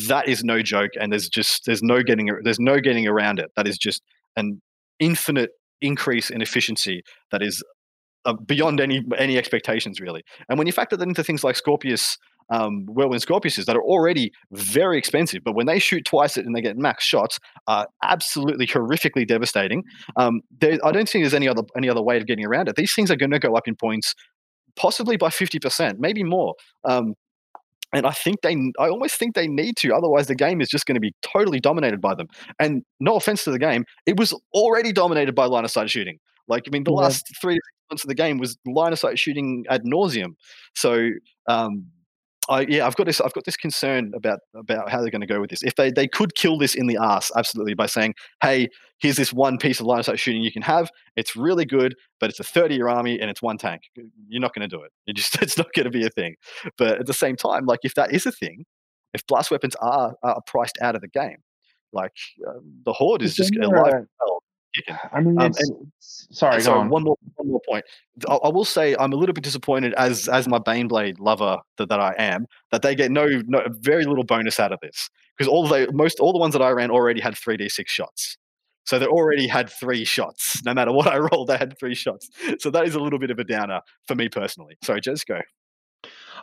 That is no joke, and there's just there's no getting there's no getting around it. That is just an infinite increase in efficiency that is uh, beyond any any expectations really. And when you factor that into things like Scorpius um, whirlwind Scorpiuses that are already very expensive, but when they shoot twice it and they get max shots, are absolutely horrifically devastating. Um, there, I don't think there's any other any other way of getting around it. These things are going to go up in points, possibly by fifty percent, maybe more. Um, and I think they, I almost think they need to. Otherwise, the game is just going to be totally dominated by them. And no offense to the game, it was already dominated by line of sight shooting. Like, I mean, the yeah. last three months of the game was line of sight shooting ad nauseum. So, um, I, yeah, I've got this. I've got this concern about about how they're going to go with this. If they they could kill this in the ass, absolutely, by saying, "Hey, here's this one piece of line of sight shooting you can have. It's really good, but it's a 30 year army and it's one tank. You're not going to do it. You just it's not going to be a thing." But at the same time, like if that is a thing, if blast weapons are are priced out of the game, like uh, the horde is just alive.
I mean, um, and, sorry,
sorry one more one more point. I, I, will say I'm a little bit disappointed as as my Baneblade lover that, that I am that they get no no very little bonus out of this because all they most all the ones that I ran already had three d six shots. So they already had three shots. No matter what I rolled, they had three shots. So that is a little bit of a downer for me personally. Sorry, just go.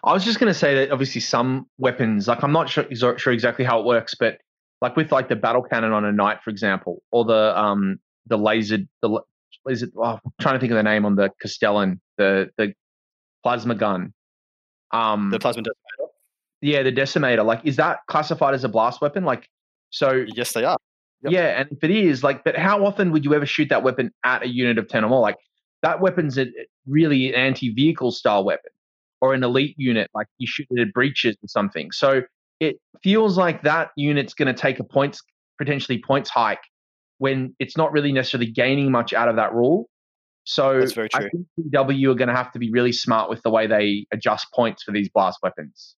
I was just going to say that obviously some weapons, like I'm not sure, sure exactly how it works, but like with like the battle cannon on a knight, for example, or the um the laser the is it oh, I'm trying to think of the name on the Castellan the the plasma gun.
Um the plasma decimator?
yeah the decimator like is that classified as a blast weapon? Like so
yes they are.
Yep. yeah and if it is like but how often would you ever shoot that weapon at a unit of 10 or more? Like that weapon's a really an anti-vehicle style weapon or an elite unit like you shoot it at breaches or something. So it feels like that unit's going to take a points potentially points hike when it's not really necessarily gaining much out of that rule. So
That's very true. I think
GW are going to have to be really smart with the way they adjust points for these blast weapons.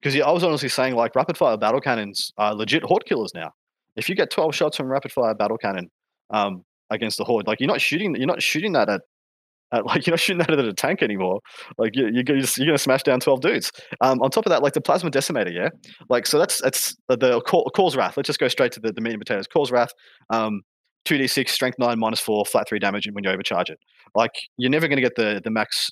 Because yeah, I was honestly saying like rapid fire battle cannons are legit horde killers now. If you get 12 shots from rapid fire battle cannon um, against the horde, like you're not shooting, you're not shooting that at uh, like you're not shooting that at a tank anymore. Like you, you're, you're gonna smash down twelve dudes. Um, on top of that, like the plasma decimator, yeah. Like so that's that's the, Cawl's Wrath. Let's just go straight to the, the meat and potatoes. Cawl's Wrath. Um, 2d6 strength 9 minus 4 flat 3 damage when you overcharge it like you're never going to get the the max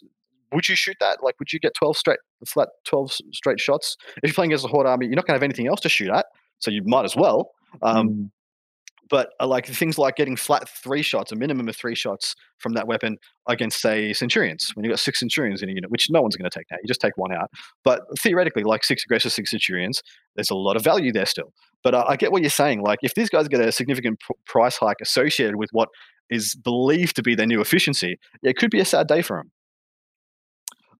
would you shoot that like would you get 12 straight flat 12 straight shots if you're playing against a horde army you're not going to have anything else to shoot at so you might as well um, mm. But uh, like things like getting flat three shots, a minimum of three shots from that weapon against, say, Centurions, when you've got six Centurions in a unit, which no one's going to take now. You just take one out. But theoretically, like six aggressors, six Centurions, there's a lot of value there still. But uh, I get what you're saying. Like, if these guys get a significant pr- price hike associated with what is believed to be their new efficiency, it could be a sad day for them.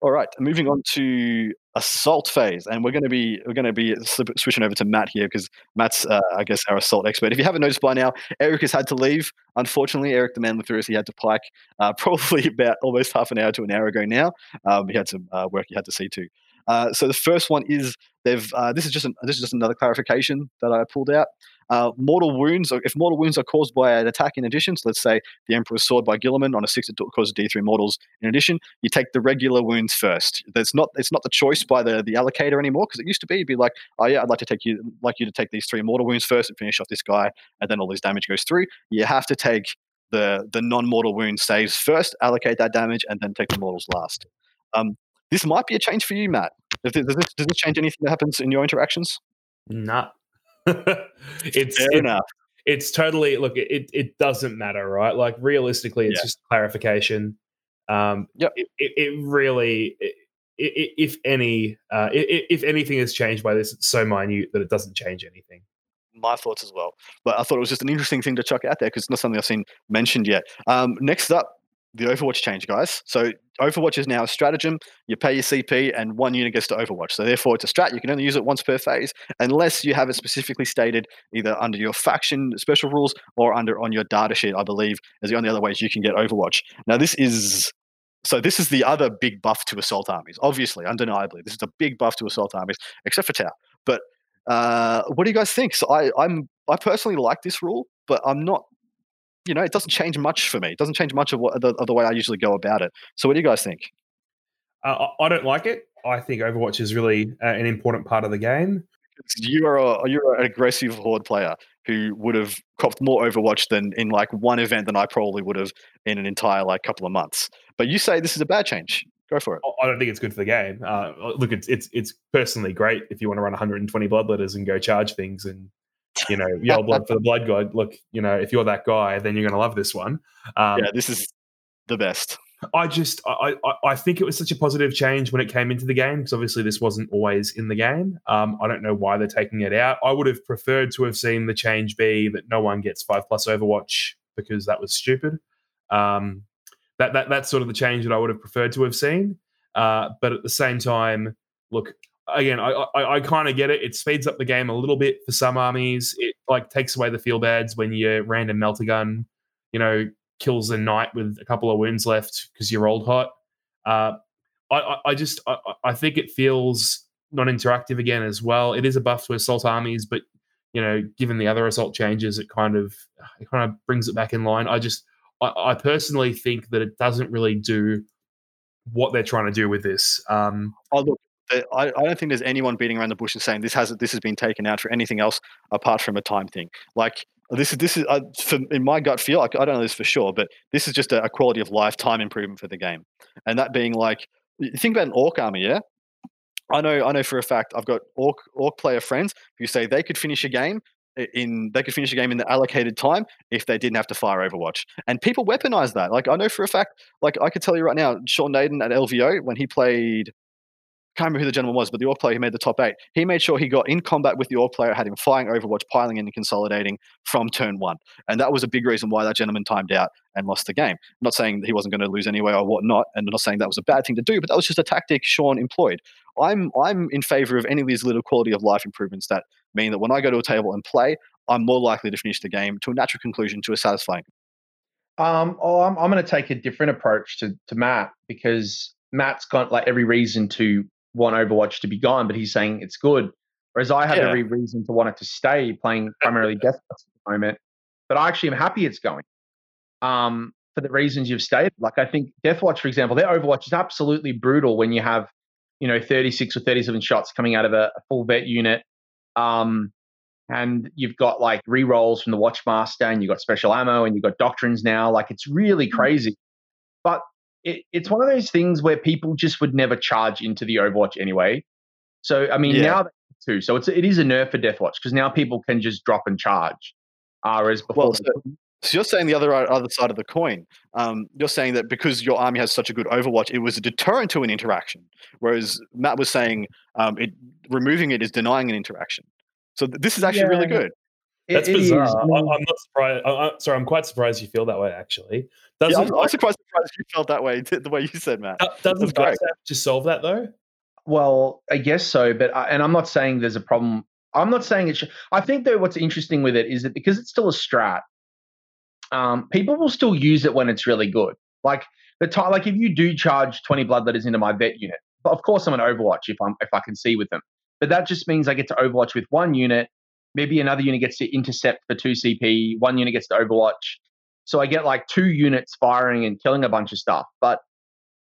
All right, moving on to assault phase, and we're going to be we're going to be switching over to Matt here because Matt's uh, I guess our assault expert. If you haven't noticed by now, Eric has had to leave. Unfortunately, Eric the man Lathouris, he had to pike uh, probably about almost half an hour to an hour ago now. Um, he had some uh, work he had to see to. Uh, so the first one is they've. Uh, this is just an, this is just another clarification that I pulled out. Uh, mortal wounds, if mortal wounds are caused by an attack in addition, so let's say the Emperor's Sword by Guilliman on a six, it causes D3 mortals in addition, you take the regular wounds first. That's not it's not the choice by the, the allocator anymore, because it used to be, it'd be like, oh yeah, I'd like to take you like you to take these three mortal wounds first and finish off this guy, and then all this damage goes through. You have to take the the non-mortal wound saves first, allocate that damage, and then take the mortals last. Um, this might be a change for you, Matt. Does this, does this change anything that happens in your interactions?
Nah, it's
Fair
it,
enough.
it's totally look. It it doesn't matter, right? Like realistically, it's
Yeah.
just clarification. Um,
Yep.
It, it, it really, it, if any, uh, if anything has changed by this, it's so minute that it doesn't change anything.
my thoughts as well. But I thought it was just an interesting thing to chuck out there because it's not something I've seen mentioned yet. Um, next up, the Overwatch change, guys. So Overwatch is now a stratagem. You pay your CP, and one unit gets to Overwatch. So therefore, it's a strat. You can only use it once per phase, unless you have it specifically stated either under your faction special rules or under on your data sheet. I believe is the only other ways you can get Overwatch. Now, this is. So this is the other big buff to assault armies. Obviously, undeniably, this is a big buff to assault armies, except for Tau. But uh, what do you guys think? So I, I'm I personally like this rule, but I'm not. You know, it doesn't change much for me. It doesn't change much of what the, of the way I usually go about it. So, what do you guys think?
Uh, I don't like it. I think Overwatch is really uh, an important part of the game.
You are a, you're an aggressive horde player who would have copped more Overwatch than in like one event than I probably would have in an entire like couple of months. But you say this is a bad change. Go for it.
I- I don't think it's good for the game. Uh, look, it's it's it's personally great if you want to run 120 bloodletters and go charge things and you know yell blood for the blood god. Look, you know if you're that guy, then you're going to love this one. Um,
yeah, this is the best.
I just I, I I think it was such a positive change when it came into the game because obviously this wasn't always in the game. Um, I don't know why they're taking it out. I would have preferred to have seen the change be that no one gets five plus Overwatch because that was stupid. Um, that that that's sort of the change that I would have preferred to have seen. Uh, but at the same time, look again, I I, I kind of get it. It speeds up the game a little bit for some armies. It like takes away the feel bads when your random melter gun, you know, kills a knight with a couple of wounds left because you're old hot. Uh, I, I, just I, I- think it feels non-interactive again as well. It is a buff to assault armies, but you know, given the other assault changes, it kind of it kind of brings it back in line. I just I, I personally think that it doesn't really do what they're trying to do with this. Um,
Oh, look, I, I don't think there's anyone beating around the bush and saying this has this has been taken out for anything else apart from a time thing. Like this is this is uh, for, in my gut feel. Like, I don't know this for sure, but this is just a, a quality of life time improvement for the game, and that being like think about an Ork army, yeah. I know, I know for a fact. I've got Ork Ork player friends who say they could finish a game in they could finish a game in the allocated time if they didn't have to fire Overwatch. And people weaponize that. Like I know for a fact. Like I could tell you right now, Sean Nayden at LVO when he played can't remember who the gentleman was, but the Ork player who made the top eight, he made sure he got in combat with the Ork player, had him flying Overwatch, piling in and consolidating from turn one. And that was a big reason why that gentleman timed out and lost the game. I'm not saying that he wasn't going to lose anyway or whatnot, and I'm not saying that was a bad thing to do, but that was just a tactic Sean employed. I'm I'm in favor of any of these little quality of life improvements that mean that when I go to a table and play, I'm more likely to finish the game to a natural conclusion, to a satisfying.
Um, oh, I'm, I'm going to take a different approach to, to Matt because Matt's got like every reason to want Overwatch to be gone, but he's saying it's good. Whereas I have
Yeah.
every reason to want it to stay playing primarily Deathwatch at the moment. But I actually am happy it's going. Um, for the reasons you've stated. Like I think Deathwatch, for example, their Overwatch is absolutely brutal when you have, you know, 36 or 37 shots coming out of a, a full vet unit. Um, and you've got like re-rolls from the Watchmaster, and you've got special ammo, and you've got doctrines now. Like it's really crazy. But it, it's one of those things where people just would never charge into the Overwatch anyway. So I mean,
Yeah.
now too. So it's it is a nerf for Deathwatch because now people can just drop and charge. Uh, whereas before,
Well, so, so you're saying the other other side of the coin. Um, you're saying that because your army has such a good Overwatch, it was a deterrent to an interaction. Whereas Matt was saying um, it removing it is denying an interaction. So th- this is actually really good.
It-
That's
it is.
bizarre.
I
I,
mean,
am not surprised. I, I, sorry, I'm quite surprised you feel that way. Actually,
Yeah,
doesn't
I'm, I'm surprised, surprised you felt that way, the way you said, Matt.
doesn't
that's great.
Dice just solve that though?
Well, I guess so, but I, and I'm not saying there's a problem. I'm not saying it should. I think though what's interesting with it is that because it's still a strat, um, people will still use it when it's really good. Like the time, like if you do charge 20 bloodletters into my vet unit, but of course I'm an Overwatch if I'm if I can see with them. But that just means I get to Overwatch with one unit. Maybe another unit gets to intercept for two CP. One unit gets to Overwatch. So I get like two units firing and killing a bunch of stuff. But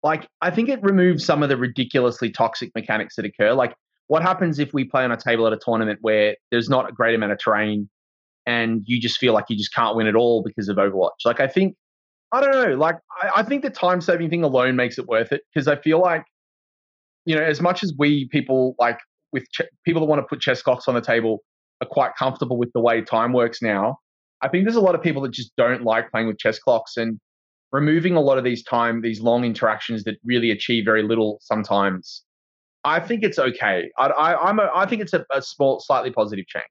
like I think it removes some of the ridiculously toxic mechanics that occur. Like what happens if we play on a table at a tournament where there's not a great amount of terrain and you just feel like you just can't win at all because of Overwatch? Like I think I don't know. Like I, I think the time saving thing alone makes it worth it because I feel like you know as much as we people like with ch- people that want to put chess clocks on the table are quite comfortable with the way time works now. I think there's a lot of people that just don't like playing with chess clocks and removing a lot of these time, these long interactions that really achieve very little sometimes. I think it's okay. I, I, I'm a, I think it's a, a small, slightly positive change.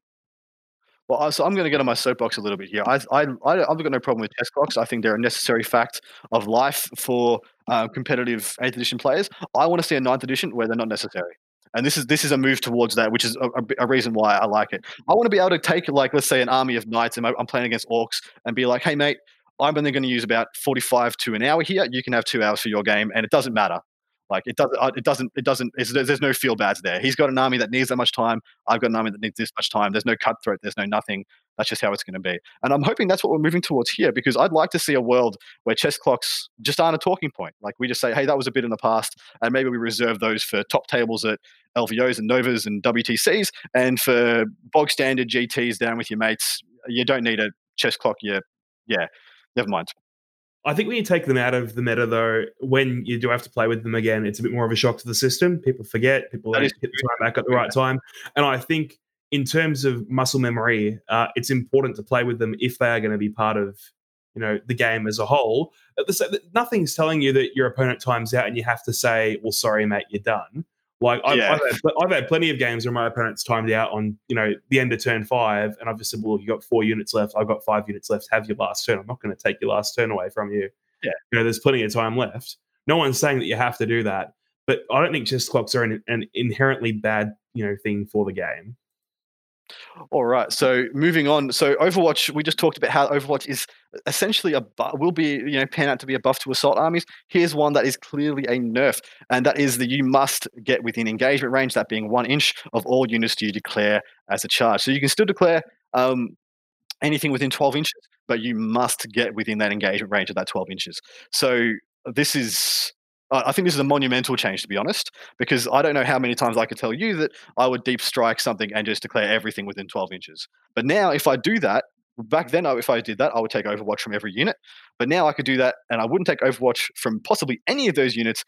Well, so I'm going to get on my soapbox a little bit here. I, I, I, I've got no problem with chess clocks. I think they're a necessary fact of life for uh, competitive 8th edition players. I want to see a 9th edition where they're not necessary. And this is this is a move towards that, which is a, a, reason why I like it. I want to be able to take, like, let's say, an army of knights, and I'm playing against Orks, and be like, "Hey, mate, I'm only going to use about 45 to an hour here. You can have two hours for your game, and it doesn't matter. Like it doesn't, uh, it doesn't, it doesn't. There's, no feel bads there. He's got an army that needs that much time. I've got an army that needs this much time. There's no cutthroat. There's no nothing. That's just how it's going to be. And I'm hoping that's what we're moving towards here because I'd like to see a world where chess clocks just aren't a talking point. Like we just say, hey, that was a bit in the past, and maybe we reserve those for top tables at LVOs and Novas and WTCs, and for bog standard GTs down with your mates, you don't need a chess clock. You, yeah, never mind.
I think when you take them out of the meta, though, when you do have to play with them again, it's a bit more of a shock to the system. People forget, people don't get the time back at the right time. And I think, in terms of muscle memory, uh, it's important to play with them if they are going to be part of, you know, the game as a whole. At the, sa- nothing's telling you that your opponent times out and you have to say, "Well, sorry, mate, you're done." Like I've,
Yeah.
I've, had, I've had plenty of games where my opponent's timed out on, you know, the end of turn five, and I've just said, "Well, you got four units left. I've got five units left. Have your last turn. I'm not going to take your last turn away from you."
Yeah.
you know, there's plenty of time left. No one's saying that you have to do that, but I don't think chess clocks are an, an inherently bad, you know, thing for the game.
All right. So moving on. So Overwatch, we just talked about how Overwatch is essentially a will be you know pan out to be a buff to assault armies. Here's one that is clearly a nerf, and that is that you must get within engagement range, that being one inch of all units you declare as a charge. So you can still declare um, anything within 12 inches, but you must get within that engagement range of that 12 inches. So this is. I think this is a monumental change, to be honest, because I don't know how many times I could tell you that I would deep strike something and just declare everything within 12 inches. But now, if I do that, back then, if I did that, I would take Overwatch from every unit. But now I could do that, and I wouldn't take Overwatch from possibly any of those units,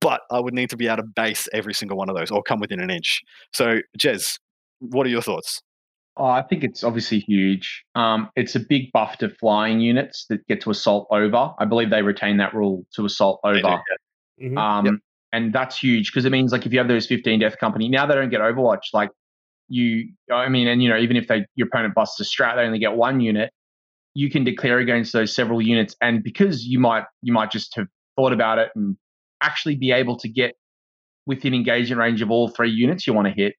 but I would need to be able to base every single one of those or come within an inch. So, Jez, what are your thoughts?
Oh, I think it's obviously huge. Um, it's a big buff to flying units that get to assault over. I believe they retain that rule to assault
They do,
over.
Mhm.
Um, And that's huge because it means like if you have those 15 death company, now they don't get Overwatch. Like you, I mean, and you know, even if they your opponent busts a strat, they only get one unit. You can declare against those several units, and because you might you might just have thought about it and actually be able to get within engagement range of all three units you want to hit,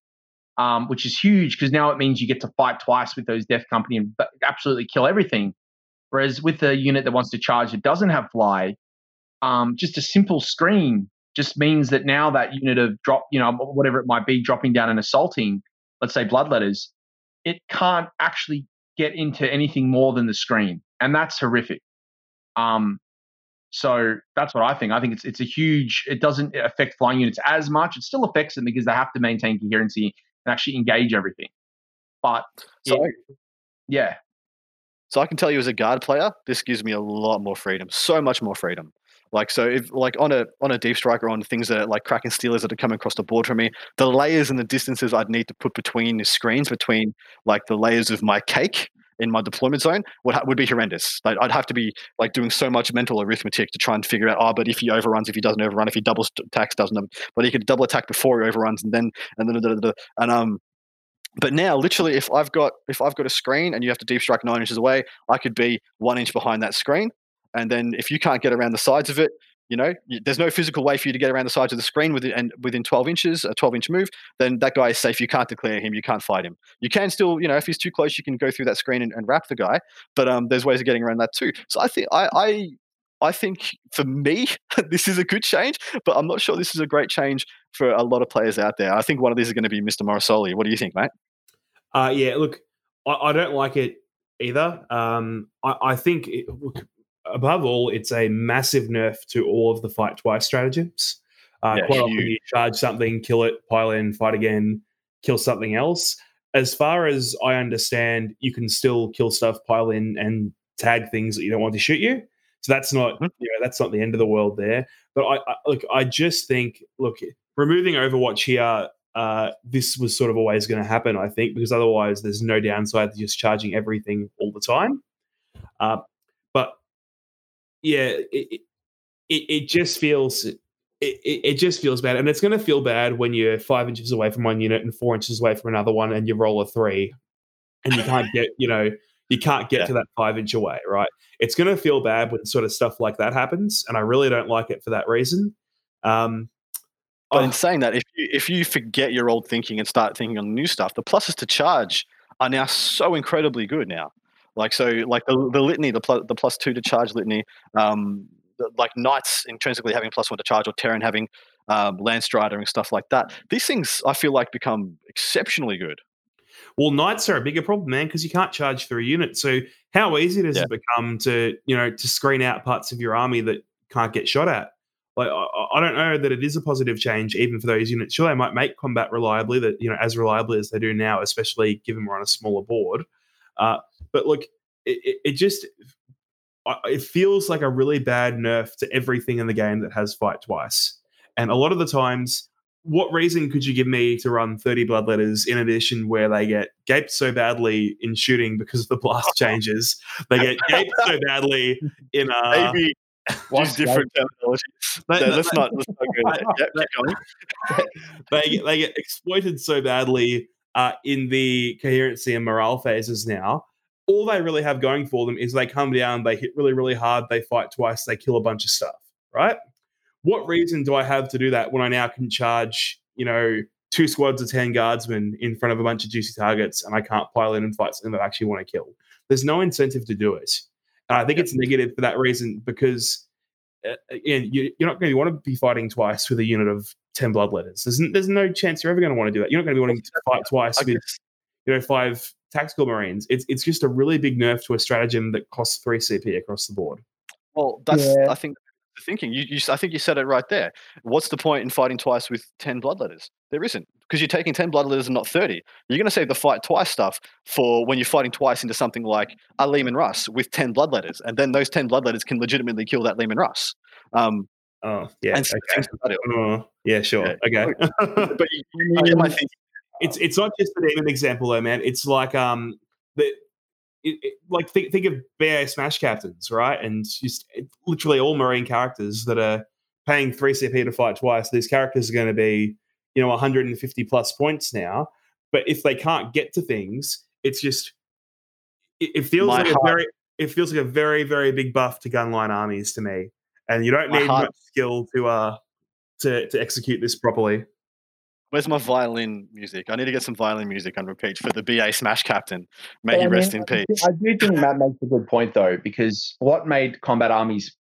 um, which is huge because now it means you get to fight twice with those death company and absolutely kill everything. Whereas with a unit that wants to charge that doesn't have fly, um, just a simple screen just means that now that unit of drop, you know, whatever it might be, dropping down and assaulting, let's say bloodletters, it can't actually get into anything more than the screen, and that's horrific. Um, so that's what I think. I think it's it's a huge. It doesn't affect flying units as much. It still affects them because they have to maintain coherency and actually engage everything. But
So,
it- yeah,
So I can tell you as a guard player, this gives me a lot more freedom, so much more freedom. Like so, if like on a on a deep strike or on things that are like cracking stealers that are coming across the board for me, the layers and the distances I'd need to put between the screens, between like the layers of my cake, in my deployment zone would ha- would be horrendous. Like, I'd have to be like doing so much mental arithmetic to try and figure out. Oh, but if he overruns, if he doesn't overrun, if he double attacks, doesn't. But he could double attack before he overruns, and then and then and um. But now, literally, if I've got if I've got a screen and you have to deep strike nine inches away, I could be one inch behind that screen, and then if you can't get around the sides of it, you know, there's no physical way for you to get around the sides of the screen within and within 12 inches, a 12 inch move. Then that guy is safe. You can't declare him. You can't fight him. You can still, you know, if he's too close, you can go through that screen and, and wrap the guy. But um, there's ways of getting around that too. So I think I, I I think for me, this is a good change, but I'm not sure this is a great change for a lot of players out there. I think one of these is going to be Mr. Morrisoli. What do you think, mate?
Uh, yeah, look, I, I don't like it either. Um, I, I think, it, look, above all, it's a massive nerf to all of the fight twice stratagems. Uh, yeah, quite often you charge something, kill it, pile in, fight again, kill something else. As far as I understand, you can still kill stuff, pile in, and tag things that you don't want to shoot you. So that's not, mm-hmm. you know, that's not the end of the world there. But I, I look, I just think, look, removing Overwatch here, uh, this was sort of always going to happen, I think, because otherwise there's no downside to just charging everything all the time. Uh, yeah, it, it, it just feels it, it, just feels bad, and it's going to feel bad when you're five inches away from one unit and four inches away from another one, and you roll a three, and you can't get you know you can't get yeah. to that five inch away, right? It's going to feel bad when sort of stuff like that happens, and I really don't like it for that reason. Um,
but oh, in saying that, if you if you forget your old thinking and start thinking on new stuff, the pluses to charge are now so incredibly good now. Like so, like the, the litany, the plus, the plus two to charge litany, um, the, like knights intrinsically having plus one to charge, or Terryn having um, Landstrider and stuff like that. These things I feel like become exceptionally good.
Well, knights are a bigger problem, man, because you can't charge through a unit. So how easy does yeah. it become to you know to screen out parts of your army that can't get shot at? Like I, I don't know that it is a positive change even for those units. Sure, they might make combat reliably, that you know as reliably as they do now, especially given we're on a smaller board. Uh, but look, it, it just it feels like a really bad nerf to everything in the game that has fight twice. And a lot of the times, what reason could you give me to run 30 bloodletters in addition where they get gaped so badly in shooting because of the blast changes? They get gaped so badly in uh
maybe What's different terminology? They, no, let's not let's not go there. Yep,
they they get exploited so badly uh, in the coherency and morale phases now. All they really have going for them is they come down, they hit really, really hard, they fight twice, they kill a bunch of stuff, right? What reason do I have to do that when I now can charge, you know, two squads of 10 guardsmen in front of a bunch of juicy targets and I can't pile in and fight something that I actually want to kill? There's no incentive to do it. And I think it's negative for that reason because uh, again, you, are not going to want to be fighting twice with a unit of 10 bloodletters. There's, there's no chance you're ever going to want to do that. You're not going to be wanting to fight twice with, you know, five tactical marines. It's, it's just a really big nerf to a stratagem that costs three CP across the board.
Well, that's, yeah. I think, the thinking. You, you, I think you said it right there. What's the point in fighting twice with 10 bloodletters? There isn't because you're taking 10 bloodletters and not 30. You're going to save the fight twice stuff for when you're fighting twice into something like a Leman Russ with 10 bloodletters. And then those 10 bloodletters can legitimately kill that Leman Russ. Um,
oh, yeah. Okay. Oh, yeah, sure. Yeah. Okay. but you,
you, I think
it's it's not just an even example though, man. It's like um the it, it, like think think of BA Smash captains, right? And just it, literally all Marine characters that are paying three CP to fight twice. These characters are going to be you know 150 plus points now. But if they can't get to things, it's just it, feels My like heart. a very it feels like a very very big buff to gunline armies to me, and you don't My need heart. much skill to uh to to execute this properly.
Where's my violin music? I need to get some violin music on repeat for the BA Smash captain. May he rest in peace.
I do think Matt makes a good point though, because what made combat armies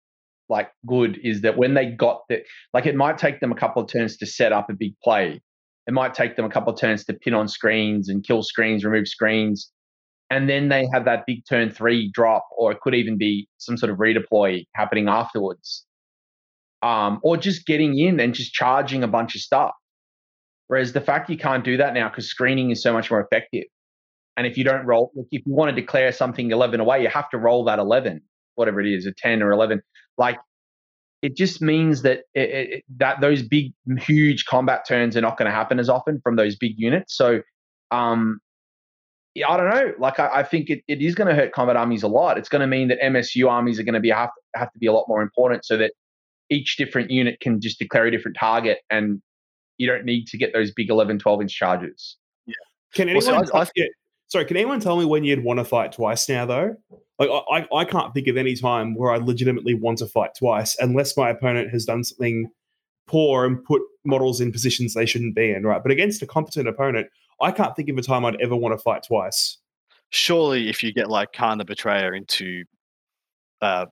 like good is that when they got that, like it might take them a couple of turns to set up a big play. It might take them a couple of turns to pin on screens and kill screens, remove screens, and then they have that big turn three drop, or it could even be some sort of redeploy happening afterwards, um, or just getting in and just charging a bunch of stuff. Whereas the fact you can't do that now because screening is so much more effective. And if you don't roll, like if you want to declare something 11 away, you have to roll that 11, whatever it is, a 10 or 11. Like it just means that it, it, that those big, huge combat turns are not going to happen as often from those big units. So, um, I don't know. Like I, I think it, it is going to hurt combat armies a lot. It's going to mean that MSU armies are going to be have have to be a lot more important, so that each different unit can just declare a different target, and you don't need to get those big 11, 12 inch charges.
Yeah.
Can anyone? Well, so I, I, yeah, sorry, can anyone tell me when you'd want to fight twice now, though? Like I, I can't think of any time where I legitimately want to fight twice, unless my opponent has done something poor and put models in positions they shouldn't be in, right? But against a competent opponent, I can't think of a time I'd ever want to fight twice.
Surely, if you get like Kharn the Betrayer into uh,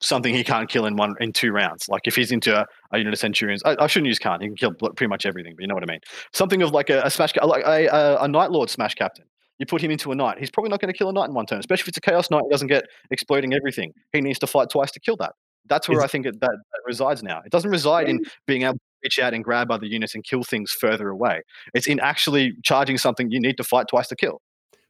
something he can't kill in one in two rounds, like if he's into a, a unit of Centurions, I, I, shouldn't use can't. He can kill pretty much everything, but you know what I mean. Something of like a, a smash, like a, a, a Night Lord smash captain. You put him into a knight, he's probably not going to kill a knight in one turn, especially if it's a chaos knight. He doesn't get exploding everything. He needs to fight twice to kill that. That's where I think it, that, that resides now. It doesn't reside in being able to reach out and grab other units and kill things further away. It's in actually charging something you need to fight twice to kill.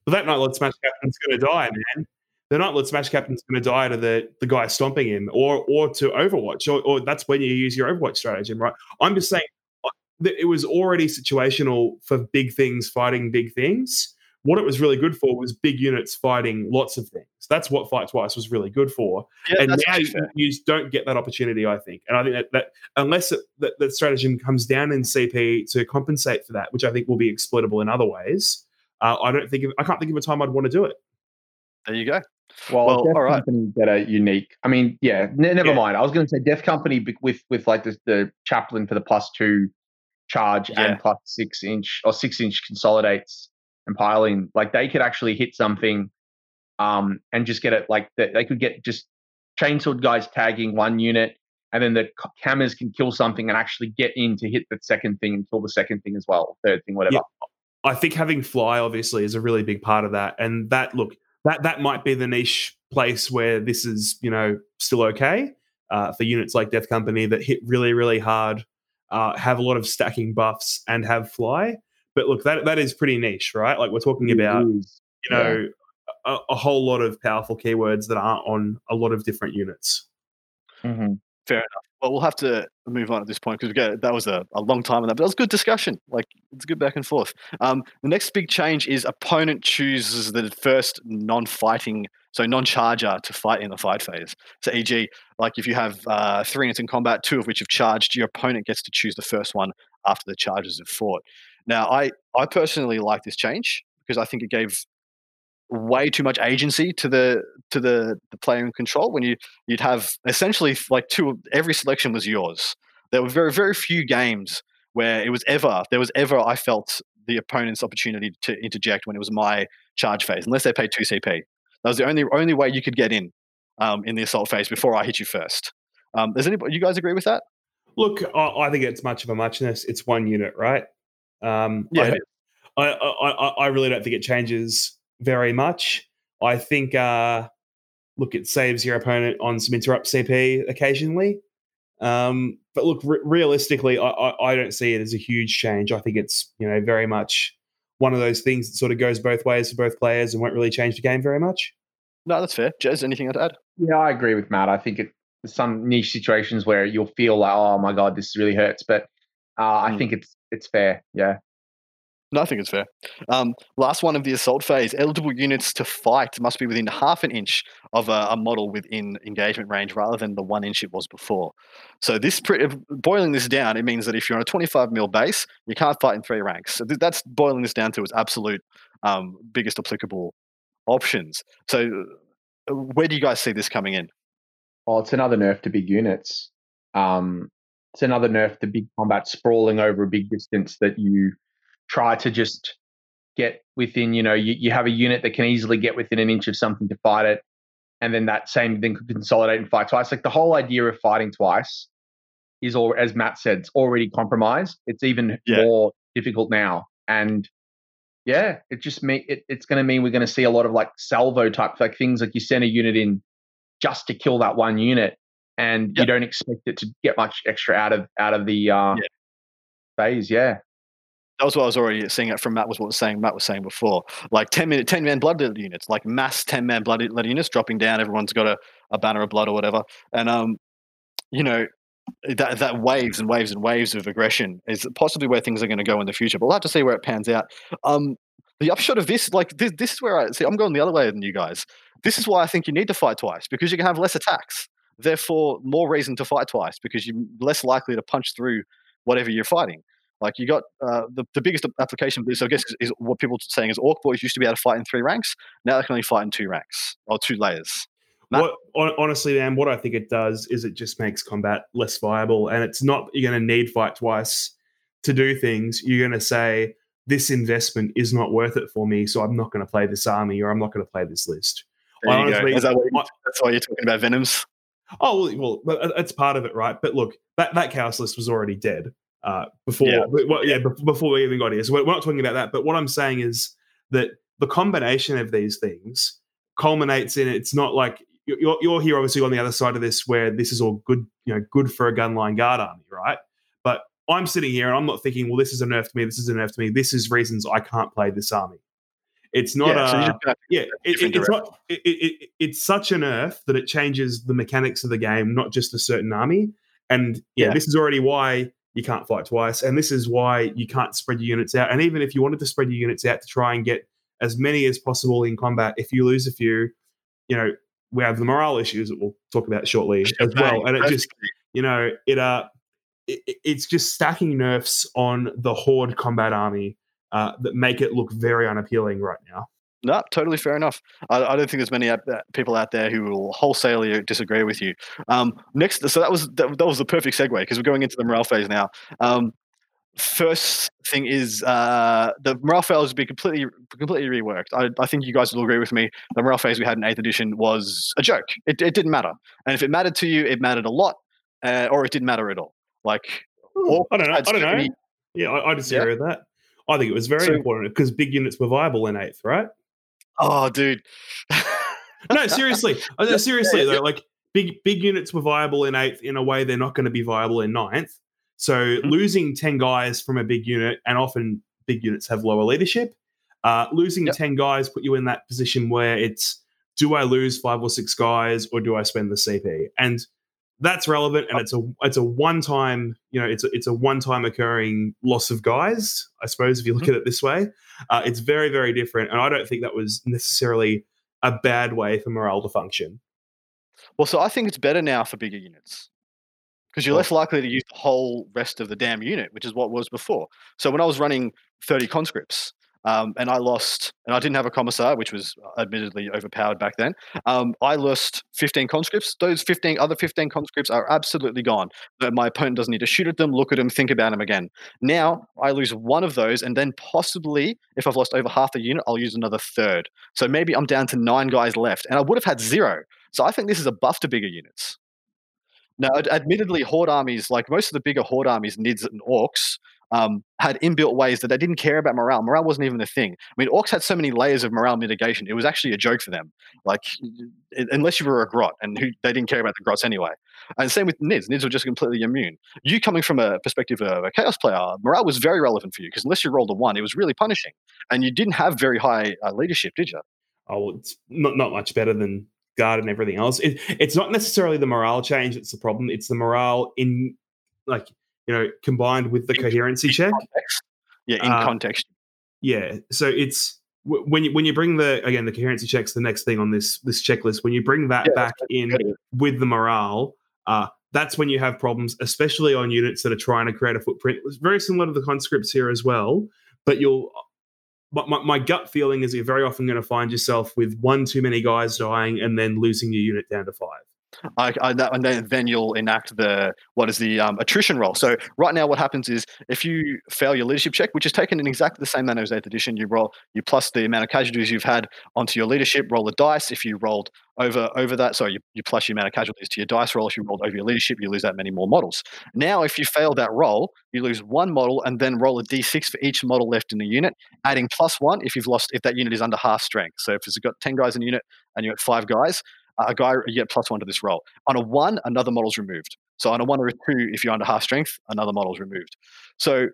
Well, that Night Lord Smash Captain's going to die, man. The not Lord Smash Captain's going to die to the, the guy stomping him or or to Overwatch, or, or that's when you use your Overwatch strategy, right? I'm just saying uh, that it was already situational for big things fighting big things. What it was really good for was big units fighting lots of things. That's what Fight Twice was really good for. Yeah, and now you, you, don't get that opportunity, I think. And I think that, that unless it, that, that stratagem comes down in CP to compensate for that, which I think will be exploitable in other ways, uh, I don't think of, I can't think of a time I'd want to do it.
There you go.
Well, well Death all right. Company that are unique. I mean, yeah, n- never yeah. mind. I was going to say Death Company with with like the, the chaplain for the plus two charge yeah. and plus six inch or six inch consolidates and piling, like they could actually hit something um, and just get it like they could get just chainsword guys tagging one unit and then the cameras can kill something and actually get in to hit the second thing and kill the second thing as well, third thing, whatever.
Yeah. I think having fly obviously is a really big part of that. And that look, that that might be the niche place where this is, you know, still okay. Uh, for units like Death Company that hit really, really hard, uh, have a lot of stacking buffs and have fly. But look, that that is pretty niche, right? Like we're talking it about, is. you know, yeah. a, a, whole lot of powerful keywords that aren't on a lot of different units.
Mm-hmm. Fair enough. Well, we'll have to move on at this point because that was a, a long time on that, but that was good discussion. Like it's good back and forth. Um, the next big change is opponent chooses the first non-fighting, so non-charger to fight in the fight phase. So, e.g., like if you have uh, three units in combat, two of which have charged, your opponent gets to choose the first one after the charges have fought. Now, I I personally like this change because I think it gave way too much agency to the to the, the player in control when you you'd have essentially like two every selection was yours. There were very very few games where it was ever there was ever I felt the opponent's opportunity to interject when it was my charge phase, unless they paid two CP. That was the only only way you could get in um, in the assault phase before I hit you first. Um, does anybody you guys agree with that?
Look, I, I think it's much of a muchness. It's one unit, right? Um, yeah, I, I, I, I, really don't think it changes very much. I think, uh, look, it saves your opponent on some interrupt CP occasionally. Um, but look, re- realistically, I, I, I, don't see it as a huge change. I think it's you know very much one of those things that sort of goes both ways for both players and won't really change the game very much.
No, that's fair. Jez, anything to add?
Yeah, I agree with Matt. I think it, there's some niche situations where you'll feel like, oh my god, this really hurts, but uh, mm. I hmm. think it's it's fair. Yeah.
No, I think it's fair. Um, last one of the assault phase. Eligible units to fight must be within half an inch of a, a model within engagement range rather than the one inch it was before. So this, boiling this down, it means that if you're on a 25 mil base, you can't fight in three ranks. So that's boiling this down to its absolute um, biggest applicable options. So uh, where do you guys see this coming in?
Well, it's another nerf to big units. Um, it's another nerf to big combat sprawling over a big distance that you try to just get within, you know, you, you have a unit that can easily get within an inch of something to fight it. And then that same thing could consolidate and fight twice. Like the whole idea of fighting twice is all, as Matt said, it's already compromised. It's even yeah. more difficult now. And yeah, it just me it, it's going to mean we're going to see a lot of like salvo type like things like you send a unit in just to kill that one unit, and yep. you don't expect it to get much extra out of out of the uh, yeah. phase. Yeah,
that was what I was already seeing it from Matt was what was saying Matt was saying before. Like 10 minute 10 man blood units, like mass 10 man blood units dropping down, everyone's got a, a banner of blood or whatever. And um, you know, that that waves and waves and waves of aggression is possibly where things are going to go in the future. But we'll have to see where it pans out. Um, the upshot of this, like this, this is where I see. I'm going the other way than you guys. This is why I think you need to fight twice because you can have less attacks. Therefore, more reason to fight twice because you're less likely to punch through whatever you're fighting. Like you got uh, the, the biggest application of this, I guess, is, is what people are saying is Ork boys used to be able to fight in three ranks. Now they can only fight in two ranks or two layers.
What, honestly, man, what I think it does is it just makes combat less viable, and it's not you're going to need fight twice to do things. You're going to say this investment is not worth it for me, so I'm not going to play this army or I'm not going to play this list.
Honestly, that that's why you're talking about venoms.
Oh well, well, that's part of it, right? But look, that that chaos list was already dead uh, before. Yeah. Well, yeah, before we even got here. So we're not talking about that. But what I'm saying is that the combination of these things culminates in it's not like you're, you're here obviously on the other side of this where this is all good, you know, good for a gunline guard army, right? But I'm sitting here and I'm not thinking, well, this is a nerf to me, this is a nerf to me, this is reasons I can't play this army. It's not yeah, a so yeah. It, it, it's not. It, it's such a nerf that it changes the mechanics of the game, not just a certain army. And yeah, yeah, this is already why you can't fight twice, and this is why you can't spread your units out. And even if you wanted to spread your units out to try and get as many as possible in combat, if you lose a few, you know we have the morale issues that we'll talk about shortly as well. And it just you know it uh it, it's just stacking nerfs on the horde combat army uh, that make it look very unappealing right now.
No, totally fair enough. I, I don't think there's many people out there who will wholesale disagree with you. Um, next, so that was that, that was the perfect segue because we're going into the morale phase now. Um, first thing is uh, the morale phase has been completely completely reworked. I, I, think you guys will agree with me. The morale phase we had in eighth edition was a joke. It, it didn't matter, and if it mattered to you, it mattered a lot, uh, or it didn't matter at all. Like,
I don't know. I don't know. Yeah, I, I disagree yeah. with that. I think it was very so, important because big units were viable in eighth, right?
Oh, dude.
no, seriously. Uh, seriously though, like big big units were viable in eighth in a way they're not going to be viable in ninth. So mm-hmm. losing ten guys from a big unit, and often big units have lower leadership. Uh, losing yep. ten guys put you in that position where it's do I lose five or six guys or do I spend the CP? And that's relevant and it's a it's a one time you know it's a, it's a one time occurring loss of guys i suppose if you look mm-hmm. at it this way. Uh, it's very very different and i don't think that was necessarily a bad way for morale to function.
Well so i think it's better now for bigger units because you're less likely to use the whole rest of the damn unit which is what was before. So when i was running 30 conscripts um, and I lost, and I didn't have a commissar, which was admittedly overpowered back then. Um, I lost 15 conscripts. Those 15 other 15 conscripts are absolutely gone. My opponent doesn't need to shoot at them, look at them, think about them again. Now I lose one of those, and then possibly, if I've lost over half the unit, I'll use another third. So maybe I'm down to nine guys left, and I would have had zero. So I think this is a buff to bigger units. Now, admittedly, horde armies, like most of the bigger horde armies, Nids and Orks, um, had inbuilt ways that they didn't care about morale. Morale wasn't even a thing. I mean, Orks had so many layers of morale mitigation; it was actually a joke for them. Like, unless you were a grot, and who, they didn't care about the grots anyway. And same with Nids. Nids were just completely immune. You coming from a perspective of a chaos player, morale was very relevant for you because unless you rolled a one, it was really punishing, and you didn't have very high uh, leadership, did you?
Oh, it's not not much better than guard and everything else. It, it's not necessarily the morale change that's the problem. It's the morale in like you know, combined with the in, coherency
in
check.
Context. Yeah, in uh, context.
Yeah, so it's when you when you bring the again the coherency checks the next thing on this this checklist when you bring that yeah, back in with the morale uh, that's when you have problems especially on units that are trying to create a footprint it's very similar to the conscripts here as well but you'll my, my gut feeling is you're very often going to find yourself with one too many guys dying and then losing your unit down to five
I, I, and then, then you'll enact the what is the um, attrition roll. So right now, what happens is if you fail your leadership check, which is taken in exactly the same manner as eighth edition, you roll you plus the amount of casualties you've had onto your leadership. Roll the dice. If you rolled over over that, so you, you plus your amount of casualties to your dice roll. If you rolled over your leadership, you lose that many more models. Now, if you fail that roll, you lose one model and then roll a d6 for each model left in the unit, adding plus one if you've lost if that unit is under half strength. So if it's got ten guys in the unit and you're at five guys, a guy you get plus one to this roll. On a one, another model's removed. So on a one or a two, if you're under half strength, another model's removed. So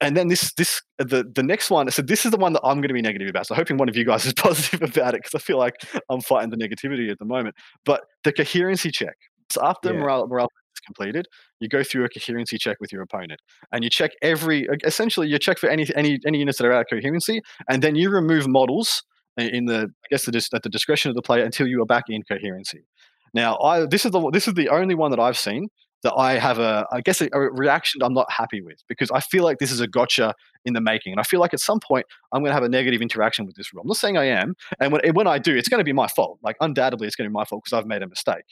and then this this the the next one so this is the one that i'm going to be negative about so hoping one of you guys is positive about it because i feel like i'm fighting the negativity at the moment but the coherency check so after yeah. morale morale is completed, you go through a coherency check with your opponent, and you check every. Essentially, you check for any any any units that are out of coherency, and then you remove models in the I guess the, at the discretion of the player until you are back in coherency. Now, I this is the this is the only one that I've seen that I have a I guess a, a reaction I'm not happy with because I feel like this is a gotcha in the making, and I feel like at some point I'm going to have a negative interaction with this rule. I'm not saying I am, and when when I do, it's going to be my fault. Like undoubtedly, it's going to be my fault because I've made a mistake.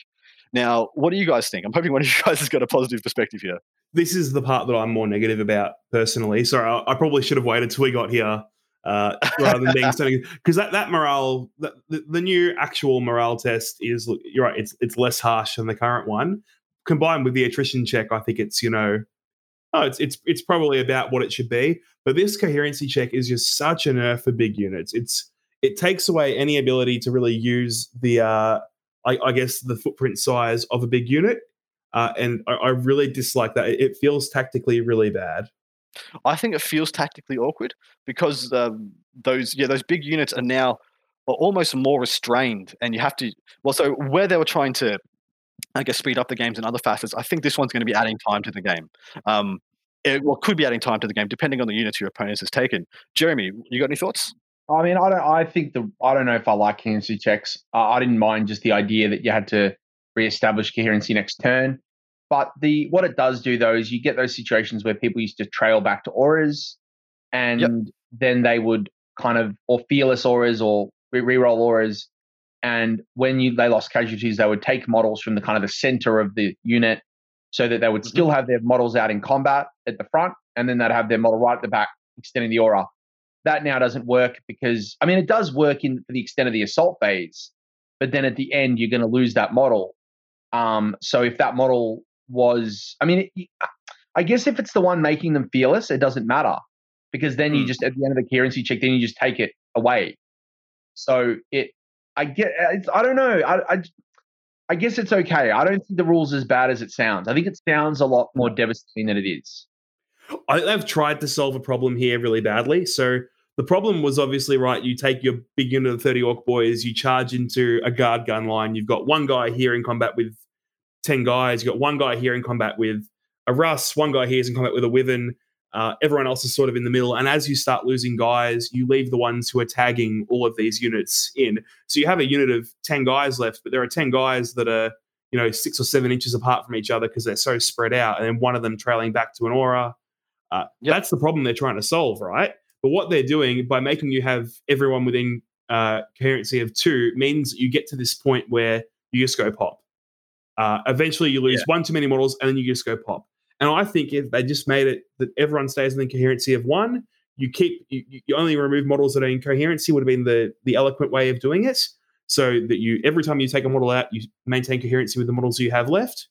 Now, what do you guys think? I'm hoping one of you guys has got a positive perspective here.
This is the part that I'm more negative about personally. Sorry, I, I probably should have waited till we got here uh, rather than being something because that that morale, the, the, new actual morale test is you're right. It's it's less harsh than the current one. Combined with the attrition check, I think it's you know, oh, it's it's it's probably about what it should be. But this coherency check is just such a nerf for big units. It's it takes away any ability to really use the uh, I, I guess the footprint size of a big unit, uh, and I, I really dislike that. It feels tactically really bad.
I think it feels tactically awkward because um, those yeah those big units are now are almost more restrained, and you have to well so where they were trying to I guess speed up the games in other facets. I think this one's going to be adding time to the game. Um, it well, could be adding time to the game depending on the units your opponent has taken. Jeremy, you got any thoughts?
I mean, I don't. I think the. I don't know if I like coherency checks. Uh, I didn't mind just the idea that you had to reestablish coherency next turn. But the what it does do though is you get those situations where people used to trail back to auras, and yep. then they would kind of or fearless auras or reroll auras, and when you they lost casualties, they would take models from the kind of the center of the unit, so that they would still mm-hmm. have their models out in combat at the front, and then they'd have their model right at the back extending the aura. That now doesn't work because I mean it does work in for the extent of the assault phase, but then at the end you're going to lose that model. Um, so if that model was, I mean, it, I guess if it's the one making them fearless, it doesn't matter because then mm. you hmm. just at the end of the coherency check, then you just take it away. So it, I get, I don't know, I, I, I guess it's okay. I don't think the rule's as bad as it sounds. I think it sounds a lot more devastating than it is.
I think they've tried to solve a problem here really badly. So the problem was obviously right. You take your big unit of 30 Ork boys, you charge into a guard gun line. You've got one guy here in combat with 10 guys. You've got one guy here in combat with a Russ, one guy here is in combat with a Wyvern. Uh, everyone else is sort of in the middle. And as you start losing guys, you leave the ones who are tagging all of these units in. So you have a unit of 10 guys left, but there are 10 guys that are, you know, six or seven inches apart from each other because they're so spread out. And then one of them trailing back to an aura. Uh, yep. That's the problem they're trying to solve, right? But what they're doing by making you have everyone within uh, coherency of two means you get to this point where you just go pop. Uh, eventually, you lose yeah. one too many models, and then you just go pop. And I think if they just made it that everyone stays in the coherency of one, you keep you, you only remove models that are in coherency would have been the the eloquent way of doing it. So that you every time you take a model out, you maintain coherency with the models you have left.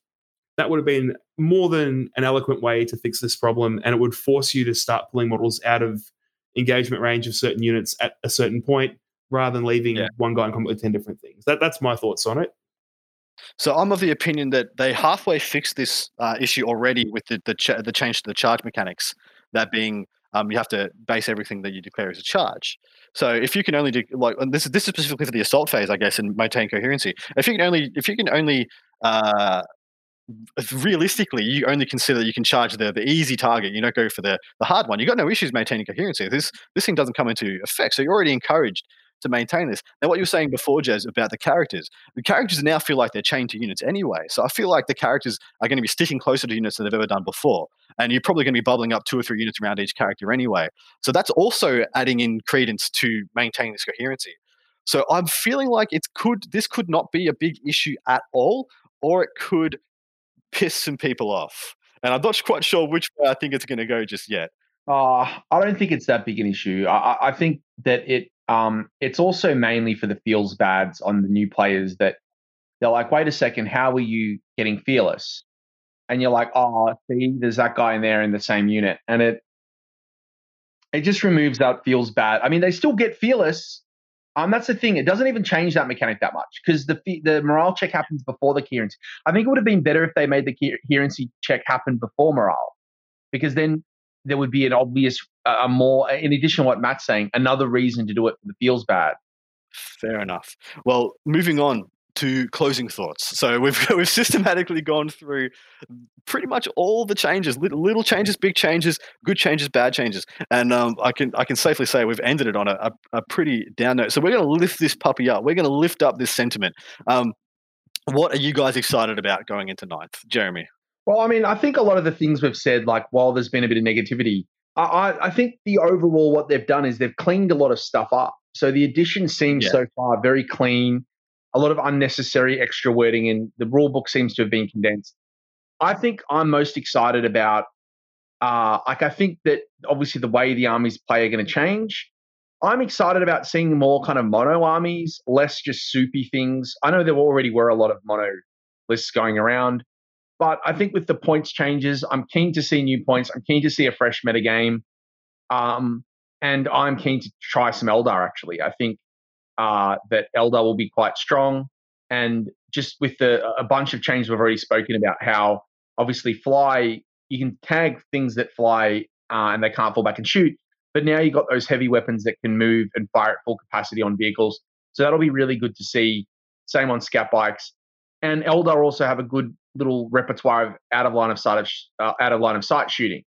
That would have been more than an eloquent way to fix this problem, and it would force you to start pulling models out of engagement range of certain units at a certain point, rather than leaving yeah. one guy in combat with ten different things. That that's my thoughts on it.
So I'm of the opinion that they halfway fixed this uh, issue already with the the, ch- the, change to the charge mechanics. That being, um, you have to base everything that you declare as a charge. So if you can only do like, this is this is specifically for the assault phase, I guess, and maintain coherency. If you can only if you can only uh, realistically, you only consider that you can charge the, the easy target. You don't go for the, the hard one. You've got no issues maintaining coherency. This this thing doesn't come into effect. So you're already encouraged to maintain this. Now, what you were saying before, Jez, about the characters, the characters now feel like they're chained to units anyway. So I feel like the characters are going to be sticking closer to units than they've ever done before. And you're probably going to be bubbling up two or three units around each character anyway. So that's also adding in credence to maintain this coherency. So I'm feeling like it could this could not be a big issue at all, or it could piss some people off. And I'm not quite sure which way I think it's going to go just yet.
Uh, I don't think it's that big an issue. I, I think that it um, it's also mainly for the feels bads on the new players that they're like, wait a second, how are you getting fearless? And you're like, oh, see, there's that guy in there in the same unit, and it it just removes that feels bad. I mean, they still get fearless. Um, that's the thing. It doesn't even change that mechanic that much because the the morale check happens before the coherency. I think it would have been better if they made the coherency check happen before morale, because then there would be an obvious, a more, in addition to what Matt's saying, another reason to do it that feels bad.
Fair enough. Well, moving on to closing thoughts. So we've we've systematically gone through pretty much all the changes, little, changes, big changes, good changes, bad changes, and um, I can I can safely say we've ended it on a, a, a pretty down note. So we're going to lift this puppy up. We're going to lift up this sentiment. Um, what are you guys excited about going into ninth, Jeremy?
Well, I mean, I think a lot of the things we've said, like while there's been a bit of negativity, I, I think the overall what they've done is they've cleaned a lot of stuff up. So the edition seems yeah. so far very clean a lot of unnecessary extra wording, and the rule book seems to have been condensed. I think I'm most excited about, uh, like, I think that obviously the way the armies play are going to change. I'm excited about seeing more kind of mono armies, less just soupy things. I know there already were a lot of mono lists going around, but I think with the points changes, I'm keen to see new points. I'm keen to see a fresh meta game. Um, and I'm keen to try some Eldar actually. I think uh, that Eldar will be quite strong. And just with the, a bunch of changes we've already spoken about, how obviously fly, you can tag things that fly uh, and they can't fall back and shoot. But now you've got those heavy weapons that can move and fire at full capacity on vehicles. So that'll be really good to see. Same on scout bikes. And Eldar also have a good little repertoire of out of line of sight of uh, out of line of sight shooting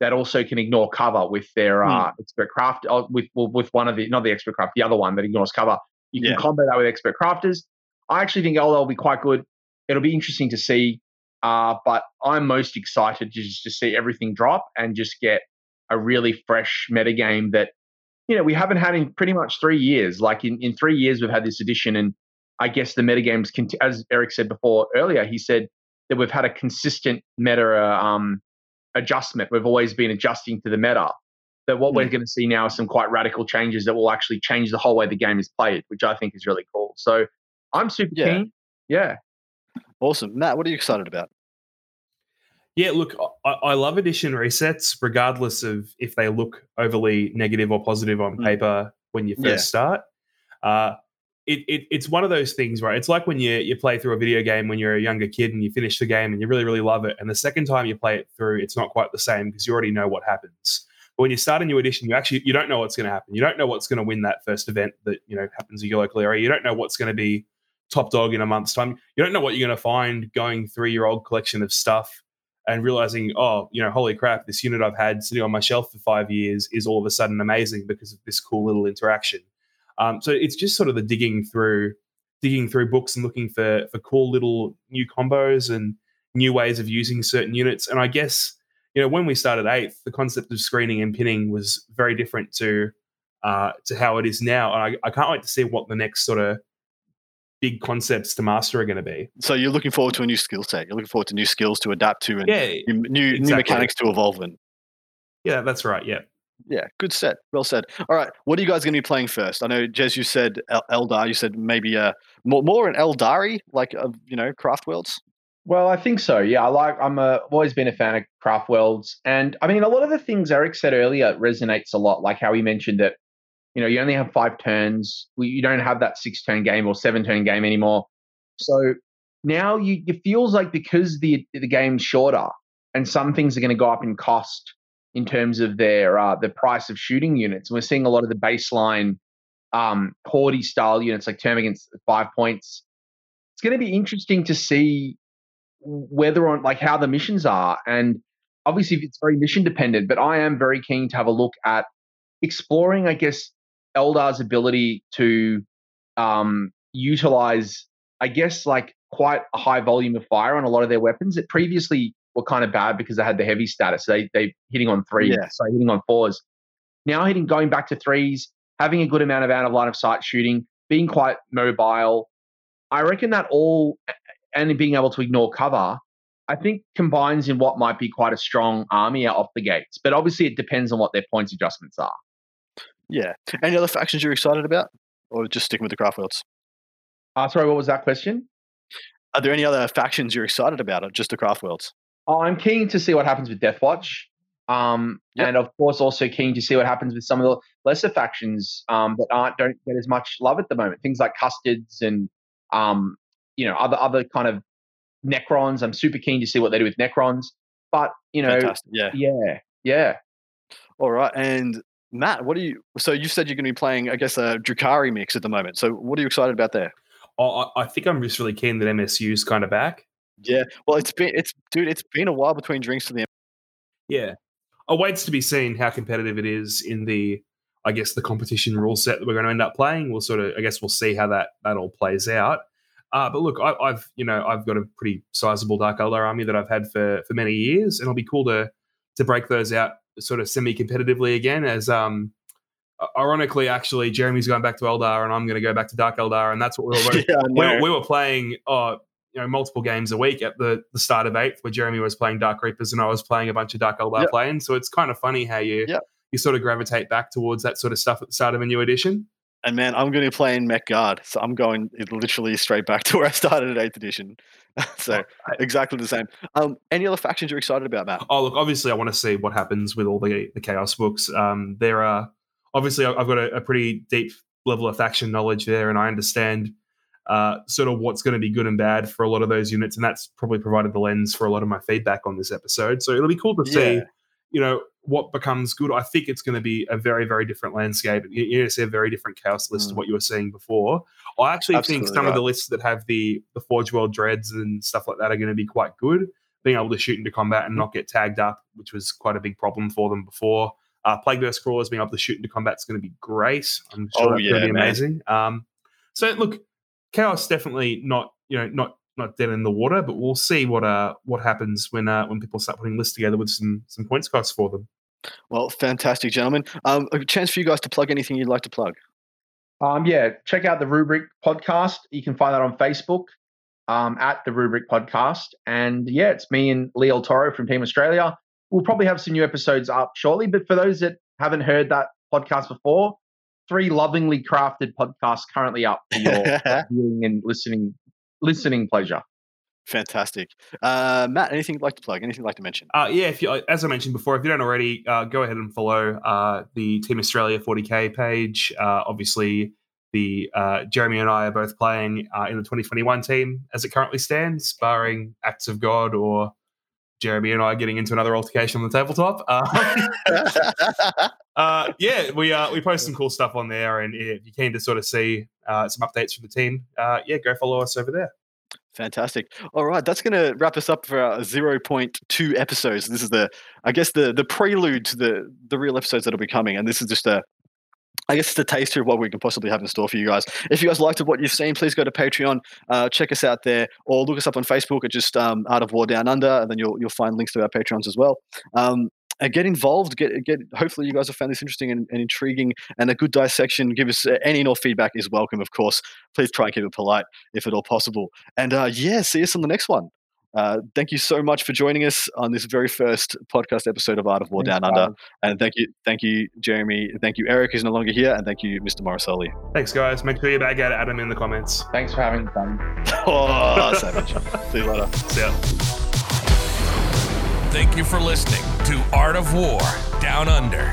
that also can ignore cover with their mm. uh, expert craft uh, with with one of the not the expert craft the other one that ignores cover. You can yeah. combat that with expert crafters. I actually think Eldar will be quite good. It'll be interesting to see, uh, but I'm most excited just to see everything drop and just get a really fresh metagame that you know we haven't had in pretty much three years. Like in, in three years, we've had this edition, and I guess the metagames, cont- as Eric said before earlier, he said that we've had a consistent meta uh, um, adjustment. We've always been adjusting to the meta. That what mm. we're going to see now are some quite radical changes that will actually change the whole way the game is played, which I think is really cool. So I'm super yeah. keen. Yeah.
Awesome. Matt, what are you excited about?
Yeah, look, I, I, love edition resets, regardless of if they look overly negative or positive on mm. paper when you first yeah. start. Uh, it, it, it's one of those things, right? It's like when you you play through a video game when you're a younger kid and you finish the game and you really really love it, and the second time you play it through, it's not quite the same because you already know what happens. But when you start a new edition, you actually you don't know what's going to happen. You don't know what's going to win that first event that you know happens in your local area. You don't know what's going to be top dog in a month's time. You don't know what you're going to find going through your old collection of stuff and realizing, oh, you know, holy crap, this unit I've had sitting on my shelf for five years is all of a sudden amazing because of this cool little interaction. Um, so it's just sort of the digging through, digging through books and looking for for cool little new combos and new ways of using certain units. And I guess you know when we started eighth, the concept of screening and pinning was very different to uh, to how it is now. And I, I can't wait to see what the next sort of big concepts to master are going to be.
So you're looking forward to a new skill set. You're looking forward to new skills to adapt to and
yeah,
new, exactly. new mechanics to evolve in.
Yeah, that's right. Yeah
yeah, good set. Well said. All right, what are you guys going to be playing first? I know, Jez, you said El- Eldar. You said maybe uh, more, more an Eldari, like uh, you know, Craft Worlds.
Well, I think so. Yeah, I like. I'm a, I've always been a fan of Craft Worlds, and I mean, a lot of the things Eric said earlier resonates a lot. Like how he mentioned that, you know, you only have five turns. You don't have that six turn game or seven turn game anymore. So now you it feels like because the the game's shorter and some things are going to go up in cost in terms of their uh, the price of shooting units. And we're seeing a lot of the baseline um, style units like Termagants five points. It's going to be interesting to see whether on like how the missions are, and obviously it's very mission dependent. But I am very keen to have a look at exploring, I guess, Eldar's ability to um, utilize, I guess, like quite a high volume of fire on a lot of their weapons. It previously were kind of bad because they had the heavy status. They they hitting on three, yeah. so hitting on fours. Now hitting going back to threes, having a good amount of out of line of sight shooting, being quite mobile. I reckon that all and being able to ignore cover, I think combines in what might be quite a strong army out off the gates. But obviously, it depends on what their points adjustments are.
Yeah. Any other factions you're excited about, or just sticking with the craft worlds?
Uh, sorry, what was that question?
Are there any other factions you're excited about, or just the craft worlds?
I'm keen to see what happens with Deathwatch. Um, yep. And of course, also keen to see what happens with some of the lesser factions um, that aren't don't get as much love at the moment. Things like Custards and um, you know other other kind of Necrons. I'm super keen to see what they do with Necrons. But you know,
Fantastic. yeah,
yeah, yeah.
All right, and Matt, what are you? So you said you're going to be playing, I guess, a Drukhari mix at the moment. So what are you excited about there?
I, I think I'm just really keen that MSU's kind of back.
Yeah, well, it's been it's dude, it's been a while between drinks to the.
Yeah, awaits to be seen how competitive it is in the, I guess, the competition rule set that we're going to end up playing. We'll sort of, I guess, we'll see how that that all plays out. Uh, but look, I, have you know I've got a pretty sizable Dark Eldar army that I've had for for many years, and it'll be cool to to break those out sort of semi competitively again. As um, ironically, actually, Jeremy's going back to Eldar, and I'm going to go back to Dark Eldar, and that's what we were yeah, we, we, were playing. Uh, you know, multiple games a week at the, the start of eighth, where Jeremy was playing Dark Reapers and I was playing a bunch of Dark Eldar yep. playing. So it's kind of funny how you
yep.
you sort of gravitate back towards that sort of stuff at the start of a new edition.
And man, I'm going to play in Mech Guard, so I'm going literally straight back to where I started at eighth edition. so exactly the same. Um, any other factions you're excited about, Matt?
Oh, look, obviously, I want to see what happens with all the the Chaos books. Um, there are obviously I've got a, a, pretty deep level of faction knowledge there, and I understand uh, sort of what's going to be good and bad for a lot of those units, and that's probably provided the lens for a lot of my feedback on this episode. So it'll be cool to see. Yeah you know what becomes good. I think it's going to be a very, very different landscape. You're going to see a very different chaos list mm. to what you were seeing before. I actually Absolutely think some right. of the lists that have the the Forge World dreads and stuff like that are going to be quite good. Being able to shoot into combat and not get tagged up, which was quite a big problem for them before. Uh, Plague Burst crawlers being able to shoot into combat is going to be great. I'm sure oh, that's yeah, going to be amazing. Um, so look, chaos definitely not you know not not dead in the water, but we'll see what uh what happens when uh, when people start putting lists together with some some points costs for them.
Well, fantastic, gentlemen. Um, a chance for you guys to plug anything you'd like to plug.
Um, yeah, check out the Rubric podcast. You can find that on Facebook um, at the Rubric podcast. And yeah, it's me and Leo Toro from Team Australia. We'll probably have some new episodes up shortly. But for those that haven't heard that podcast before, three lovingly crafted podcasts currently up for your viewing and listening listening pleasure.
Fantastic, uh, Matt. Anything you'd like to plug? Anything you'd like to mention?
Uh, yeah, if you, as I mentioned before, if you don't already, uh, go ahead and follow uh, the Team Australia 40k page. Uh, obviously, the uh, Jeremy and I are both playing in the 2021 team as it currently stands, barring acts of God or Jeremy and I getting into another altercation on the tabletop. Uh, yeah, we uh, we post some cool stuff on there, and if you're keen to sort of see uh, some updates from the team, uh, yeah, go follow us over there.
Fantastic. All right, that's going to wrap us up for our 0.2 episodes. This is the, I guess, the the prelude to the the real episodes that'll be coming, and this is just a I guess it's a taster of what we can possibly have in store for you guys. If you guys liked what you've seen, please go to Patreon, uh, check us out there, or look us up on Facebook at just um, Art of War Down Under, and then you'll you'll find links to our Patreons as well. Um, and get involved. Get get. Hopefully, you guys have found this interesting and, and intriguing, and a good dissection. Give us uh, any and all feedback is welcome, of course. Please try and keep it polite if at all possible. And uh, yeah, see us on the next one. Uh, thank you so much for joining us on this very first podcast episode of Art of War Thanks, Down Under. And thank you, thank you, Jeremy. Thank you, Eric, who's no longer here, and thank you, Mr. Morrisoli.
Thanks, guys. Make sure you bag out Adam in the comments.
Thanks for having fun.
oh, savage. See you later.
See ya.
Thank you for listening to Art of War Down Under